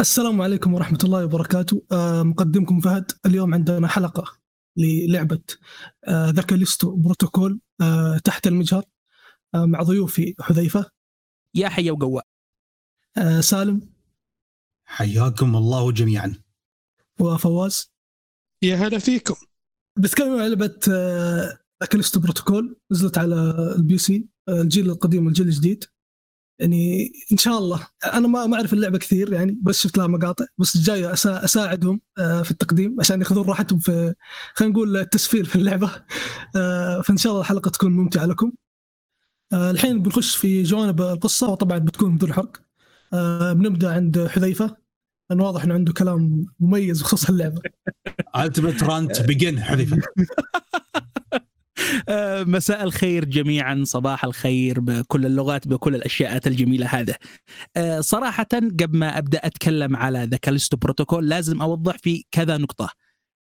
السلام عليكم ورحمة الله وبركاته. آه، مقدمكم فهد. اليوم عندنا حلقة للعبة آه، The Callisto Protocol آه، تحت المجهر آه، مع ضيوفي حذيفة. يا حي وقواء آه، سالم. حياكم الله جميعا. وفواز. يا هلا فيكم. بتكلم عن لعبة آه، The Callisto Protocol نزلت على ال PC الجيل القديم والجيل الجديد. يعني إن شاء الله. أنا ما ما أعرف اللعبة كثير يعني بس شفت لها مقاطع. بس جاي أسا- أساعدهم آه، في التقديم عشان ياخذون راحتهم في خلينا نقول التسفير في اللعبة. آه، فإن شاء الله الحلقة تكون ممتعة لكم. آه، الحين بنخش في جوانب القصة وطبعا بتكون بدون حرق. بنبدأ عند حذيفة. لأنه واضح إنه عنده كلام مميز بخصوص اللعبة. التمت رانت بيجن حذيفة. مساء الخير جميعا صباح الخير بكل اللغات بكل الأشياءات الجميلة هذا آه، صراحة قبل ما أبدأ أتكلم على The Callisto Protocol لازم أوضح في كذا نقطة.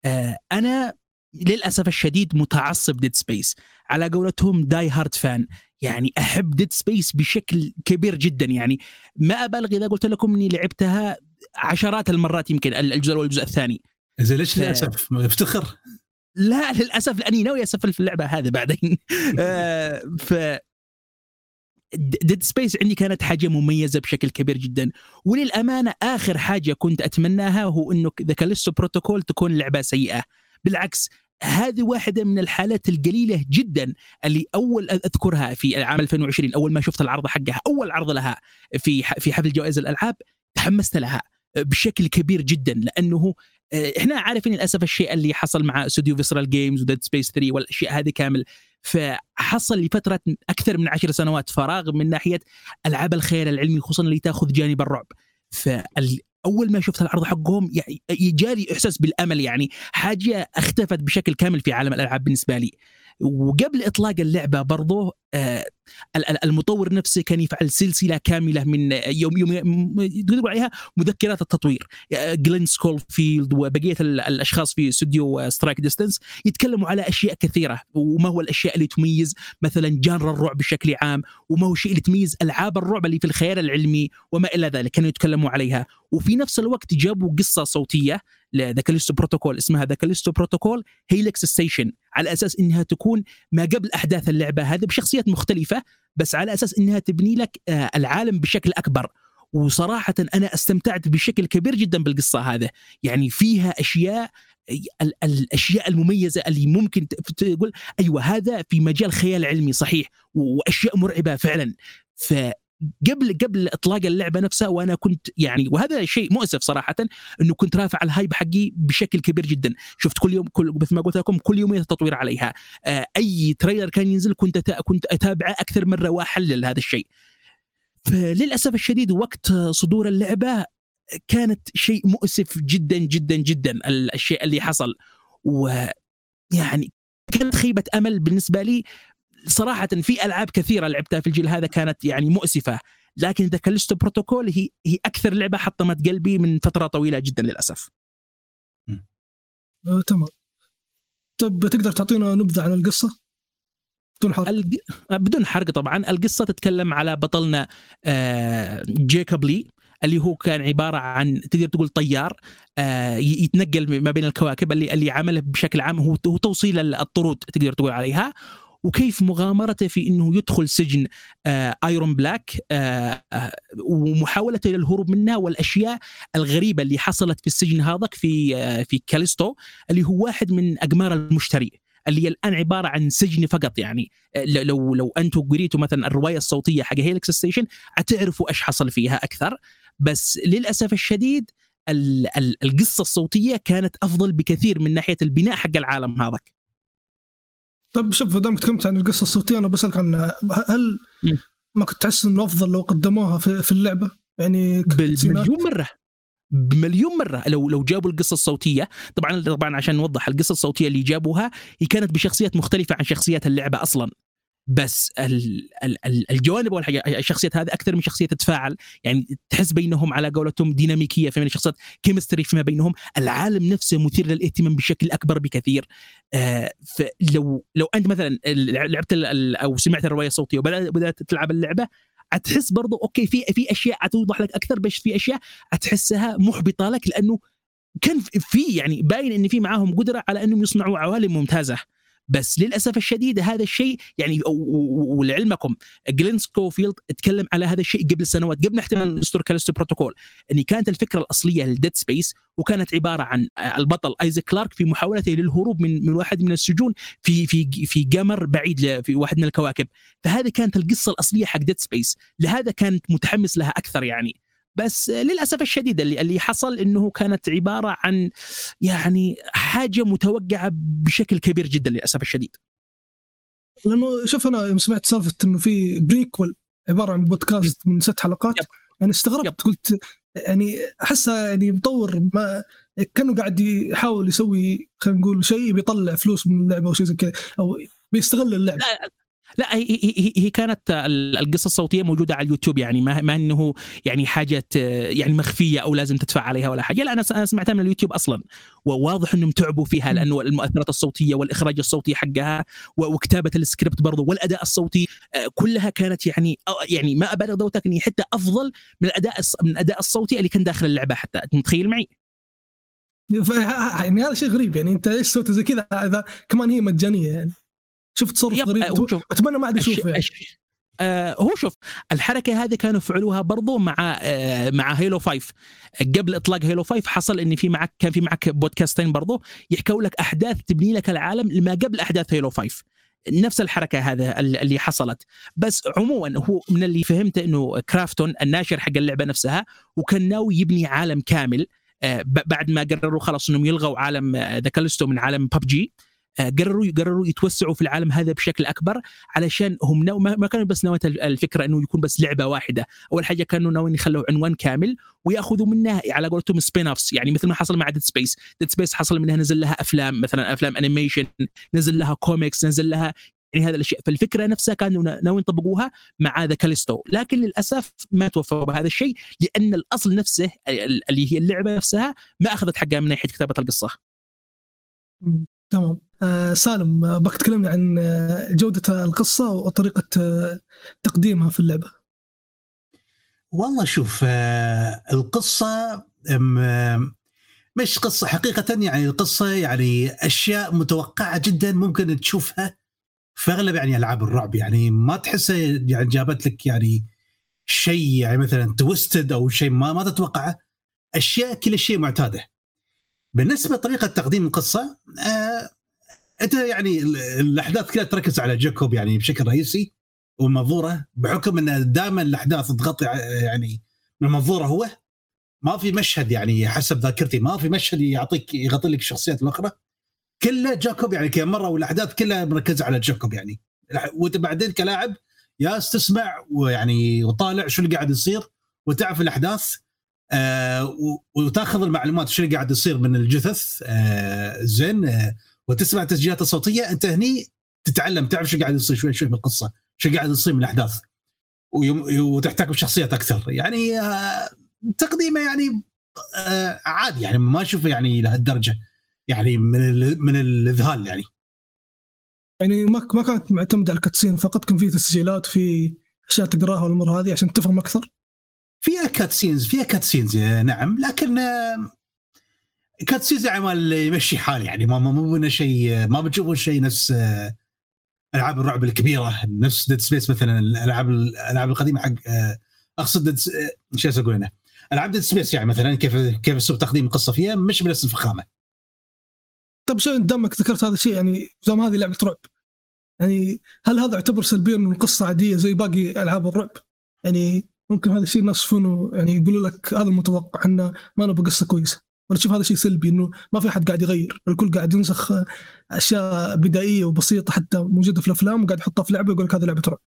آه، أنا للأسف الشديد متعصب Dead Space على قولتهم die hard fan يعني أحب Dead Space بشكل كبير جدا. يعني ما أبالغ إذا قلت لكم إني لعبتها عشرات المرات يمكن الجزء الأول والجزء الثاني. زين ليش للأسف؟ افتخر. لا للأسف لأني ناوي أسفل في اللعبة هذه بعدين. آه، ف Dead Space عندي كانت حاجة مميزة بشكل كبير جدا. وللأمانة آخر حاجة كنت أتمناها هو انه The Callisto Protocol تكون لعبة سيئة. بالعكس هذه واحدة من الحالات القليلة جدا اللي أول أذكرها في عام 2020 أول ما شفت العرض حقها أول عرض لها في في حفل جوائز الألعاب تحمست لها بشكل كبير جدا لأنه إحنا عارفين للأسف الشيء اللي حصل مع استوديو Visceral Games و Dead Space 3 والأشياء هذه كامل. فحصل لفترة أكثر من عشر سنوات فراغ من ناحية ألعاب الخيال العلمي خصوصا اللي تأخذ جانب الرعب. فأول ما شفت العرض حقهم جالي إحساس بالأمل يعني. حاجة اختفت بشكل كامل في عالم الألعاب بالنسبة لي. وقبل إطلاق اللعبة برضه آه ال- ال- المطور نفسه كان يفعل سلسلة كاملة من يوم يوم تقول عليها مذكرات التطوير. جلين سكوفيلد وبقية ال- الأشخاص في استوديو Striking Distance يتكلموا على أشياء كثيرة. وما هو الأشياء اللي تميز مثلا genre الرعب بشكل عام وما هو الشيء اللي تميز ألعاب الرعب اللي في الخيال العلمي وما إلى ذلك. كانوا يتكلموا عليها. وفي نفس الوقت جابوا قصة صوتية ل The Callisto Protocol اسمها The Callisto Protocol Helix Station على أساس إنها تكون ما قبل أحداث اللعبة هذه بشخصيات مختلفة بس على أساس إنها تبني لك آه، العالم بشكل أكبر. وصراحة أنا استمتعت بشكل كبير جدا بالقصة هذا يعني فيها أشياء ال- الأشياء المميزة اللي ممكن تقول أيوة هذا في مجال خيال علمي صحيح وأشياء مرعبة فعلا. فقبل قبل إطلاق اللعبة نفسها وأنا كنت يعني وهذا شيء مؤسف صراحة أنه كنت رافع الهايب حقي بشكل كبير جدا. شفت كل يوم كل مثل ما قلت لكم كل يومين تطوير عليها. آه، أي trailer كان ينزل كنت كنت أتابعه أكثر مرة وأحلل هذا الشيء. فللأسف الشديد وقت صدور اللعبة كانت شيء مؤسف جدا جدا جدا الشيء اللي حصل. ويعني كانت خيبة أمل بالنسبة لي. صراحة في ألعاب كثيرة لعبتها في الجيل هذا كانت يعني مؤسفة. لكن The Callisto Protocol هي هي أكثر لعبة حطمت قلبي من فترة طويلة جدا للأسف. آه، تمام. طب تقدر تعطينا نبذة عن القصة؟ بدون حرق. الج... بدون حرق طبعا. القصة تتكلم على بطلنا آه، جيكوب لي اللي هو كان عبارة عن تقدر تقول طيار آه، يتنقل ما بين الكواكب اللي اللي عمله بشكل عام هو هو توصيل ال- الطرود تقدر تقول عليها. وكيف مغامرته في إنه يدخل سجن آه، Iron Black آه، آه، ومحاولته للهروب منها والأشياء الغريبة اللي حصلت في السجن هذاك في آه، في كاليستو اللي هو واحد من أقمار المشتري اللي الآن عبارة عن سجن فقط يعني. لو لو أنتم قريتوا مثلا الرواية الصوتية حق Helix Station حتعرفوا إيش حصل فيها أكثر. بس للأسف الشديد ال- ال- القصة الصوتية كانت أفضل بكثير من ناحية البناء حق العالم هذاك. طب شوف دام تكلمت عن القصة الصوتية أنا بسألك عن هل. ما كنت تحس إنه أفضل لو قدموها في, في اللعبة؟ يعني؟ بمليون مرة. بمليون مرة. لو لو جابوا القصة الصوتية طبعا طبعا عشان نوضح القصة الصوتية اللي جابوها هي كانت بشخصيات مختلفة عن شخصيات اللعبة أصلا. بس ال ال ال الجوانب الشخصيات هذه أكثر من شخصية تتفاعل. يعني تحس بينهم على قولتهم ديناميكية في الشخصيات كيمستري فيما بينهم. العالم نفسه مثير للاهتمام بشكل أكبر بكثير. آه فلو لو أنت مثلا لعبت أو سمعت الرواية الصوتية وبدات بدأت تلعب اللعبة هتحس برضو okay في في أشياء هتوضح لك أكثر بس في أشياء هتحسها محبطة لك لأنه كان في يعني باين إن في معاهم قدرة على إنهم يصنعوا عوالم ممتازة. بس للأسف الشديد هذا الشيء يعني ولعلمكم جلين سكوفيلد اتكلم على هذا الشيء قبل سنوات قبل احتمال حتى The Callisto Protocol إن كانت الفكرة الأصلية لل Dead Space وكانت عبارة عن البطل آيزاك كلارك في محاولته للهروب من من واحد من السجون في في في قمر بعيد في واحد من الكواكب. فهذه كانت القصة الأصلية حق Dead Space لهذا كانت متحمس لها أكثر يعني. بس للأسف الشديد اللي اللي حصل إنه كانت عبارة عن يعني حاجة متوقعة بشكل كبير جدا للأسف الشديد. لأنه شوف أنا يوم سمعت سالفة إنه في prequel عبارة عن بودكاست من ست حلقات yep. يعني استغربت yep. قلت يعني أحسها يعني مطور ما كأنه قاعد يحاول يسوي خلينا نقول شيء بيطلع فلوس من اللعبة أو شيء زي كذا أو بيستغل اللعبة لا لا هي, هي, هي كانت القصة الصوتية موجودة على اليوتيوب يعني ما, ما إنه يعني حاجة يعني مخفية أو لازم تدفع عليها ولا حاجة. لا أنا سمعتها من اليوتيوب أصلا. وواضح إنهم تعبوا فيها لأنه المؤثرات الصوتية والإخراج الصوتي حقها وكتابة السكريبت برضه والأداء الصوتي آه، كلها كانت يعني يعني ما أبالغ دوتك إني حتى أفضل من الأداء من الأداء الصوتي اللي كان داخل اللعبة حتى. متخيل معي؟ يعني هذا شيء غريب يعني أنت ليش سويت زي كذا؟ اذا كمان هي مجانية يعني. شوف تصرف غريب أتمنى ما عاد اشوفه يعني. آه هو شوف الحركة هذه كانوا فعلوها برضو مع آه مع هيلو 5 قبل إطلاق هيلو 5 حصل إن في معك كان في معك بودكاستين برضو يحكوا لك أحداث تبني لك العالم لما قبل أحداث هيلو 5 نفس الحركة هذا اللي حصلت. بس عموما هو من اللي فهمته إنه Krafton الناشر حق اللعبة نفسها وكان ناوي يبني عالم كامل آه بعد ما قرروا خلاص إنهم يلغوا عالم The آه، كالستو من عالم ببجي آه، قرروا قرروا يتوسعوا في العالم هذا بشكل أكبر علشان هم نو ما كانوا بس نواة الفكرة إنه يكون بس لعبة واحدة. أول حاجة كانوا ناويين يخلوا عنوان كامل ويأخذوا منه على قولتهم spin offs يعني مثل ما حصل مع Dead Space Dead Space حصل منها نزل لها أفلام مثلا أفلام animation نزل لها كوميكس نزل لها يعني هذا الأشياء. فالفكرة نفسها كانوا ناويين يطبقوها مع The Callisto لكن للأسف ما توفقوا بهذا الشيء لأن الأصل نفسه اللي هي اللعبة نفسها ما أخذت حقها من ناحية كتابة القصة. تمام. آه سالم آه بك تكلمنا عن آه جودة القصة وطريقة آه تقديمها في اللعبة. والله شوف آه القصة مش قصة حقيقة يعني القصة يعني أشياء متوقعة جدا ممكن تشوفها في أغلب يعني ألعاب الرعب. يعني ما تحسها يعني جابت لك يعني شيء يعني مثلا توستد أو شيء ما ما تتوقعه. أشياء كل شيء معتادة. بالنسبة لطريقة تقديم القصة آه أنت يعني الأحداث كلها تركز على جاكوب يعني بشكل رئيسي ومنظوره بحكم إن دائما الأحداث تغطي يعني من منظوره هو ما في مشهد يعني حسب ذاكرتي ما في مشهد يعطيك يغطي لك الشخصيات الأخرى. كله جاكوب يعني كم مرة والأحداث كلها مركزة على جاكوب يعني. وأنت بعدين كلاعب يا تسمع ويعني وطالع شو اللي قاعد يصير وتعرف الأحداث وتاخذ المعلومات اللي قاعد يصير من الجثث. آه زين. آه وتسمع التسجيلات الصوتيه انت هني تتعلم تعرف شو قاعد يصير شوي شوي بالقصة شو قاعد يصير من الأحداث. وتحتك بشخصيات أكثر. يعني آه تقديمه يعني آه عادي. يعني ما أشوفه يعني لهالدرجة. يعني من من الذهال يعني. يعني ما ما كانت معتمدة على ال cutscene. فقط كان في تسجيلات في أشياء تقراها والأمور هذه عشان تفهم أكثر. فيها cutscenes فيها cutscenes نعم. لكن cut scenes عمال يمشي حال يعني. ما مو شيء ما بتشوفون شيء نفس آه، ألعاب الرعب الكبيرة نفس Dead Space مثلا الألعاب الألعاب القديمة حق آه، أقصد Dead شو أقول أنا ألعاب Dead Space يعني مثلا كيف كيف اسلوب تقديم القصة فيها مش بنفس الفخامة. طيب شو دامك ذكرت هذا الشيء يعني ما هذه لعبة رعب. يعني هل هذا يعتبر سلبيا من القصة عادية زي باقي ألعاب الرعب؟ يعني ممكن هذا الشيء الناس يشوفونه يعني يقولوا لك هذا المتوقع إنه ما نبغى قصة كويسة. ولا تشوف هذا شيء سلبي إنه ما في أحد قاعد يغير. الكل قاعد ينسخ أشياء بدائية وبسيطة حتى موجودة في الأفلام وقاعد يحطها في لعبة ويقول لك هذه لعبة رعب.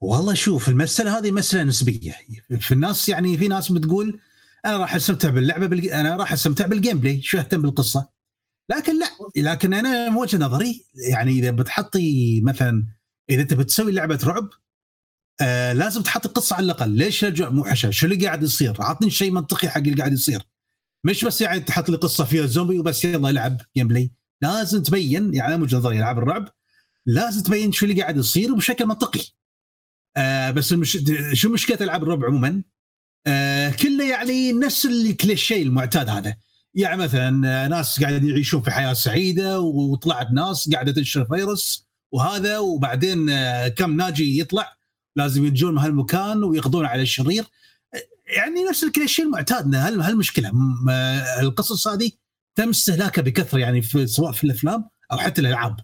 والله شوف المسألة هذه مسألة نسبية. في الناس يعني في ناس بتقول أنا راح أستمتع باللعبة بالج... أنا راح أستمتع بال gameplay شو أهتم بالقصة؟ لكن لا. لكن أنا من وجهة نظري يعني إذا بتحطي مثلا إذا أنت بتسوي لعبة رعب آه لازم تحط القصة على الأقل. ليش الاجواء موحشه شو اللي قاعد يصير؟ اعطني شيء منطقي حق اللي قاعد يصير. مش بس يعني تحط لي قصة فيها زومبي وبس يلا العب gameplay لازم تبين يعني وجهة نظري العاب الرعب لازم تبين شو اللي قاعد يصير بشكل منطقي. آه بس المش... شو مشكلة ألعاب الرعب عموما؟ آه كله يعني نفس الكليشيه المعتاد هذا. يعني مثلا ناس قاعدين يعيشون في حياة سعيدة وطلعت ناس قاعدة تنشر فيروس وهذا وبعدين آه، كم ناجي يطلع لازم يجون هالمكان ويقضون على الشرير. يعني نفس الكليشيه المعتاد هل هالمشكله القصص هذه تم استهلاكها بكثرة يعني في سواء في الأفلام أو حتى الألعاب.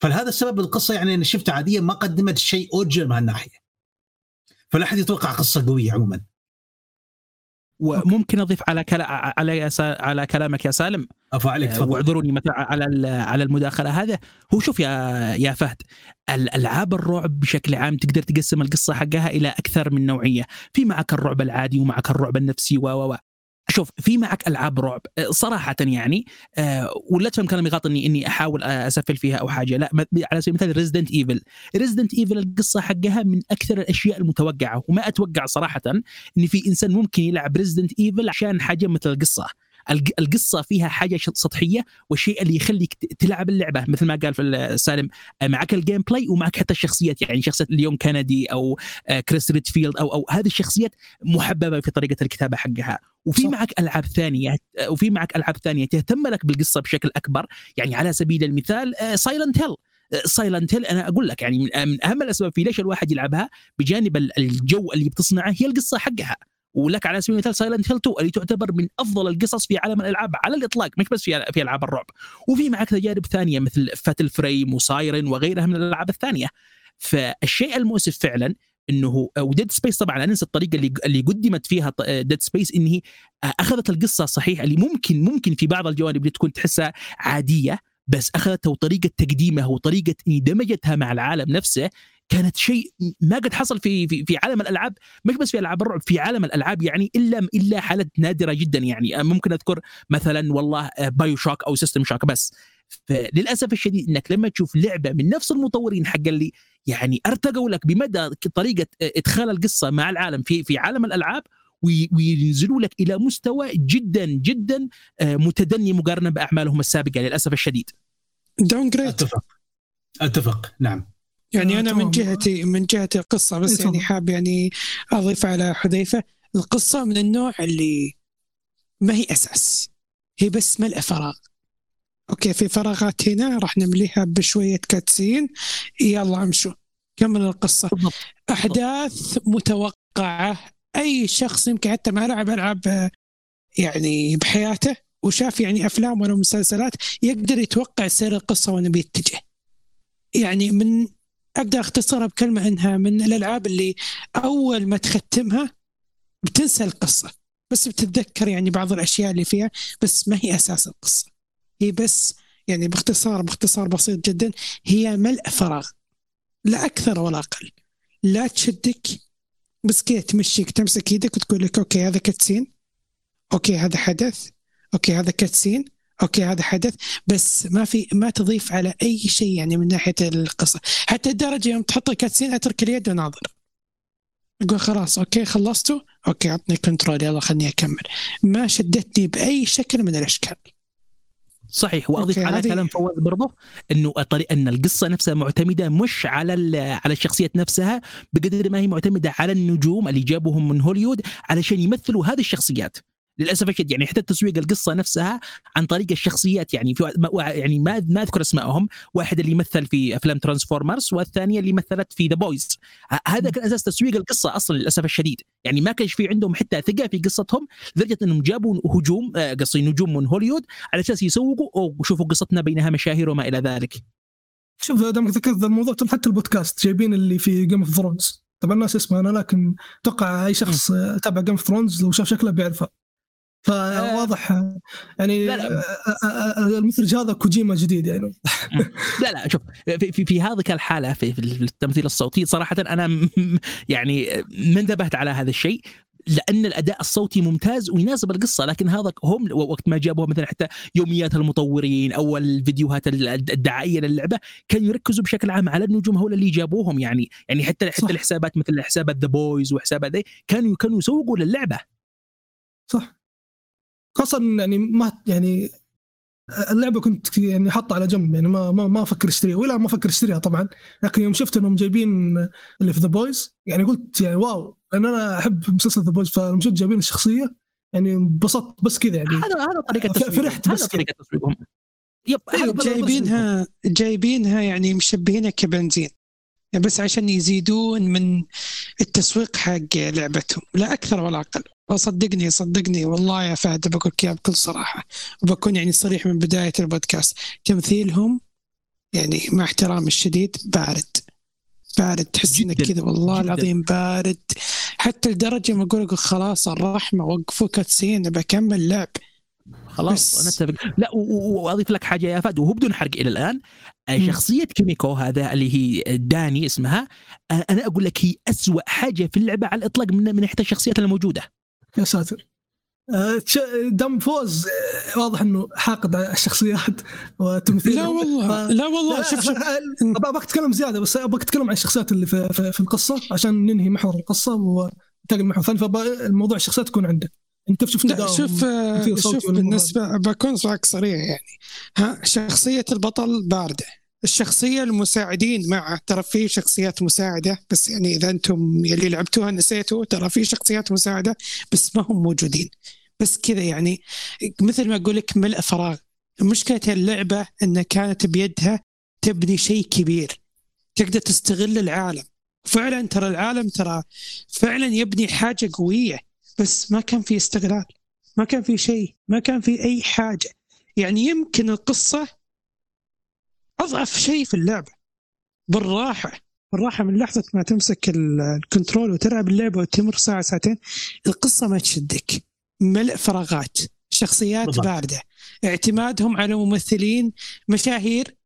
فلهذا السبب القصة يعني أنا شفتها عادية ما قدمت شيء اوجل من هالناحية. فلا أحد يتوقع قصة قوية عموما. وممكن أضيف على كلا على على كلامك يا سالم. أفا عليك تفضل. واعذروني مثلا على على المداخلة هذا هو شوف يا يا فهد الالعاب الرعب بشكل عام تقدر تقسم القصة حقها إلى أكثر من نوعية. في معك الرعب العادي ومعك الرعب النفسي و و شوف في معك ألعاب رعب. آه، صراحة يعني آه ولا تفهم كلامي غلط إني إني أحاول أسفل فيها أو حاجة. لا على سبيل المثال Resident Evil Resident Evil القصة حقها من أكثر الأشياء المتوقعة وما أتوقع صراحة إن في إنسان ممكن يلعب Resident Evil عشان حاجة مثل القصة. القصة فيها حاجة سطحية والشيء اللي يخليك تلعب اللعبة مثل ما قال في سالم. معك ال gameplay ومعك حتى الشخصيات. يعني شخصية ليون كندي أو آه، كريس ريدفيلد أو أو هذه الشخصيات محببة في طريقة الكتابة حقها. وفي صح. معك ألعاب ثانية وفي معك ألعاب ثانية تهتم لك بالقصة بشكل أكبر. يعني على سبيل المثال Silent Hill Silent Hill أنا أقول لك يعني من اهم الأسباب في ليش الواحد يلعبها بجانب الجو اللي بتصنعه هي القصة حقها. ولك على سبيل المثال Silent Hill 2 اللي تعتبر من أفضل القصص في عالم الألعاب على الإطلاق مش بس في في ألعاب الرعب. وفي معك تجارب ثانية مثل Fatal Frame و Siren وغيرها من الألعاب الثانية. فالشيء المؤسف فعلا إنه و Dead Space طبعا انسى الطريقة اللي اللي قدمت فيها Dead Space إن هي أخذت القصة صحيح اللي ممكن ممكن في بعض الجوانب اللي تكون تحسها عادية بس أخذتها وطريقة تقديمها وطريقة دمجتها مع العالم نفسه كانت شيء ما قد حصل في في, في عالم الألعاب مش بس في ألعاب الرعب في عالم الألعاب يعني إلا إلا حالات نادرة جدا يعني. ممكن أذكر مثلا والله BioShock أو System Shock بس. فللأسف الشديد إنك لما تشوف لعبة من نفس المطورين حق اللي يعني أرتقوا لك بمدى طريقة إدخال القصة مع العالم في في عالم الألعاب وينزلوا لك إلى مستوى جدا جدا آه، متدني مقارنة بأعمالهم السابقة للأسف الشديد. داون جريد أتفق. أتفق. نعم. يعني آه، أنا من جهتي من جهه القصة بس يعني حاب يعني أضيف على حذيفة. القصة من النوع اللي ما هي أساس هي بس ملء فراغ. okay في فراغات هنا راح نمليها بشوية cutscene. يلا امشوا. كمل القصة. أحداث متوقعة. أي شخص يمكن حتى ما لعب ألعاب يعني بحياته وشاف يعني أفلام ولا مسلسلات يقدر يتوقع سير القصة وين بيتجه. يعني من أقدر أختصرها بكلمة إنها من الألعاب اللي أول ما تختمها بتنسى القصة. بس بتتذكر يعني بعض الأشياء اللي فيها بس ما هي أساس القصة. هي بس يعني باختصار باختصار بسيط جدا هي ملء فراغ لا أكثر ولا أقل. لا تشدك بس كذا تمشيك تمسك يدك وتقول لك okay هذا cutscene okay هذا حدث. okay هذا cutscene okay هذا حدث. بس ما في ما تضيف على أي شيء يعني من ناحية القصة. حتى الدرجة يوم تحط ال cutscene أترك اليد وناظر. يقول خلاص okay خلصتوا okay عطني control يلا خليني أكمل. ما شدتني بأي شكل من الأشكال. صحيح وأضيف على كلام فواز برضه إنه طريق أن القصة نفسها معتمدة مش على على الشخصيات نفسها بقدر ما هي معتمدة على النجوم اللي جابوهم من هوليوود علشان يمثلوا هذه الشخصيات. للأسف الشديد يعني حتى تسويق القصة نفسها عن طريق الشخصيات يعني في يعني ما ما أذكر أسمائهم واحد اللي مثل في أفلام Transformers والثانية اللي مثلت في The Boys هذا كان أساس تسويق القصة أصلا للأسف الشديد. يعني ما كانش في عندهم حتى ثقة في قصتهم لدرجة إنهم جابوا هجوم آه، قصدي نجوم من هوليوود على أساس يسوقوا وشوفوا قصتنا بينها مشاهير وما إلى ذلك. شوف دامك ذكرت الموضوع حتى البودكاست جايبين اللي في Game of Thrones طبعا ناسي اسمه أنا لكن أتوقع أي شخص تابع Game of Thrones لو شاف شكله بيعرفه. فواضح. يعني لا لا. المخرج هذا كوجيما جديد يعني. لا لا شوف في, في, في هذه الحالة في, في التمثيل الصوتي صراحة أنا يعني ما انتبهت على هذا الشيء لأن الأداء الصوتي ممتاز ويناسب القصة لكن هذا هم وقت ما جابوها مثلا حتى يوميات المطورين أو الفيديوهات الدعائية للعبة كانوا يركزوا بشكل عام على النجوم هؤلاء اللي جابوهم يعني يعني حتى حتى الحسابات مثل حسابات The Boys وحسابات ذي كانوا كانوا يسوقوا للعبة. صح. خاصة يعني ما يعني اللعبة كنت يعني حاطها على جنب يعني ما ما ما أفكر أشتريها ولا ما أفكر أشتريها طبعا. لكن يوم شفت إنهم جايبين اللي في The Boys يعني قلت يعني wow لأن أنا أحب مسلسل The Boys فلما شفت جايبين الشخصية يعني انبسطت بس كذا يعني. هذا هذا طريقة ف- فرحت بس هذا طريقة تسويقهم yep بس- جايبينها جايبينها يعني مشبهينها كبنزين. يعني بس عشان يزيدون من التسويق حق لعبتهم لا أكثر ولا أقل. وصدقني صدقني. والله يا فهد بقول لك إياها بكل صراحة. وبكون يعني صريح من بداية البودكاست. تمثيلهم يعني مع احترامي الشديد بارد. بارد. تحس انك كذا والله جداً. العظيم بارد. حتى لدرجة ما أقول لك خلاص الرحمة وقفوا كاتسين. بكمل لعب. خلاص بس- أنا أتفق. لا وأضيف لك حاجة يا فهد وهو بدون حرق إلى الآن. مم. شخصية كيميكو هذا اللي هي داني اسمها. آه، أنا أقول لك هي أسوأ حاجة في اللعبة على الإطلاق من من ناحية الشخصيات الموجودة. يا ساتر. آه، دم فوز آه، واضح إنه حاقد على الشخصيات وتمثيل لا والله لا والله شوف شوف. أبغى اتكلم زيادة بس أبغى اتكلم عن الشخصيات اللي في, في, في القصة عشان ننهي محور القصة وننتقل لمحور ثاني فالموضوع الشخصيات تكون عندك. أنت؟ شوف آه، شوف والأمور بالنسبة بكون معك صريح يعني. ها شخصية البطل باردة. الشخصية المساعدين معه ترى في شخصيات مساعدة بس يعني إذا أنتم يلي لعبتوها نسيتوا ترى في شخصيات مساعدة بس ما هم موجودين. بس كذا يعني مثل ما أقول لك ملء فراغ. مشكلة اللعبة أنها كانت بيدها تبني شيء كبير. تقدر تستغل العالم. فعلا ترى العالم ترى فعلا يبني حاجة قوية بس ما كان في استغلال. ما كان في شيء. ما كان في أي حاجة. يعني يمكن القصة أضعف شيء في اللعبة بالراحة بالراحة من لحظة ما تمسك ال- الكنترول وتلعب اللعبة وتمر ساعة ساعتين القصة ما تشدك. ملء فراغات شخصيات بالضبط. باردة. اعتمادهم على ممثلين مشاهير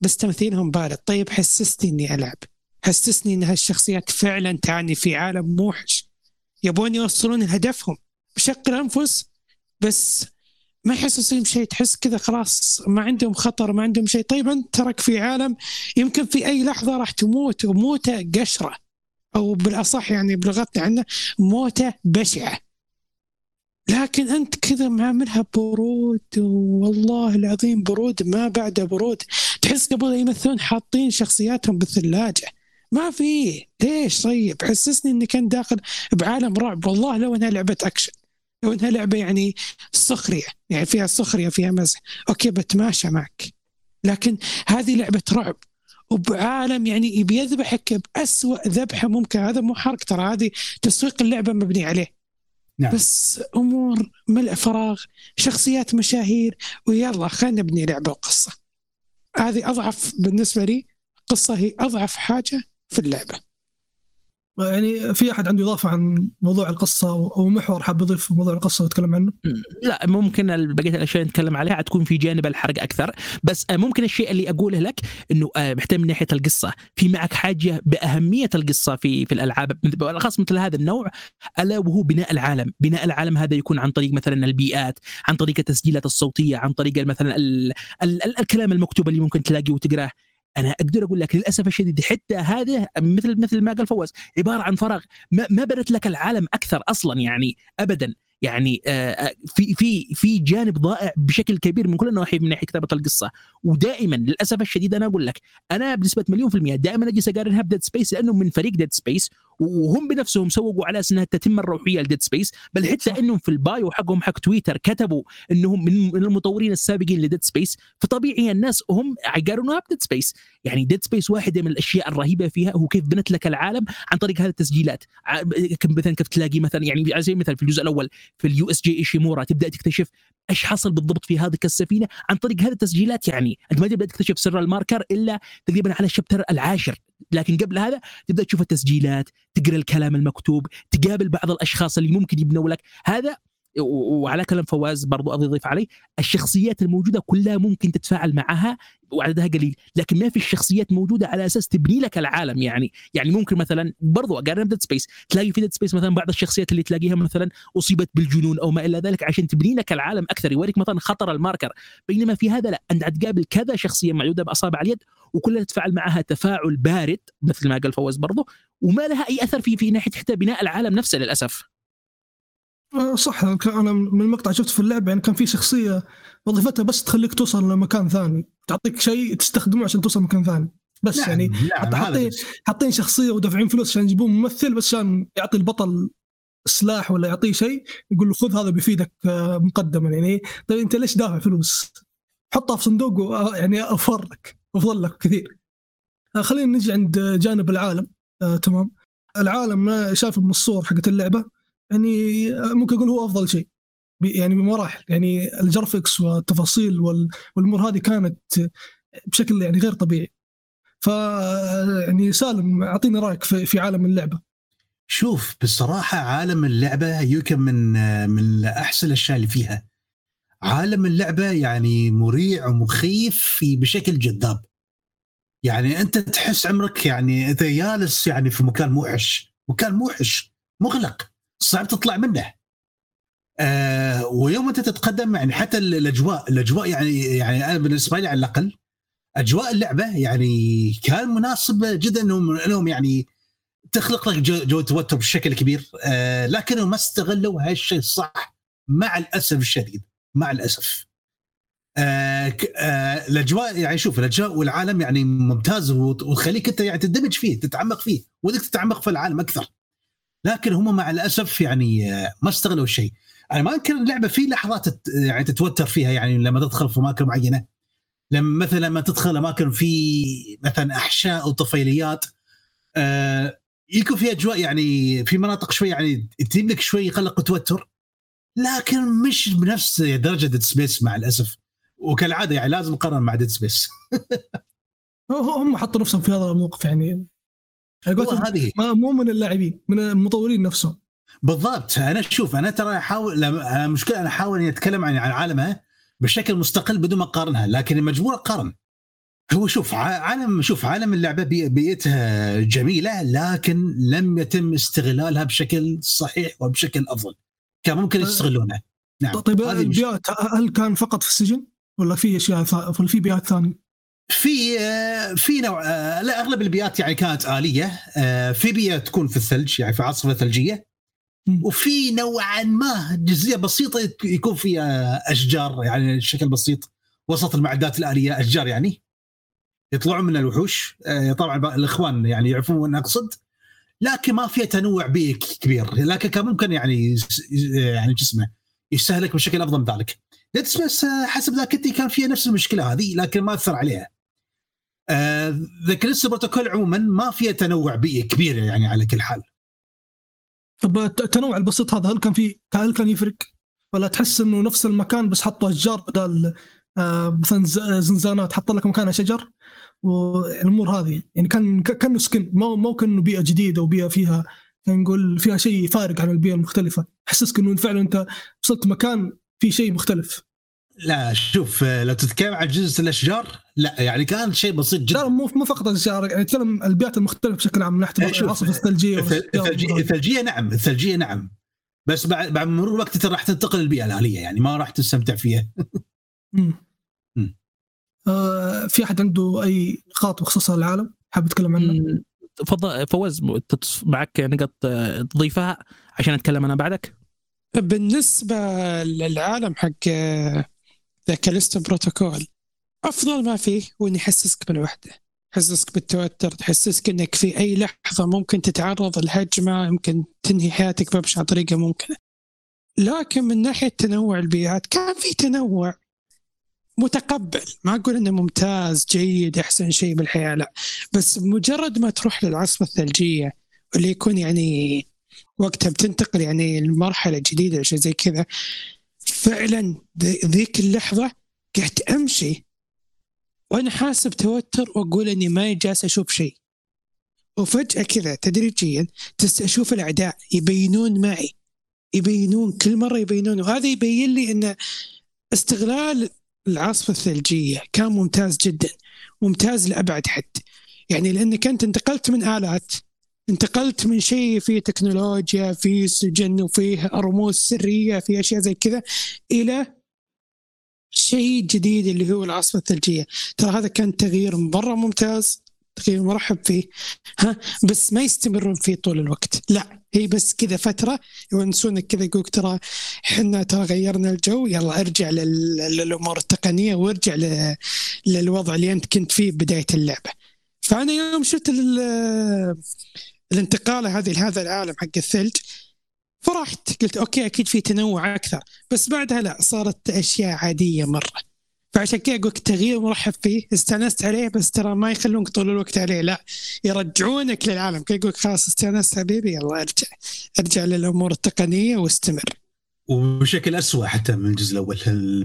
بس تمثيلهم بارد. طيب حسسني إني ألعب. حسسني إن هالشخصيات فعلا تعني في عالم موحش. يبون يوصلون هدفهم بشق الانفس بس ما يحسسون شيء تحس كذا خلاص ما عندهم خطر ما عندهم شيء. طيب أنت ترك في عالم يمكن في أي لحظة راح تموت وموته قشرة. أو بالأصح يعني بلغتنا عندنا موتة بشعة. لكن أنت كذا معاملها برود والله العظيم برود ما بعده برود. تحس قبل يمثلون حاطين شخصياتهم بالثلاجة. ما في. ليش؟ طيب حسسني إني كان داخل بعالم رعب. والله لو إنها لعبة أكشن. لو انها لعبة يعني سخرية يعني فيها سخرية فيها مزح. okay بتماشى معك. لكن هذه لعبة رعب. وبعالم يعني يبي يذبحك بأسوأ ذبحة ممكن هذا مو حرق ترى هذه تسويق اللعبة مبني عليه. نعم. بس أمور ملء فراغ شخصيات مشاهير ويلا خلينا نبني لعبة وقصة. هذه أضعف بالنسبة لي قصة هي أضعف حاجة في اللعبة. يعني في أحد عنده إضافة عن موضوع القصة أو محور حاب يضيف موضوع القصة ويتكلم عنه؟ لا ممكن بقية الأشياء اللي نتكلم عليها حتكون في جانب الحرق أكثر. بس آه، ممكن الشيء اللي أقوله لك إنه آه، محتاج من ناحية القصة. في معك حاجة بأهمية القصة في في الألعاب بالأخص مثل هذا النوع ألا وهو بناء العالم. بناء العالم هذا يكون عن طريق مثلا البيئات عن طريق التسجيلات الصوتية عن طريق مثلا ال ال ال الكلام المكتوب اللي ممكن تلاقيه وتقراه. أنا أقدر أقول لك للأسف الشديد حتى هذا مثل مثل ما قال فواز عبارة عن فراغ. ما, ما بنت لك العالم أكثر أصلا يعني ابدا. يعني آه، في في في جانب ضائع بشكل كبير من كل النواحي من ناحية كتابة القصة. ودائما للأسف الشديد أنا أقول لك أنا بنسبة مليون في المية دائما أجلس أقارنها ب Dead Space لأنه من فريق Dead Space وهم بنفسهم سوقوا على أساس انها التتمة الروحيه ل Dead Space بل حتى إنهم في ال bio حقهم حق تويتر كتبوا إنهم من المطورين السابقين ل Dead Space فطبيعي الناس هم يقارنوها ب Dead Space يعني Dead Space واحدة من الأشياء الرهيبة فيها هو كيف بنت لك العالم عن طريق هذه التسجيلات. مثلا كيف تلاقي مثلا يعني على سبيل المثال في الجزء الأول في ال USG Ishimura تبدأ تكتشف إيش حصل بالضبط في هذه السفينة عن طريق هذه التسجيلات؟ يعني أنت ما تبدأ تكتشف سر ال Marker إلا تقريبا على ال chapter العاشر لكن قبل هذا تبدأ تشوف التسجيلات تقرأ الكلام المكتوب تقابل بعض الأشخاص اللي ممكن يبنوا لك. هذا وعلى كلام فواز برضو اضيف عليه الشخصيات الموجودة كلها ممكن تتفاعل معها وعددها قليل لكن ما في الشخصيات موجودة على أساس تبني لك العالم يعني. يعني ممكن مثلا برضو أقارن ب Dead Space تلاقي في Dead Space مثلا بعض الشخصيات اللي تلاقيها مثلا أصيبت بالجنون أو ما إلى ذلك عشان تبني لك العالم أكثر يوريك مثلا خطر ال Marker. بينما في هذا لا أنت تقابل كذا شخصية معدودة بأصابع اليد وكلها تتفاعل معها تفاعل بارد مثل ما قال فواز برضو وما لها أي أثر في في ناحية حتى بناء العالم نفسه للأسف. صح أنا من المقطع شفت في اللعبة يعني كان في شخصية وظيفتها بس تخليك توصل لمكان ثاني. تعطيك شيء تستخدمه عشان توصل مكان ثاني. بس نعم يعني نعم حاطين حاطين شخصية ودافعين فلوس عشان يجيبون ممثل بس عشان يعطي البطل سلاح ولا يعطيه شيء يقول له خذ هذا بيفيدك آه، مقدما. يعني طيب أنت ليش دافع فلوس؟ حطها في صندوق يعني أوفر لك افضل لك كثير. آه، خلينا نجي عند جانب العالم. آه تمام. العالم شايفه من الصور حقت اللعبة. يعني ممكن أقول هو أفضل شيء. يعني بمراحل. يعني الجرافيكس والتفاصيل والأمور هذه كانت بشكل يعني غير طبيعي. ف يعني سالم أعطيني رأيك في, في عالم اللعبة. شوف بصراحة عالم اللعبة يمكن من من أحسن الأشياء اللي فيها. عالم اللعبة يعني مريع ومخيف بشكل جذاب. يعني أنت تحس عمرك يعني أنت جالس يعني في مكان موحش. مكان موحش. مغلق. صعب تطلع منه. آه ويوم أنت تتقدم يعني حتى الأجواء الأجواء يعني يعني أنا بالنسبة لي على الأقل أجواء اللعبة يعني كان مناسب جدا انهم إنهم يعني تخلق لك جو, جو توتر بشكل كبير. آه لكنهم ما استغلوا هالشيء الصح مع الأسف الشديد مع الأسف. آه الأجواء يعني شوف الأجواء والعالم يعني ممتاز وتخليك أنت يعني تندمج فيه تتعمق فيه ودك تتعمق في العالم أكثر. لكن هم مع الأسف يعني آه، ما استغلوا الشيء. أنا ما أنكر اللعبة في لحظات يعني تتوتر فيها يعني لما تدخل في أماكن معينة. لما مثلا لما تدخل أماكن في مثلا أحشاء أو طفيليات آه يكون في أجواء يعني في مناطق شوي يعني تجيب لك شوي قلق وتوتر لكن مش بنفس درجة Dead Space مع الأسف. وكالعادة يعني لازم نقارن مع Dead Space هم حطوا نفسهم في هذا الموقف يعني. هذه. مو من اللاعبين من المطورين نفسهم. بالضبط. أنا شوف أنا ترى احاول المشكلة أنا احاول إني أتكلم عن عالمها بشكل مستقل بدون ما أقارنها لكن مجبور اقارن هو شوف عالم شوف عالم اللعبة بيئتها جميلة لكن لم يتم استغلالها بشكل صحيح وبشكل أفضل. كان ممكن طيب. يستغلونها نعم طيب البيئات هل كان فقط في السجن؟ ولا في أشياء ولا في بيئات ثانية؟ في في نوع لا أغلب البيئات يعني كانت آلية. في بيئة تكون في الثلج يعني في عاصفة ثلجية. وفي نوعا ما جزئية بسيطة يكون فيها أشجار يعني بشكل بسيط وسط المعدات الآلية أشجار يعني. يطلعون من الوحوش. آه، طبعا الإخوان يعني يعرفون وين أقصد. لكن ما فيها تنوع بيئي كبير. لكن كان ممكن يعني يعني جسمه يستهلك بشكل أفضل من ذلك. Dead Space حسب ذاكرتي كان فيها نفس المشكلة هذه لكن ما أثر عليها. The Callisto Protocol عموما ما فيها تنوع بيئي كبير يعني على كل حال. طب التنوع البسيط هذا هل كان في هل كان يفرق؟ ولا تحس إنه نفس المكان بس حطوا اشجار بدل آه مثلا زنزانات حط لك مكانها شجر؟ والأمور هذه يعني كان كأنه سكن ما ما كأنه بيئة جديدة وبيئة فيها نقول فيها شيء فارق عن البيئة المختلفة. حسسك إنه فعلا أنت وصلت مكان في شيء مختلف. لا شوف لو تتكلم عن جزء الأشجار لا يعني كان شيء بسيط جدا. لا مو مو فقط الاشجار يعني تكلم البيئات المختلفة بشكل عام من ناحية العاصفه الثلجيه الثلجيه الثلجيه نعم الثلجيه نعم. بس بعد بعد مرور الوقت انت راح تنتقل للبيئه الاليه يعني ما راح تستمتع فيها. آه في أحد عنده أي نقاط بخصوص العالم حاب يتكلم عنه؟ تفضل فواز معك نقط تضيفها عشان أتكلم أنا بعدك؟ بالنسبة للعالم حق The Callisto Protocol أفضل ما فيه هو انه يحسسك بالوحده يحسسك بالتوتر تحسسك إنك في أي لحظة ممكن تتعرض لهجمة يمكن تنهي حياتك بابشع طريقة ممكنة. لكن من ناحية تنوع البيئات كان في تنوع متقبل. ما أقول إنه ممتاز جيد أحسن شيء بالحياة لا. بس مجرد ما تروح للعاصفه الثلجية واللي يكون يعني وقتها بتنتقل يعني لمرحلة جديدة شيء زي كذا فعلا ذيك اللحظة قعدت أمشي وأنا حاسس بتوتر وأقول إني ما جالس أشوف شيء. وفجأة كذا تدريجيا أشوف الأعداء يبينون معي. يبينون كل مرة يبينون. وهذا يبين لي إن استغلال العاصفة الثلجية كان ممتاز جدا. ممتاز لأبعد حد. يعني لأنك أنت انتقلت من آلات انتقلت من شيء فيه تكنولوجيا فيه سجن وفيه رموز سرية في أشياء زي كذا إلى شيء جديد اللي هو العاصفه الثلجية. ترى هذا كان تغيير مرة ممتاز تغيير مرحب فيه. ها بس ما يستمرون فيه طول الوقت. لا هي بس كذا فترة يونسونك كذا يقولك ترى إحنا ترى غيرنا الجو يلا ارجع لل- للأمور التقنية وارجع للوضع اللي أنت كنت فيه بداية اللعبة. فأنا يوم شفت ال- الانتقالة هذه لهذا العالم حق الثلج فرحت قلت أوكي أكيد في تنوع أكثر. بس بعدها لا صارت أشياء عادية مرة. فعشان كذا أقول تغيير مرحب فيه. استانست عليه بس ترى ما يخلونك طول الوقت عليه لا. يرجعونك للعالم. كذا يقول خلاص استانست حبيبي يلا أرجع. أرجع للأمور التقنية واستمر. وبشكل أسوأ حتى من الجزء الأول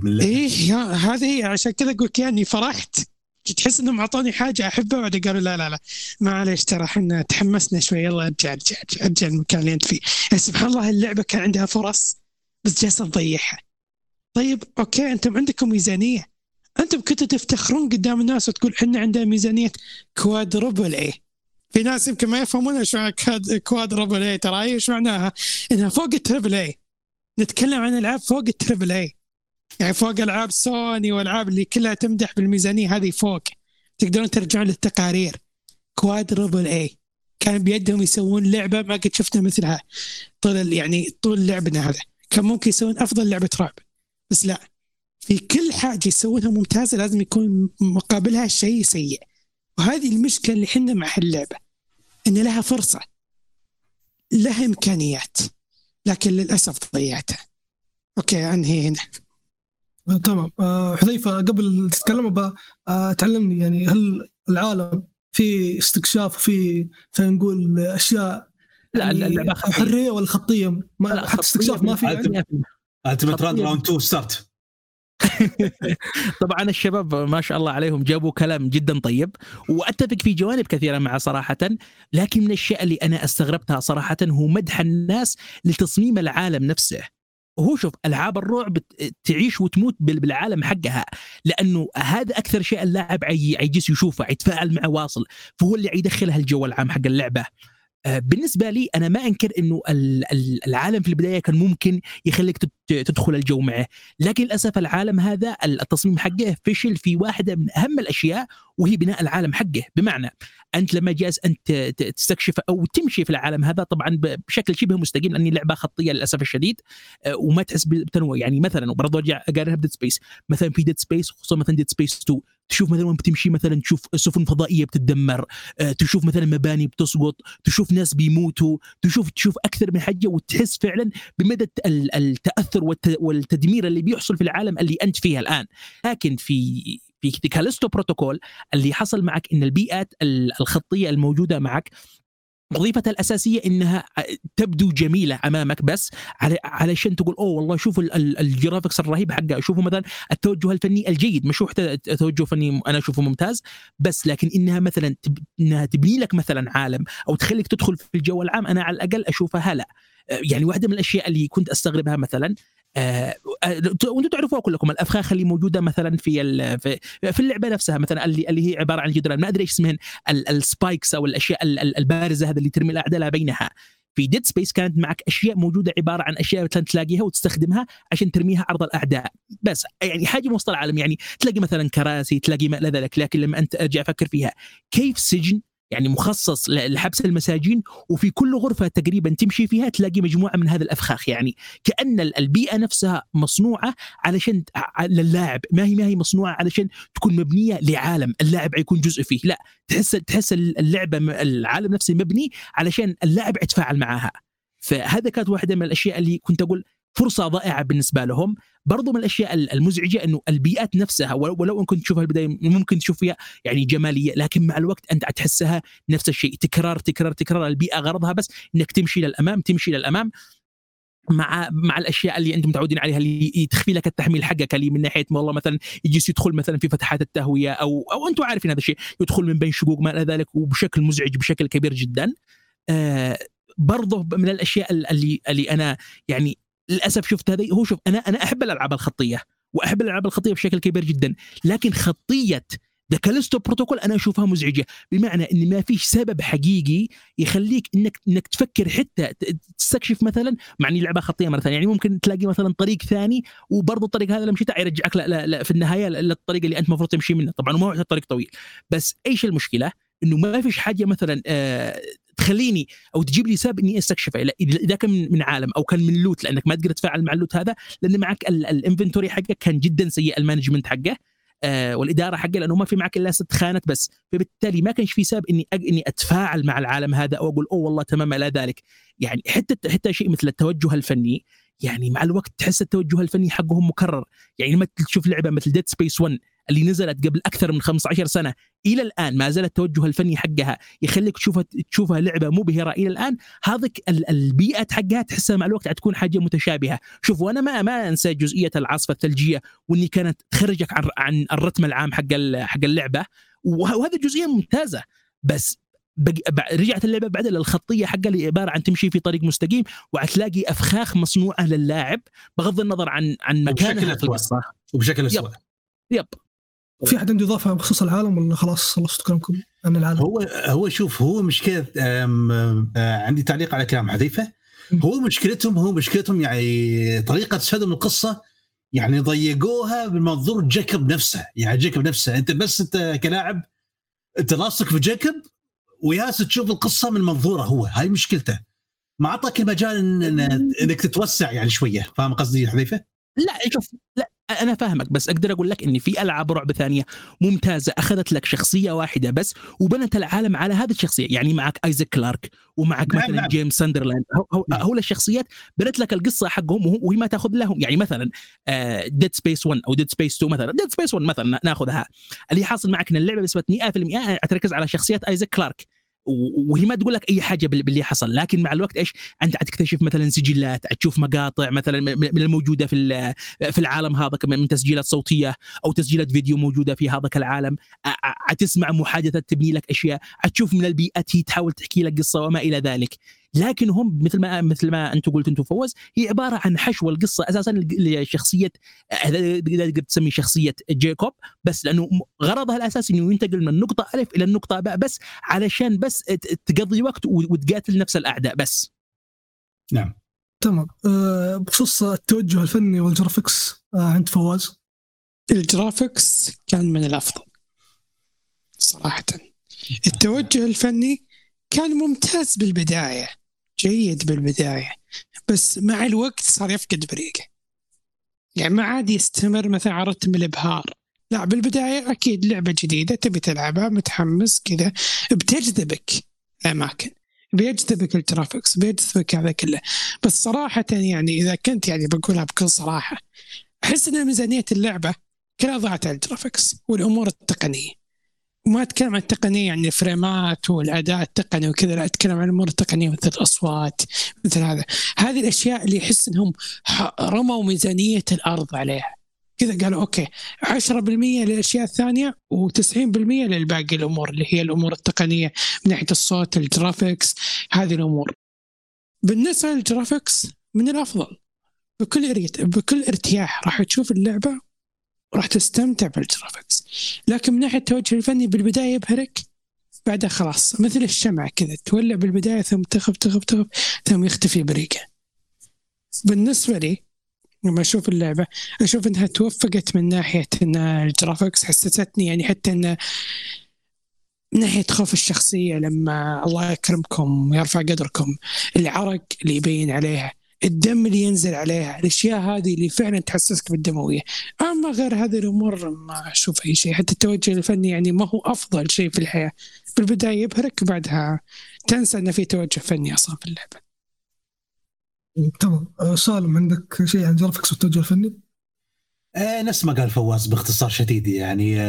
من. إيه هذه هي عشان كذا أقول لك يعني فرحت. تحس انهم اعطوني حاجة أحبها بعدين قالوا لا لا لا. معليش ترى إحنا تحمسنا شوي. يلا أرجع أرجع أرجع, أرجع المكان اللي أنت فيه. يعني سبحان الله اللعبة كان عندها فرص بس جالسة تضيعها. طيب okay أنتم عندكم ميزانية. أنتم كنتوا تفتخرون قدام الناس وتقول إحنا عندنا ميزانية quadruple A في ناس يمكن ما يفهمون إيش معنى quad- quadruple A ترى إيش معناها؟ إنها فوق ال triple A نتكلم عن ألعاب فوق ال triple A يعني فوق ألعاب سوني وألعاب اللي كلها تمدح بالميزانية هذه فوق. تقدرون ترجعون للتقارير. quadruple A كان بيدهم يسوون لعبة ما قد شفنا مثلها. طول يعني طول لعبنا هذا. كان ممكن يسوون أفضل لعبة رعب. بس لا. في كل حاجة يسوونها ممتازة لازم يكون مقابلها شيء سيء. وهذه المشكلة اللي إحنا مع هاللعبة. إن لها فرصة. لها إمكانيات. لكن للأسف ضيعتها. أوكي أنهي هنا. تمام. آه، حذيفة قبل تتكلم ابى آه، تعلمني يعني هل العالم في استكشاف وفي خلينا نقول أشياء لا يعني اللعبه خطية. حرية ولا خطية؟ ما لا، حتى استكشاف ما في. يعني. ultimate round. Round 2 start طبعا الشباب ما شاء الله عليهم جابوا كلام جدا طيب وأتفق في جوانب كثيرة معه صراحة لكن من الأشياء اللي أنا استغربتها صراحة هو مدح الناس لتصميم العالم نفسه. وهو شوف ألعاب الرعب تعيش وتموت بال- بالعالم حقها لأنه هذا أكثر شيء اللاعب عي- عيجلس يشوفه يتفاعل معه واصل فهو اللي يدخلها الجو العام حق اللعبة. بالنسبة لي أنا ما أنكر إنه ال- ال- العالم في البداية كان ممكن يخليك تدخل الجو معه. لكن للأسف العالم هذا التصميم حقه فشل في واحدة من أهم الأشياء وهي بناء العالم حقه. بمعنى أنت لما جالس أنت تستكشف أو تمشي في العالم هذا طبعا بشكل شبه مستقيم لأني لعبة خطية للأسف الشديد آه، وما تحس بالتنوع يعني مثلا وبرضه أرجع أقارنها ب Dead Space مثلا في Dead Space خصوصا مثلا Dead Space 2 تشوف مثلا وين بتمشي مثلا تشوف سفن فضائيه بتتدمر آه، تشوف مثلا مباني بتسقط تشوف ناس بيموتوا تشوف تشوف أكثر من حاجة وتحس فعلا بمدى الت- ال- التأثر والت- والتدمير اللي بيحصل في العالم اللي أنت فيها الآن. لكن في في Callisto Protocol اللي حصل معك إن البيئات ال- الخطية الموجودة معك وظيفتها الأساسية إنها تبدو جميلة أمامك بس علشان تقول أوه والله شوفوا ال- ال- ال graphics الرهيب حقها شوفوا مثلا التوجه الفني الجيد مش حتى توجه فني أنا أشوفه ممتاز بس لكن إنها مثلا. إنها تبني لك مثلا عالم أو تخليك تدخل في الجو العام أنا على الأقل أشوفها لا يعني واحدة من الأشياء اللي كنت أستغربها مثلا وأنتم تعرفوها كلكم الأفخاخ اللي موجودة مثلا في في اللعبة نفسها مثلا اللي اللي هي عبارة عن الجدران ما أدري إيش اسمهن ال- ال spikes أو الأشياء ال- ال- البارزة هذا اللي ترمي الأعداء بينها. في Dead Space كانت معك أشياء موجودة عبارة عن أشياء مثلا تلاقيها وتستخدمها عشان ترميها عرض الأعداء. بس يعني حاجة وسط العالم يعني تلاقي مثلا كراسي تلاقي ما إلى ذلك لكن لما أنت ارجع أفكر فيها كيف سجن يعني مخصص لحبس المساجين وفي كل غرفة تقريبا تمشي فيها تلاقي مجموعة من هذه الأفخاخ. يعني كأن ال- البيئة نفسها مصنوعة علشان للاعب. ما هي ما هي مصنوعة علشان تكون مبنية لعالم اللاعب يكون جزء فيه. لا تحس تحس اللعبه م- العالم نفسه مبني علشان اللاعب يتفاعل معها. فهذا كانت واحدة من الأشياء اللي كنت أقول فرصة ضائعة بالنسبة لهم. برضو من الأشياء ال- المزعجة إنه البيئات نفسها ولو ولو ان كنت تشوفها البداية ممكن تشوف فيها يعني جمالية لكن مع الوقت أنت تحسها نفس الشيء. تكرار تكرار تكرار. البيئة غرضها بس إنك تمشي للأمام تمشي للأمام. مع مع الأشياء اللي أنتم متعودين عليها اللي تخفي لك التحميل حقك اللي من ناحية والله مثلا يجلس يدخل مثلا في فتحات التهوية أو أو أنتم عارفين هذا الشيء يدخل من بين شقوق ما إلى ذلك وبشكل مزعج بشكل كبير جدا. آه برضه من الأشياء اللي اللي أنا يعني للأسف شفت هذه هو شوف أنا أنا أحب الألعاب الخطية وأحب الألعاب الخطية بشكل كبير جدا لكن خطية The Callisto Protocol أنا أشوفها مزعجة بمعنى إن ما فيش سبب حقيقي يخليك إنك إنك تفكر حتى تستكشف مثلا مع إني لعبة خطية مرة ثانية يعني ممكن تلاقي مثلا طريق ثاني وبرضه الطريق هذا لما مشيت يرجعك لا لا لا في النهاية للطريق اللي أنت المفروض تمشي منه طبعا ما هو طريق طويل بس إيش المشكلة؟ إنه ما فيش حاجة مثلا آه تخليني أو تجيب لي سبب إني استكشفه لا اذا كان من عالم أو كان من loot لأنك ما تقدر تتفاعل مع ال loot هذا لأن معك ال inventory حقك كان جدا سيء ال management حقه آه والإدارة حقه لأنه ما في معك إلا ست خانات بس. فبالتالي ما كانش في سبب إني أج... إني أتفاعل مع العالم هذا أو أقول أوه والله تمام. إلى ذلك. يعني حتى حتى شيء مثل التوجه الفني يعني مع الوقت تحس التوجه الفني حقهم مكرر. يعني لما تشوف لعبة مثل Dead Space 1 اللي نزلت قبل أكثر من 15 سنة. إلى الآن ما زال التوجه الفني حقها يخليك تشوفها تشوفها لعبة مبهره إلى الآن. هذيك البيئة حقها تحسها مع الوقت حتكون حاجة متشابهة. شوف وأنا ما ما أنسى جزئية العاصفة الثلجية وإني كانت تخرجك عن عن الرتم العام حق حق اللعبة. وهذه جزئية ممتازة. بس رجعت اللعبة بعد للخطية حقها اللي عبارة عن تمشي في طريق مستقيم وحتلاقي أفخاخ مصنوعة للاعب بغض النظر عن عن مكانها في القصة. وبشكل اسوء يب, يب. في أحد عنده إضافة بخصوص العالم ولا خلاص خلصت كلامكم عن العالم؟ هو هو شوف هو مشكلة عندي تعليق على كلام حذيفة. هو مشكلتهم هو مشكلتهم يعني طريقة سردهم القصة يعني ضيقوها بمنظور جيكوب نفسه. يعني جيكوب نفسه أنت بس أنت كلاعب أنت لاصق في جيكوب وياس تشوف القصة من منظوره هو. هاي مشكلته. ما أعطاك المجال إن إنك تتوسع يعني شوية. فاهم قصدي حذيفة؟ لا شوف لا أنا فاهمك بس أقدر أقول لك ان في ألعاب رعب ثانية ممتازة أخذت لك شخصية واحدة بس وبنت العالم على هذه الشخصية يعني معك ايزاك كلارك ومعك نعم مثلا نعم. جيمس ساندرلاند نعم. هو الشخصيات بنت لك القصة حقهم وهي ما تأخذ لهم يعني مثلا Dead Space 1 أو Dead Space 2 مثلا Dead Space 1 مثلا نأخذها اللي حاصل معك إن اللعبة بنسبه 100% تركز على شخصيات ايزاك كلارك وهي ما تقول لك أي حاجة باللي حصل. لكن مع الوقت إيش؟ أنت حتكتشف مثلا سجلات تشوف مقاطع مثلا من الموجوده في في العالم هذا من تسجيلات صوتية أو تسجيلات فيديو موجودة في هذاك العالم. حتسمع محادثات تبني لك أشياء حتشوف من البيئات هي تحاول تحكي لك قصة وما إلى ذلك. لكن هم مثل ما مثل ما انت قلت انت فوز هي عبارة عن حشو القصة أساسا لشخصية تقدر تسمي شخصية جيكوب بس لأنه غرضها الأساسي إنه ينتقل من النقطه الف إلى النقطه باء بس علشان بس تقضي وقت وتقاتل نفس الأعداء بس. نعم. تمام. أه بخصوص التوجه الفني وال graphics أه عند فواز؟ ال graphics كان من الأفضل صراحة. التوجه الفني كان ممتاز بالبداية. جيد بالبداية بس مع الوقت صار يفقد بريقه. يعني ما عاد يستمر مثلا على رتم الإبهار. لا بالبداية أكيد لعبة جديدة تبي تلعبها متحمس كذا. بتجذبك الأماكن بيجذبك ال graphics بيجذبك هذا كله. بس صراحة يعني إذا كنت يعني بقولها بكل صراحة أحس ان ميزانية اللعبة كلها ضاعت على ال graphics والأمور التقنية. ما أتكلم عن التقنية يعني الفريمات والاداء التقني وكذا لا أتكلم عن الأمور التقنية مثل الأصوات مثل هذا. هذه الأشياء اللي يحس إنهم رموا ميزانية الأرض عليها. كذا قالوا okay 10% للأشياء الثانية و90% للباقي الأمور اللي هي الأمور التقنية من ناحية الصوت ال graphics هذه الأمور. بالنسبة لل graphics من الأفضل. بكل بكل ارتياح راح تشوف اللعبة راح تستمتع بال graphics لكن من ناحية التوجه الفني بالبداية يبهرك بعدها خلاص مثل الشمعة كذا تولع بالبداية ثم تخف تخف تخف ثم يختفي بريقة. بالنسبة لي لما أشوف اللعبة أشوف أنها توفقت من ناحية أن الجرافكس حسستني يعني حتى أن من ناحية خوف الشخصية لما الله يكرمكم ويرفع قدركم العرق اللي يبين عليها. الدم اللي ينزل عليها الأشياء هذه اللي فعلا تحسسك بالدموية. أما غير هذه الأمور ما أشوف أي شيء حتى التوجه الفني يعني ما هو أفضل شيء في الحياة. بالبداية يبهرك بعدها تنسى ان في توجه فني أصلا في اللعبة. تمام. أه، سالم عندك شيء عن graphics والتوجه الفني؟ آه نفس ما قال فواز باختصار شديد يعني.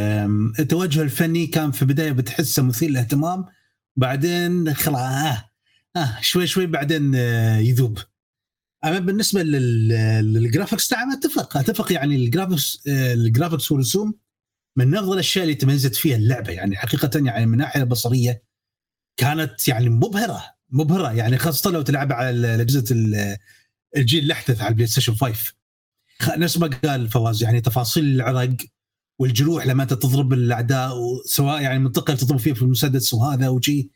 التوجه الفني كان في البداية بتحسه مثير للاهتمام بعدين خلاص آه, آه شوي شوي بعدين آه يذوب. أما بالنسبة لل graphics نعم أتفق. أتفق يعني ال graphics ال graphics والرسوم من أفضل الأشياء اللي تميزت فيها اللعبة. يعني حقيقة يعني من الناحيه البصريه كانت يعني مبهرة مبهرة. يعني خاصة لو تلعب على اجهزه الجيل الأحدث على ال PlayStation 5 نفس ما قال فواز يعني تفاصيل العرق والجروح لما أنت تضرب الأعداء سواء يعني المنطقة اللي تضرب فيها في المسدس وهذا وشي.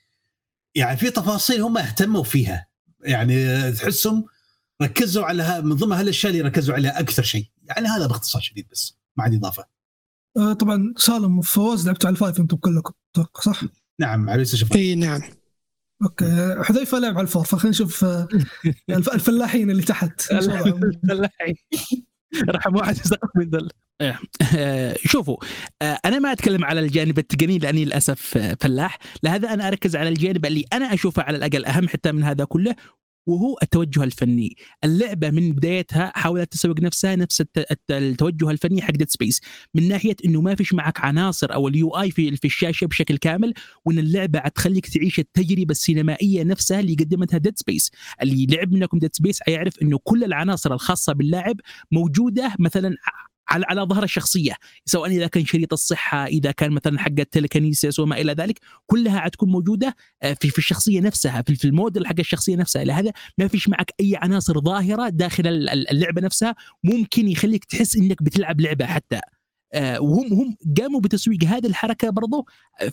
يعني في تفاصيل هم اهتموا فيها. يعني تحسهم ركزوا على من ضمن هالاشياء اللي ركزوا عليها أكثر شيء. يعني هذا باختصار شديد بس ما عندي إضافة. آه طبعا سالم وفواز لعبتوا على ال five أنتم كلكم صح؟ نعم على إي نعم. okay. حذيفة لعب على ال four فخلينا نشوف آه، الف- الفلاحين اللي تحت. وضعهم؟ رقم واحد من ذل. آه، شوفوا أنا ما أتكلم على الجانب التقني لأني للأسف فلاح. لهذا أنا أركز على الجانب اللي أنا أشوفه على الأقل أهم حتى من هذا كله وهو التوجه الفني. اللعبة من بدايتها حاولت تسوق نفسها نفس الت- الت- التوجه الفني حق Dead Space من ناحية إنه ما فيش معك عناصر أو ال UI في الشاشة بشكل كامل وإن اللعبة تخليك تعيش التجربة السينمائية نفسها اللي قدمتها Dead Space اللي لعب منكم Dead Space حيعرف إنه كل العناصر الخاصة باللاعب موجودة مثلا على على ظهر الشخصية سواء إذا كان شريط الصحة إذا كان مثلا حق ال telekinesis وما إلى ذلك كلها حتكون موجودة آه، في في الشخصية نفسها في في الموديل حق الشخصية نفسها. لهذا ما فيش معك أي عناصر ظاهرة داخل ال- ال- اللعبة نفسها ممكن يخليك تحس إنك بتلعب لعبة حتى. آه، وهم هم قاموا بتسويق هذه الحركة برضو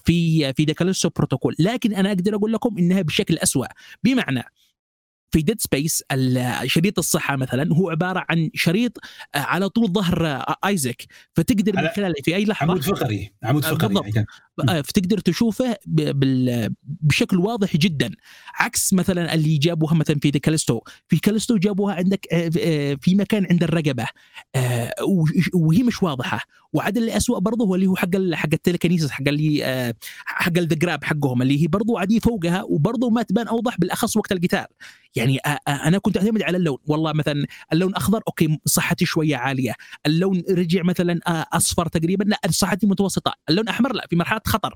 في في The Callisto Protocol لكن أنا أقدر أقول لكم إنها بشكل أسوأ. بمعنى في Dead Space شريط الصحة مثلا هو عبارة عن شريط آه، على طول ظهر آه، Isaac فتقدر من خلاله في أي لحظة عمود فقري عمود آه، فقري بالضبط. يعني. آه، فتقدر تشوفه بشكل واضح جدا. عكس مثلا اللي جابوها مثلا في كاليستو في كاليستو جابوها عندك آه، آه، في مكان عند الرقبة. آه، وهي مش واضحة. وعاد اللي اسوء برضه هو اللي هو حق حق ال telekinesis حق اللي آه، حق ال the grab حقهم اللي هي برضه عادي فوقها وبرضه ما تبان أوضح بالأخص وقت القتال. يعني آه، آه، أنا كنت أعتمد على اللون. والله مثلا اللون أخضر okay صحتي شوية عالية. اللون رجع مثلا أصفر تقريبا. لا صحتي متوسطة. اللون أحمر لا في مرحلة خطر.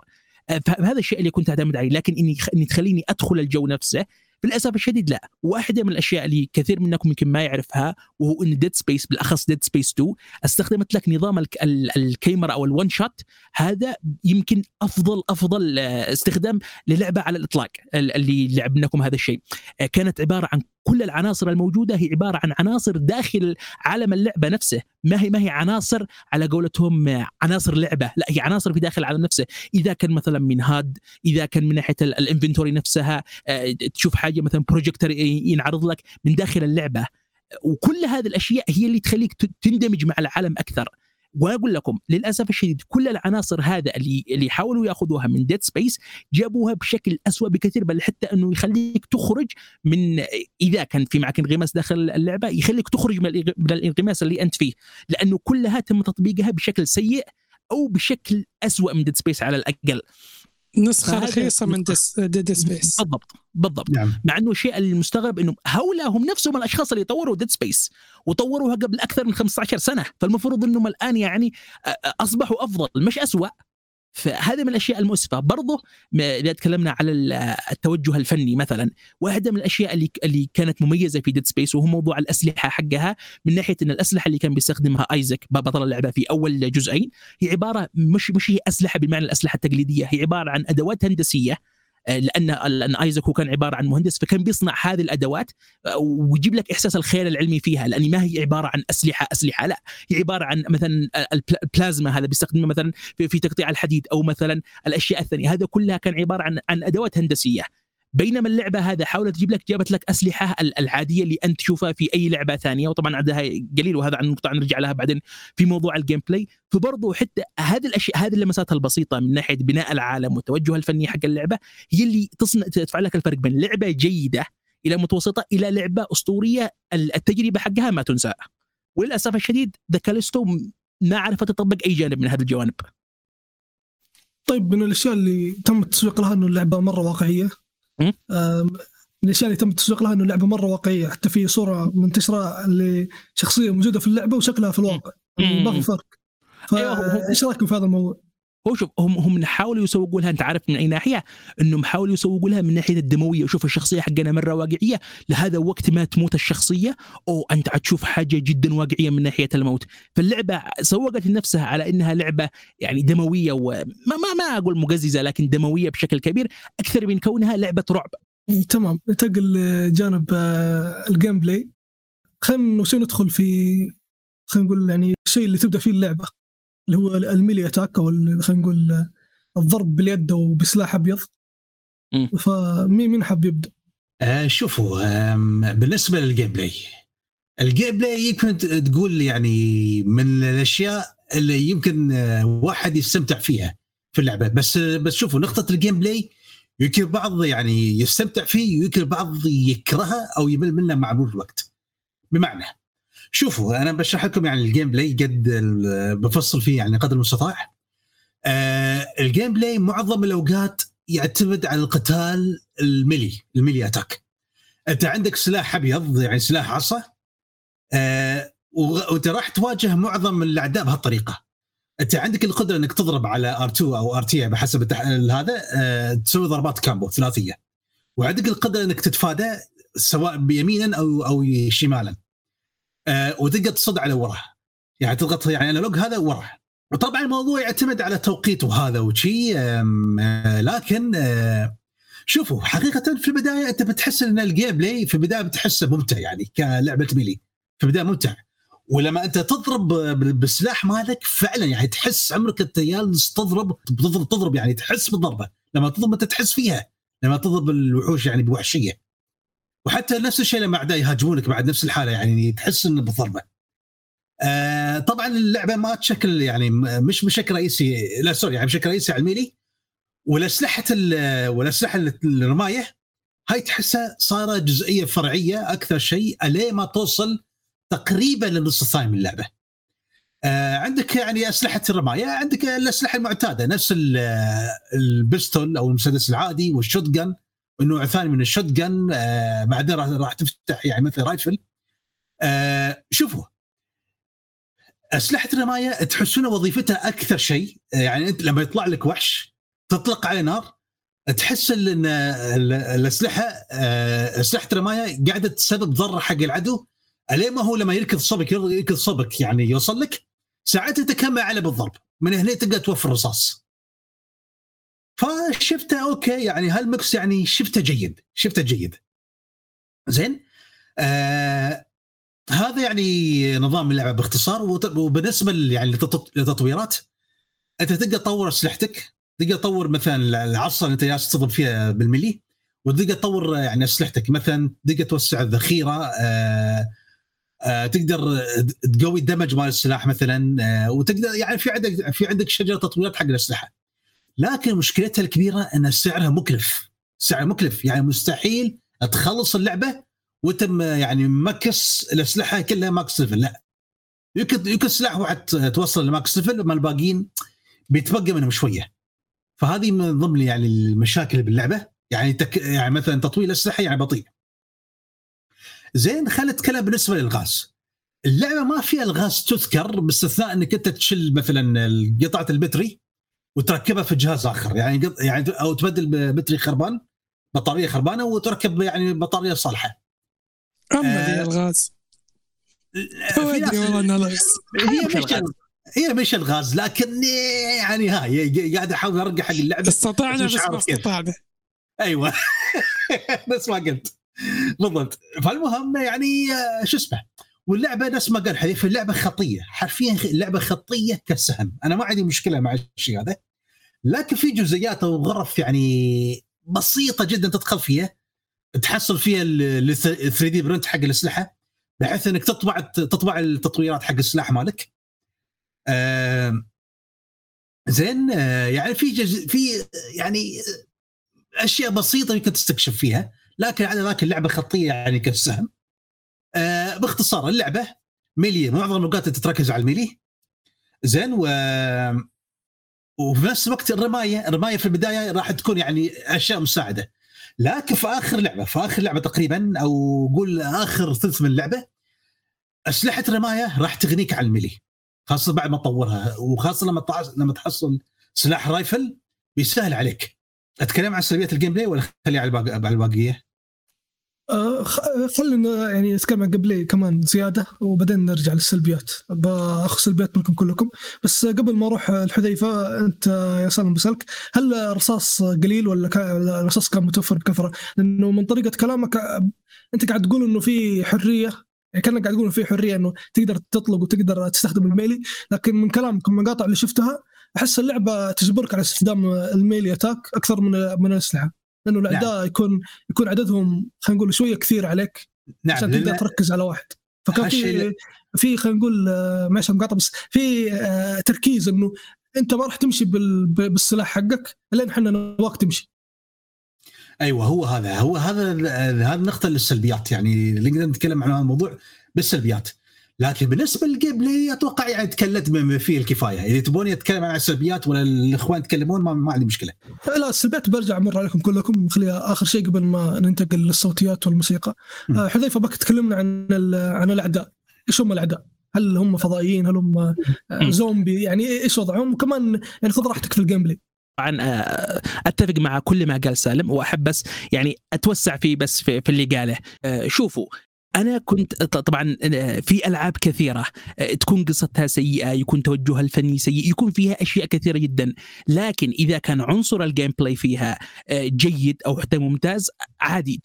فهذا الشيء اللي كنت أعتمد عليه. لكن إني إني تخليني أدخل الجو نفسه للأسف الشديد لا. واحدة من الأشياء اللي كثير منكم يمكن ما يعرفها وهو إن Dead Space بالأخص Dead Space 2 استخدمت لك نظام الك- ال- الكاميرا أو ال one shot هذا يمكن أفضل أفضل آه، استخدام للعبة على الإطلاق ال- اللي لعبناكم هذا الشيء. آه، كانت عبارة عن كل العناصر الموجودة هي عبارة عن عناصر داخل عالم اللعبة نفسه. ما هي ما هي عناصر على قولتهم عناصر لعبة. لا هي عناصر في داخل العالم نفسه. إذا كان مثلا من هاد إذا كان من ناحية ال- ال inventory نفسها آه، تشوف حاجة مثلا بروجيكتور ينعرض لك من داخل اللعبة. وكل هذه الأشياء هي اللي تخليك تندمج مع العالم أكثر. وأقول لكم للأسف الشديد كل العناصر هذا اللي اللي حاولوا يأخذوها من Dead Space جابوها بشكل أسوأ بكثير بل حتى أنه يخليك تخرج من إذا كان في معك انغماس داخل اللعبة يخليك تخرج من الانغماس اللي أنت فيه. لأنه كلها تم تطبيقها بشكل سيء أو بشكل أسوأ من Dead Space على الأقل. نسخة رخيصة من. Dead Space بالضبط بالضبط. نعم. مع إنه الشيء المستغرب إنه هؤلاء هم نفسهم الأشخاص اللي طوروا Dead Space وطوروها قبل أكثر من 15 سنة. فالمفروض إنهم الآن يعني أصبحوا أفضل مش أسوأ. فهذه من الأشياء المؤسفة. برضه إذا تكلمنا على ال- التوجه الفني مثلا واحدة من الأشياء اللي اللي كانت مميزة في Dead Space وهو موضوع الأسلحة حقها من ناحية إن الأسلحة اللي كان بيستخدمها Isaac بطل اللعبة في أول جزئين هي عباره مش مش هي أسلحة بمعنى الأسلحة التقليدية هي عبارة عن أدوات هندسية لأن لأن Isaac هو كان عبارة عن مهندس فكان بيصنع هذه الأدوات آه، ويجيب لك إحساس الخيال العلمي فيها لأن ما هي عبارة عن أسلحة أسلحة لا هي عبارة عن مثلا البلا- البلازما هذا بيستخدمه مثلا في تقطيع الحديد أو مثلا الأشياء الثانية. هذا كلها كان عبارة عن عن أدوات هندسية. بينما اللعبة هذا حاولت تجيب لك جابت لك أسلحة ال- العادية اللي أنت تشوفها في أي لعبة ثانية وطبعا عندها قليل وهذا عن نقطة نرجع لها بعدين في موضوع ال gameplay فبرضه حتى هذه الاشياء هذه اللمسات البسيطة من ناحية بناء العالم والتوجه الفني حق اللعبة هي اللي تصنع تدفع لك الفرق بين لعبة جيدة إلى متوسطة إلى لعبة أسطورية ال- التجربة حقها ما تنسى وللأسف الشديد The Callisto ما عرفت تطبق أي جانب من هذه الجوانب. طيب من الأشياء اللي تم التسويق لها إنه اللعبة مرة واقعية. من الاشياء اللي تم التسويق لها إنه اللعبة مرة واقعية حتى في صورة منتشرة لشخصية موجودة في اللعبة وشكلها في الواقع ما في. فرق أيوة، فإيش رأيكم في هذا الموضوع؟ هو شوف هم هم حاولوا يسوقوا لها أنت عارف من أي ناحية؟ إنهم حاولوا يسوقوا لها من ناحيه الدموية. وشوف الشخصية حقنا مرة واقعية. لهذا وقت ما تموت الشخصية أو أنت حتشوف حاجة جدا واقعية من ناحية الموت. فاللعبة سوقت لنفسها على إنها لعبة يعني دموية وما ما ما أقول مقززة لكن دموية بشكل كبير أكثر من كونها لعبة رعب. تمام. ننتقل لجانب آه، ال gameplay خلينا ندخل في خلينا نقول يعني الشيء اللي تبدأ فيه اللعبة. اللي هو ال melee attack أو خلينا نقول آه، الضرب باليد أو بسلاح أبيض. فمين مين حاب يبدأ؟ آه شوفوا آم، بالنسبة لل gameplay ال gameplay يمكن تقول يعني من الأشياء اللي يمكن آه، واحد يستمتع فيها في اللعبة بس بس شوفوا نقطة ال gameplay يمكن البعض يعني يستمتع فيه ويمكن البعض يكرهه أو يمل منه مع مرور الوقت بمعنى شوفوا أنا بشرح لكم يعني ال gameplay قد بفصل فيه يعني قدر المستطاع. آه ال gameplay معظم الأوقات يعتمد على القتال ال melee ال melee attack. أنت عندك سلاح أبيض يعني سلاح عصا. آه وأنت راح تواجه معظم الأعداء بهالطريقة. أنت عندك القدرة إنك تضرب على R2 أو R بحسب التح... هذا آه تسوي ضربات combo ثلاثية. وعندك القدرة إنك تتفادى سواء بيمينا أو أو شمالا. آه وتقدر تصد على وراه يعني تضغط يعني analog هذا وراه وطبعا الموضوع يعتمد على توقيته هذا وشيء آه لكن آه شوفوا حقيقه في البداية أنت بتحس إن ال gameplay في البداية بتحسه ممتع يعني كلعبة melee. في البداية ممتع. ولما أنت تضرب بالسلاح مالك فعلا يعني تحس عمرك انت تضرب تضرب تضرب يعني تحس بالضربة. لما تضرب أنت تحس فيها. لما تضرب الوحوش يعني بوحشية. وحتى نفس الشيء لما اعداء يهاجمونك بعد نفس الحالة يعني تحس إنه بالضربة. آه طبعا اللعبة ما تشكل يعني مش بشكل رئيسي لا سوري يعني بشكل رئيسي على الميلي. والاسلحه ال- والاسلحه ال- الرماية هاي تحسها صايره جزئية فرعية أكثر شيء الين ما توصل تقريبا للنص الثاني من اللعبة. آه عندك يعني أسلحة الرماية عندك الأسلحة المعتادة نفس ال- pistol أو المسدس العادي وال shotgun والنوع الثاني من ال shotgun آه بعدين راح, راح تفتح يعني مثل rifle. آه شوفوا أسلحة الرماية تحسون وظيفتها أكثر شيء. آه، يعني أنت لما يطلع لك وحش تطلق عليه نار تحس إن ال- الأسلحة آه، أسلحة الرماية قاعدة تسبب ضرر حق العدو. الين ما هو لما يركض صوبك يركض صوبك يعني يوصل لك ساعتها تكمل عليه بالضرب. من هنا تقدر توفر رصاص فشفته أوكي يعني هال mix يعني شفته جيد شفته جيد. زين؟ آه هذا يعني نظام اللعبة باختصار وبالنسبه يعني للتط- للتطويرات أنت تقدر تطور أسلحتك تقدر تطور مثلا العصا اللي أنت جالس تضرب فيها بالملي وتقدر تطور يعني أسلحتك. مثلا تقدر توسع الذخيرة آه آه تقدر تقوي الدمج مال السلاح مثلا آه وتقدر يعني في عندك في عندك شجرة تطويرات حق الأسلحة. لكن مشكلتها الكبيرة أن سعرها مكلف. سعر مكلف. يعني مستحيل تخلص اللعبة وانت م- يعني max الأسلحة كلها max level لا. يمكن يمكن سلاح واحد توصل ل max level اما الباقيين بيتبقى منهم شوية. فهذه من ضمن يعني المشاكل باللعبة. يعني تك يعني مثلا تطوير الأسلحة يعني بطيء. زين خلينا نتكلم بالنسبة للألغاز. اللعبة ما فيها ألغاز تذكر باستثناء إنك أنت تشيل مثلا قطعة ال battery. وتركبها في جهاز آخر. يعني يعني أو تبدل battery خربان بطارية خربانة وتركب يعني بطارية صالحة. أما ذي آه، الغاز أدري والله إنها لغز هي مش. هي مش الغاز لكن يعني هاي قاعد أحاول ارجع حق اللعبة. استطعنا بس بس ما. استطعنا. أيوه. نفس ما قلت. بالضبط. فالمهم يعني آه، شو اسمه؟ واللعبة نفس ما قال حليف اللعبة خطية. حرفيا اللعبة خطية كالسهم. أنا ما عندي مشكلة مع الشيء هذا. لكن في جزئيات أو غرف يعني بسيطة جدا تدخل فيها تحصل فيها ال 3 دي برنت حق الأسلحة بحيث إنك تطبع تطبع التطويرات حق السلاح مالك. آم، زين آه، يعني في جز... في يعني أشياء بسيطة يمكن تستكشف فيها. لكن على ذاك اللعبة خطية يعني كالسهم. آه باختصار اللعبة ميلي معظم الأوقات أنت تركز على الميلي. زين و وفي نفس الوقت الرماية الرماية في البداية راح تكون يعني أشياء مساعدة. لكن في آخر لعبة في آخر لعبة تقريبا أو قول آخر ثلث من اللعبة أسلحة الرماية راح تغنيك عن ال melee خاصة بعد ما تطورها. وخاصة لما لما تحصل سلاح rifle بيسهل عليك. أتكلم عن سلبيات ال gameplay ولا خليها على الباقية؟ آه، خ- خلينا يعني نتكلم عن ال gameplay كمان زيادة وبعدين نرجع للسلبيات. بأخذ سلبيات منكم كلكم. بس قبل ما أروح الحذيفة أنت يا سالم بسألك هل الرصاص قليل ولا الرصاص كان متوفر بكثرة؟ لأنه من طريقة كلامك آه، أنت قاعد تقول إنه في حرية يعني كأنك قاعد تقول إنه في حرية إنه تقدر تطلق وتقدر تستخدم الميلي. لكن من كلامك المقاطع اللي شفتها أحس اللعبة تجبرك على استخدام الميلي أتاك أكثر من من الأسلحة. لأنه الاعداء يكون يكون عددهم خلينا نقول شوية كثير عليك نعم عشان تقدر لأن- تركز على واحد. فكان في في خلينا نقول آه، معلش مقاطع بس في آه، تركيز إنه أنت ما راح تمشي بال... بالسلاح حقك لين إحنا نبغاك تمشي. أيوه هو هذا هو هذا هذه النقطة للسلبيات. يعني نقدر نتكلم عن هذا الموضوع بالسلبيات. لكن بالنسبة لل gameplay أتوقع يعني تكلمت بما فيه الكفاية إذا تبوني اتكلم عن السلبيات ولا الإخوان يتكلمون ما, ما عندي مشكلة لا السلبيات برجع أمر عليكم كلكم خليها آخر شيء قبل ما ننتقل للصوتيات والموسيقى آه حذيفة بك تكلمنا عن عن الأعداء إيش هم الأعداء؟ هل هم فضائيين؟ هل هم آه زومبي؟ يعني إيش وضعهم؟ وكمان يعني خذ راحتك في الجيم بلاي. طبعا آه، أتفق مع كل ما قال سالم وأحب بس يعني أتوسع فيه بس في, في اللي قاله آه، شوفوا أنا كنت طبعا آه، في ألعاب كثيرة تكون قصتها سيئة يكون توجهها الفني سيء يكون فيها أشياء كثيرة جدا. لكن إذا كان عنصر ال gameplay فيها جيد أو حتى ممتاز عادي.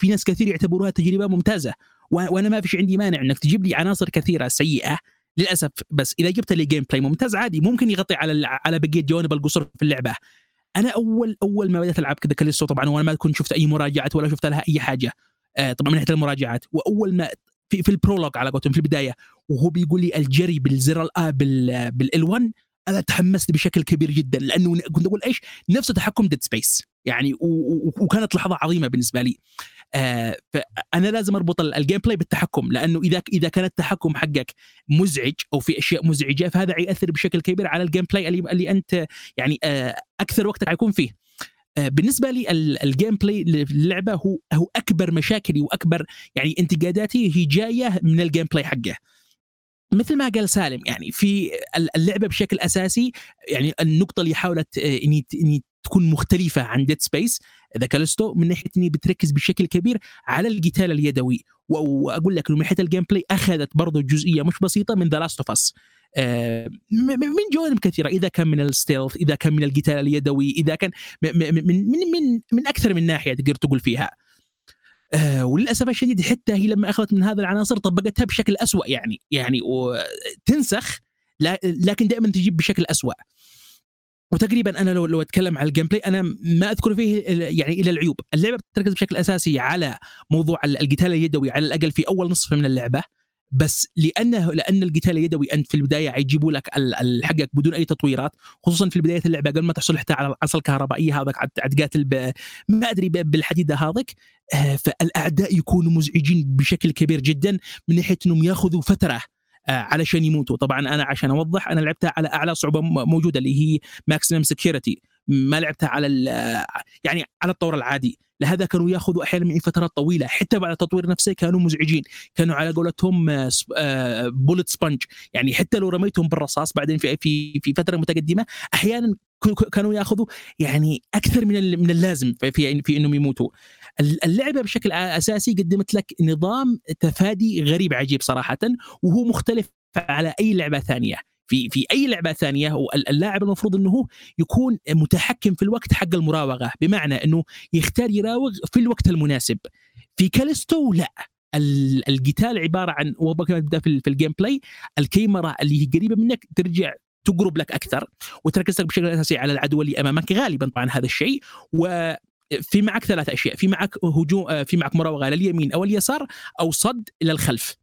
في ناس كثير يعتبروها تجربة ممتازة. وأنا ما فيش عندي مانع إنك تجيب لي عناصر كثيرة سيئة للأسف. بس إذا جبت لي gameplay ممتاز عادي. ممكن يغطي على على بقية جوانب القصور في اللعبة. أنا اول أول ما بدأت ألعب كذا كاليستو طبعا وأنا ما كنت شفت أي مراجعات ولا شفت لها أي حاجة. آه طبعا من ناحية المراجعات. وأول ما في, في ال prologue على قولتهم في البداية وهو بيقول لي الجري بالزر ال آ بال L1 أنا تحمست بشكل كبير جدا لأنه كنت أقول إيش؟ نفس تحكم ديد سبيس يعني وكانت لحظة عظيمة بالنسبة لي. آه فأنا لازم أربط ال gameplay بالتحكم لأنه إذا إذا كان التحكم حقك مزعج أو في أشياء مزعجة فهذا يأثر بشكل كبير على ال gameplay اللي, اللي أنت يعني آه أكثر وقتك حيكون فيه. آه بالنسبة لي ال gameplay للعبة هو هو أكبر مشاكلي وأكبر يعني انتقاداتي هي جاية من الجيم بلاي حقه. مثل ما قال سالم يعني في اللعبة بشكل أساسي يعني النقطة اللي حاولت آه، إني إني تكون مختلفة عن Dead Space The Callisto من ناحية إني بتركز بشكل كبير على القتال اليدوي. وأقول لك من ناحية ال gameplay أخذت برضه جزئية مش بسيطة من The Last of Us من جوانب كثيرة إذا كان من ال stealth إذا كان من القتال اليدوي إذا كان من من من, من أكثر من ناحية تقدر تقول فيها. آه وللأسف الشديد حتى هي لما أخذت من هذه العناصر طبقتها بشكل أسوأ يعني يعني تنسخ لكن دائما تجيب بشكل أسوأ. وتقريبا أنا لو لو أتكلم عن ال gameplay أنا ما أذكر فيه يعني إلا العيوب، اللعبة تركز بشكل أساسي على موضوع القتال اليدوي على الأقل في أول نصف من اللعبة. بس لأنه لأن القتال اليدوي انت في البداية حيجيبوا لك حقك بدون أي تطويرات خصوصا في بدايه اللعبة قبل ما تحصل حتى على العصا الكهربائية هذاك عاد تقاتل ما أدري بالحديده هذاك. آه، فالأعداء يكونوا مزعجين بشكل كبير جدا من ناحية إنهم يأخذوا فترة آه، علشان يموتوا. طبعا أنا عشان أوضح أنا لعبتها على أعلى صعوبة موجودة اللي هي maximum security ما لعبتها على يعني على الطور العادي. لهذا كانوا ياخذوا أحيانا من فترات طويلة حتى بعد التطوير نفسه كانوا مزعجين. كانوا على قولتهم bullet آه، sponge يعني حتى لو رميتهم بالرصاص بعدين في في في فترة متقدمة أحيانا كانوا ياخذوا يعني أكثر من من اللازم في يعني في إنهم يموتوا. اللعبة بشكل أساسي قدمت لك نظام تفادي غريب عجيب صراحة وهو مختلف على أي لعبة ثانية. في في أي لعبة ثانية اللاعب المفروض إنه يكون متحكم في الوقت حق المراوغة. بمعنى إنه يختار يراوغ في الوقت المناسب. في كاليستو لا. القتال عبارة عن وبدا في ال gameplay الكاميرا اللي هي قريبة منك ترجع تقرب لك أكثر وتركز لك بشكل أساسي على العدو اللي أمامك غالبا طبعا هذا الشيء. و في معك ثلاث أشياء. في معك هجوم في معك مراوغة لليمين أو اليسار أو صد إلى الخلف.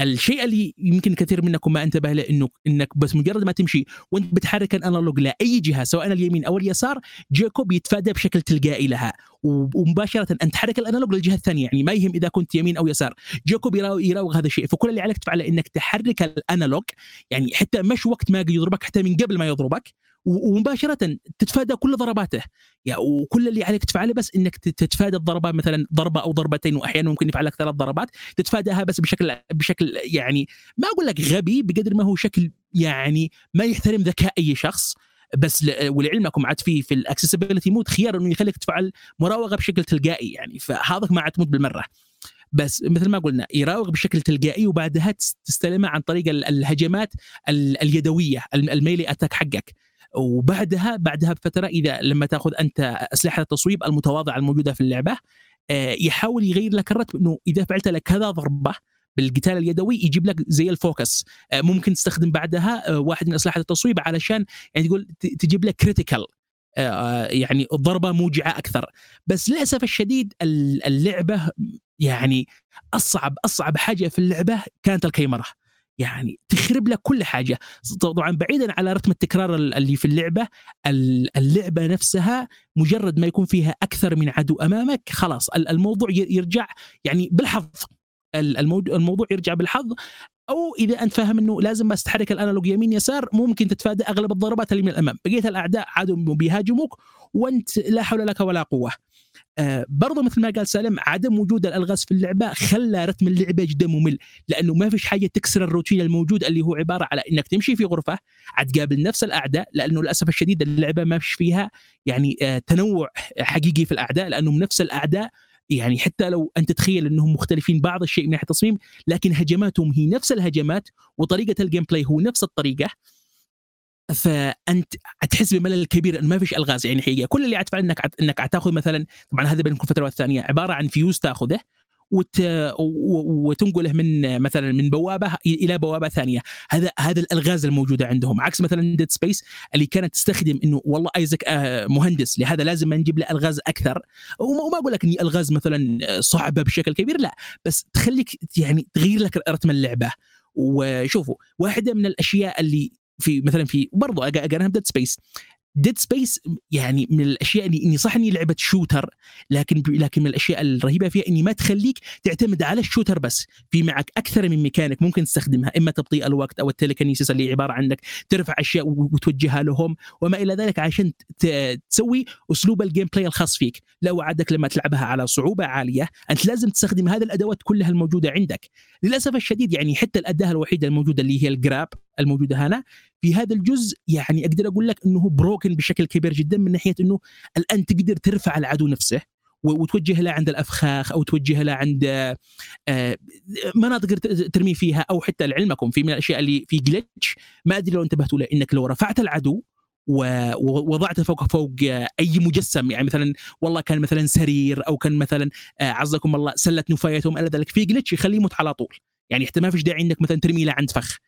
الشيء اللي يمكن كثير منكم ما انتبه له انه إنك بس مجرد ما تمشي وانت بتحرك الأنالوج لأي جهة سواء اليمين أو اليسار جيكوب يتفادى بشكل تلقائي لها. ومباشرة أن تحرك الأنالوج للجهة الثانية يعني ما يهم إذا كنت يمين أو يسار. جيكوب يراوغ هذا الشيء. فكل اللي عليك تفعله إنك تحرك ال analog يعني حتى مش وقت ما يضربك حتى من قبل ما يضربك ومباشرة تتفادى كل ضرباته. يعني وكل اللي عليك تفعله بس إنك تتفادى الضربات مثلا ضربة أو ضربتين واحيانا ممكن يفعل لك ثلاث ضربات. تتفاداها بس بشكل بشكل يعني ما أقول لك غبي بقدر ما هو شكل يعني ما يحترم ذكاء أي شخص بس ولعلمكم عاد في في ال accessibility mode خيار إنه يخليك تفعل مراوغة بشكل تلقائي. يعني فهذا ما عاد تموت بالمرة. بس مثل ما قلنا يراوغ بشكل تلقائي وبعدها تستلمها عن طريق الهجمات اليدوية ال melee attack حقك. وبعدها بعدها بفترة إذا لما تأخذ أنت أسلحة التصويب المتواضعة الموجودة في اللعبة آه، يحاول يغير لك الرتم إنه إذا فعلت لك كذا ضربة بالقتال اليدوي يجيب لك زي ال focus. آه، ممكن تستخدم بعدها آه، واحد من أسلحة التصويب علشان يعني تقول تجيب لك كريتيكال يعني الضربه موجعة أكثر. بس للأسف الشديد اللعبة يعني أصعب أصعب حاجة في اللعبة كانت الكاميرا. يعني تخرب لك كل حاجة. طبعا بعيدا على رتم التكرار اللي في اللعبة اللعبة نفسها مجرد ما يكون فيها أكثر من عدو أمامك خلاص الموضوع يرجع يعني بالحظ. الموضوع يرجع بالحظ. أو إذا أنت فاهم إنه لازم بس تحرك الأنالوج يمين يسار ممكن تتفادى أغلب الضربات اللي من الأمام. بقية الأعداء عادوا بيهاجموك وأنت لا حول لك ولا قوة. آه برضو مثل ما قال سالم عدم وجود الألغاز في اللعبة خلى رتم اللعبة جدا ممل لأنه ما فيش حاجة تكسر الروتين الموجود اللي هو عبارة على إنك تمشي في غرفة تقابل نفس الأعداء لأنه للأسف الشديد اللعبة ما فيش فيها يعني آه تنوع حقيقي في الأعداء لأنهم نفس الأعداء يعني حتى لو انت تتخيل أنهم مختلفين بعض الشيء من ناحية التصميم لكن هجماتهم هي نفس الهجمات وطريقة ال gameplay هو نفس الطريقة. فأنت تحس بملل كبير انه ما فيش ألغاز يعني حقيقة. كل اللي تفعله إنك إنك تاخذ مثلا طبعا هذا بين كل فترة والثانية عبارة عن فيوز تاخذه. وت... وتنقله من مثلا من بوابة إلى بوابة ثانية. هذا هذا الألغاز الموجودة عندهم. عكس مثلا Dead Space اللي كانت تستخدم إنه والله Isaac آه، مهندس لهذا لازم نجيب له ألغاز أكثر. وما أقول لك إنه ألغاز مثلا صعبة بشكل كبير لا. بس تخليك يعني تغير لك رتم اللعبه وشوفوا واحدة من الأشياء اللي في مثلا في برضو أقارنها ب Dead Space Dead Space يعني من الأشياء اللي إني صح إني لعبه shooter لكن لكن من الأشياء الرهيبة فيها إني ما تخليك تعتمد على ال shooter بس. في معك أكثر من ميكانيك ممكن تستخدمها إما تبطيء الوقت أو ال telekinesis اللي عبارة عنك ترفع أشياء وتوجهها لهم وما إلى ذلك عشان تسوي أسلوب ال gameplay الخاص فيك. لا وعدك لما تلعبها على صعوبة عالية أنت لازم تستخدم هذه الأدوات كلها الموجودة عندك. للأسف الشديد يعني حتى الأداة الوحيدة الموجودة اللي هي ال grab الموجودة هنا. في هذا الجزء يعني أقدر أقول لك إنه broken بشكل كبير جدا من ناحية إنه الآن تقدر ترفع العدو نفسه وتوجه له عند الأفخاخ أو توجه له عند آه، مناطق ترمي فيها أو حتى لعلمكم في من الأشياء اللي في glitch ما أدري لو انتبهتوا له إنك لو رفعت العدو ووضعته فوق فوق أي مجسم يعني مثلا والله كان مثلا سرير أو كان مثلا آه، عزكم الله سلة نفايات وما إلى ذلك. في glitch يخليه يموت على طول. يعني حتى ما فيش داعي إنك مثلا ترمي له عند فخ.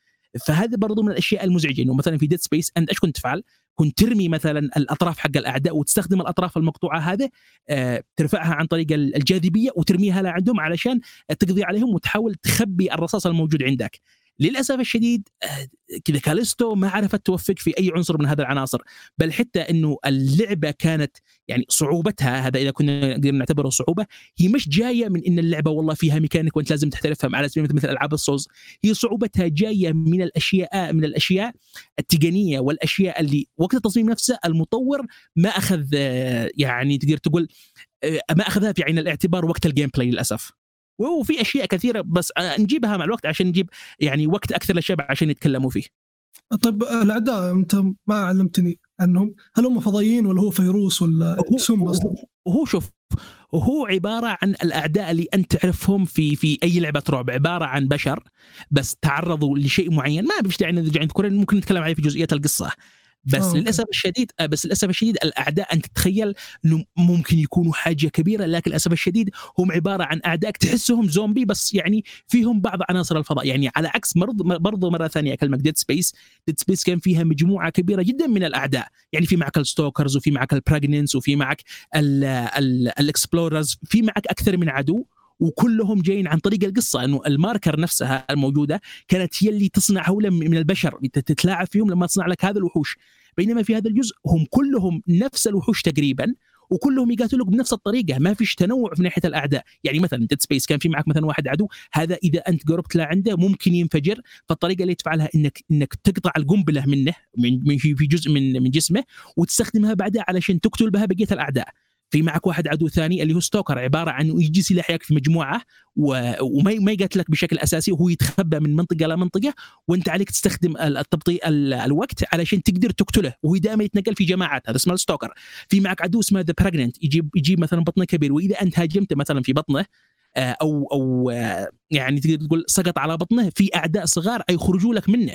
فهذا برضو من الأشياء المزعجة إنه مثلا في Dead Space أنت إيش كنت تفعل؟ كنت ترمي مثلا الأطراف حق الأعداء وتستخدم الأطراف المقطوعة هذه آه، ترفعها عن طريق الجاذبية وترميها لعندهم علشان تقضي عليهم وتحاول تخبي الرصاص الموجود عندك للأسف الشديد آه، كذا كاليستو ما عرفت توفق في أي عنصر من هذه العناصر. بل حتى إنه اللعبة كانت يعني صعوبتها هذا إذا كنا نقدر نعتبره صعوبة هي مش جاية من إن اللعبة والله فيها ميكانيك وأنت لازم تحترفها على سبيل مثل ألعاب الصوز هي صعوبتها جاية من الأشياء من الأشياء التقنية والأشياء اللي وقت التصميم نفسه المطور ما أخذ آه، يعني تقدر تقول آه، ما أخذها في عين الاعتبار وقت ال gameplay للأسف. وفي أشياء كثيرة بس نجيبها مع الوقت عشان نجيب يعني وقت أكثر للشباب عشان يتكلموا فيه. طيب الأعداء أنت ما علمتني عنهم، هل هم فضائيين ولا هو فيروس ولا سم أصلا؟ هو شوف هو عبارة عن الأعداء اللي أنت تعرفهم في في أي لعبة رعب عبارة عن بشر بس تعرضوا لشيء معين ما فيش داعي نرجع ممكن نتكلم عليه في جزئيات القصة بس أوه. للأسف الشديد آه، بس للأسف الشديد الأعداء أنت تتخيل إنه ممكن يكونوا حاجة كبيرة لكن للأسف الشديد هم عبارة عن أعداء تحسهم زومبي بس يعني فيهم بعض عناصر الفضاء. يعني على عكس برضو برضو مرة ثانية أكلمك Dead Space Dead Space كان فيها مجموعة كبيرة جدا من الأعداء. يعني في معك ال stalkers وفي معك ال pregnants وفي معك ال exploders في معك أكثر من عدو. وكلهم جايين عن طريق القصة إنه ال marker نفسها الموجودة كانت هي اللي تصنع هولا من البشر تتلاعب فيهم لما تصنع لك هذا الوحوش. بينما في هذا الجزء هم كلهم نفس الوحوش تقريبا وكلهم يقاتلوك بنفس الطريقة ما فيش تنوع في ناحية الأعداء. يعني مثلا Dead Space كان في معك مثلا واحد عدو هذا إذا أنت قربت عنده ممكن ينفجر فالطريقة اللي تفعلها إنك إنك تقطع القنبلة منه من في جزء من من جسمه وتستخدمها بعدها علشان تقتل بها بقية الأعداء. في معك واحد عدو ثاني اللي هو stalker عبارة عن يجي سلاح في مجموعة وما ما يقتلك بشكل أساسي وهو يتخبى من منطقة لمنطقه وأنت عليك تستخدم التبطيء الوقت علشان تقدر تقتله وهو دائما يتنقل في جماعات هذا اسمه الستوكر في معك عدو اسمه ذا براجننت يجيب يجيب مثلا بطنه كبير وإذا أنت هاجمته مثلا في بطنه آه، أو أو آه، يعني تقدر تقول سقط على بطنه في أعداء صغار يخرجوا لك منه.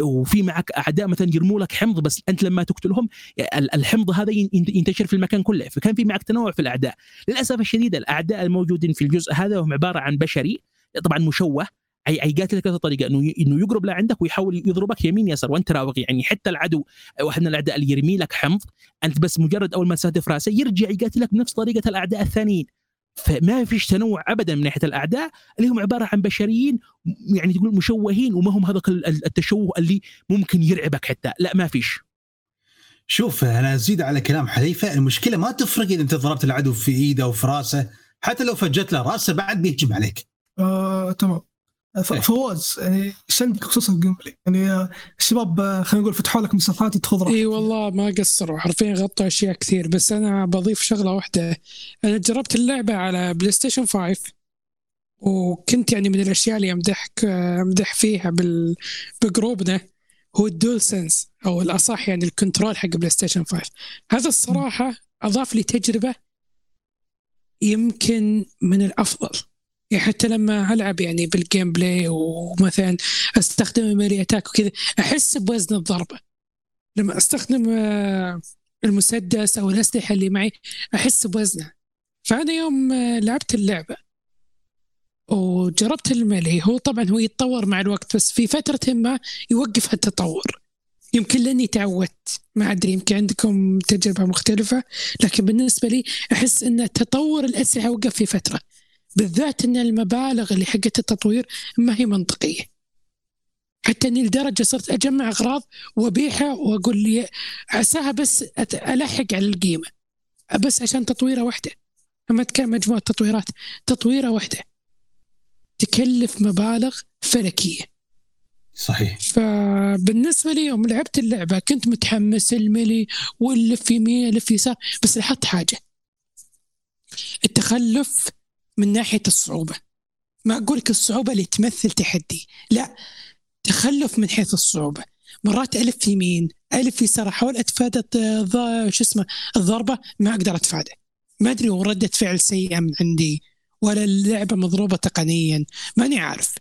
وفي معك أعداء مثلا يرموا لك حمض بس أنت لما تقتلهم الحمض هذا ينتشر في المكان كله. فكان في معك تنوع في الأعداء. للأسف الشديد الأعداء الموجودين في الجزء هذا هم عبارة عن بشري طبعا مشوه اي يقاتلك بهذه الطريقة إنه إنه يقرب لعندك ويحاول يضربك يمين يسار وأنت راوغ. يعني حتى العدو واحد من الأعداء اللي يرمي لك حمض أنت بس مجرد أول ما تستهدف رأسه يرجع يقاتلك بنفس طريقة الأعداء الثانيين. فما فيش تنوع ابدا من ناحية الأعداء اللي هم عبارة عن بشريين يعني تقول مشوهين وما هم هذاك التشوه اللي ممكن يرعبك حتى لا ما فيش شوف أنا أزيد على كلام حذيفة المشكلة ما تفرق إذا أنت ضربت العدو في إيده أو في رأسه حتى لو فجرت له رأسه بعد بيهجم عليك. آه، تمام. فواز يعني إيش عندك بخصوص ال gameplay؟ يعني الشباب خلينا نقول فتحوا لك مساحات تدخل إي والله ما قصروا حرفيا غطوا أشياء كثير بس أنا بضيف شغلة واحدة. أنا جربت اللعبة على PlayStation 5 وكنت يعني من الأشياء اللي امدحك أمدح فيها بال... بجروبنا هو ال DualSense أو الأصح يعني ال control حق PlayStation 5 هذا الصراحة أضاف لي تجربة يمكن من الأفضل. يعني حتى لما ألعب يعني بال gameplay ومثلا أستخدم ال melee attack وكذا أحس بوزن الضربة. لما أستخدم آه، المسدس أو الأسلحة اللي معي أحس بوزنها. فأنا يوم آه، لعبت اللعبة وجربت الميلي هو طبعا هو يتطور مع الوقت بس في فترة ما يوقف التطور. يمكن لأني تعودت. ما أدري يمكن عندكم تجربة مختلفة لكن بالنسبة لي أحس إن تطور الأسلحة وقف في فترة. بالذات إن المبالغ اللي حقت التطوير ما هي منطقية. حتى إني لدرجة صرت أجمع أغراض وأبيعها وأقول لي عساها بس ألحق على القيمة. بس عشان تطويره واحدة. أما كان مجموعة تطويرات. تطويره واحدة. تكلف مبالغ فلكية. صحيح. فبالنسبة لي يوم لعبت اللعبة كنت متحمس الملي واللف يمين الف يسار بس لاحظت حاجة. التخلف من ناحية الصعوبة. ما أقول لك الصعوبة اللي تمثل تحدي. لا تخلف من حيث الصعوبة. مرات ألف يمين ألف يسار أحاول أتفادى شو اسمه الضربة ما أقدر أتفادى. ما أدري ردة فعل سيئة من عندي ولا اللعبة مضروبة تقنيا ماني عارف.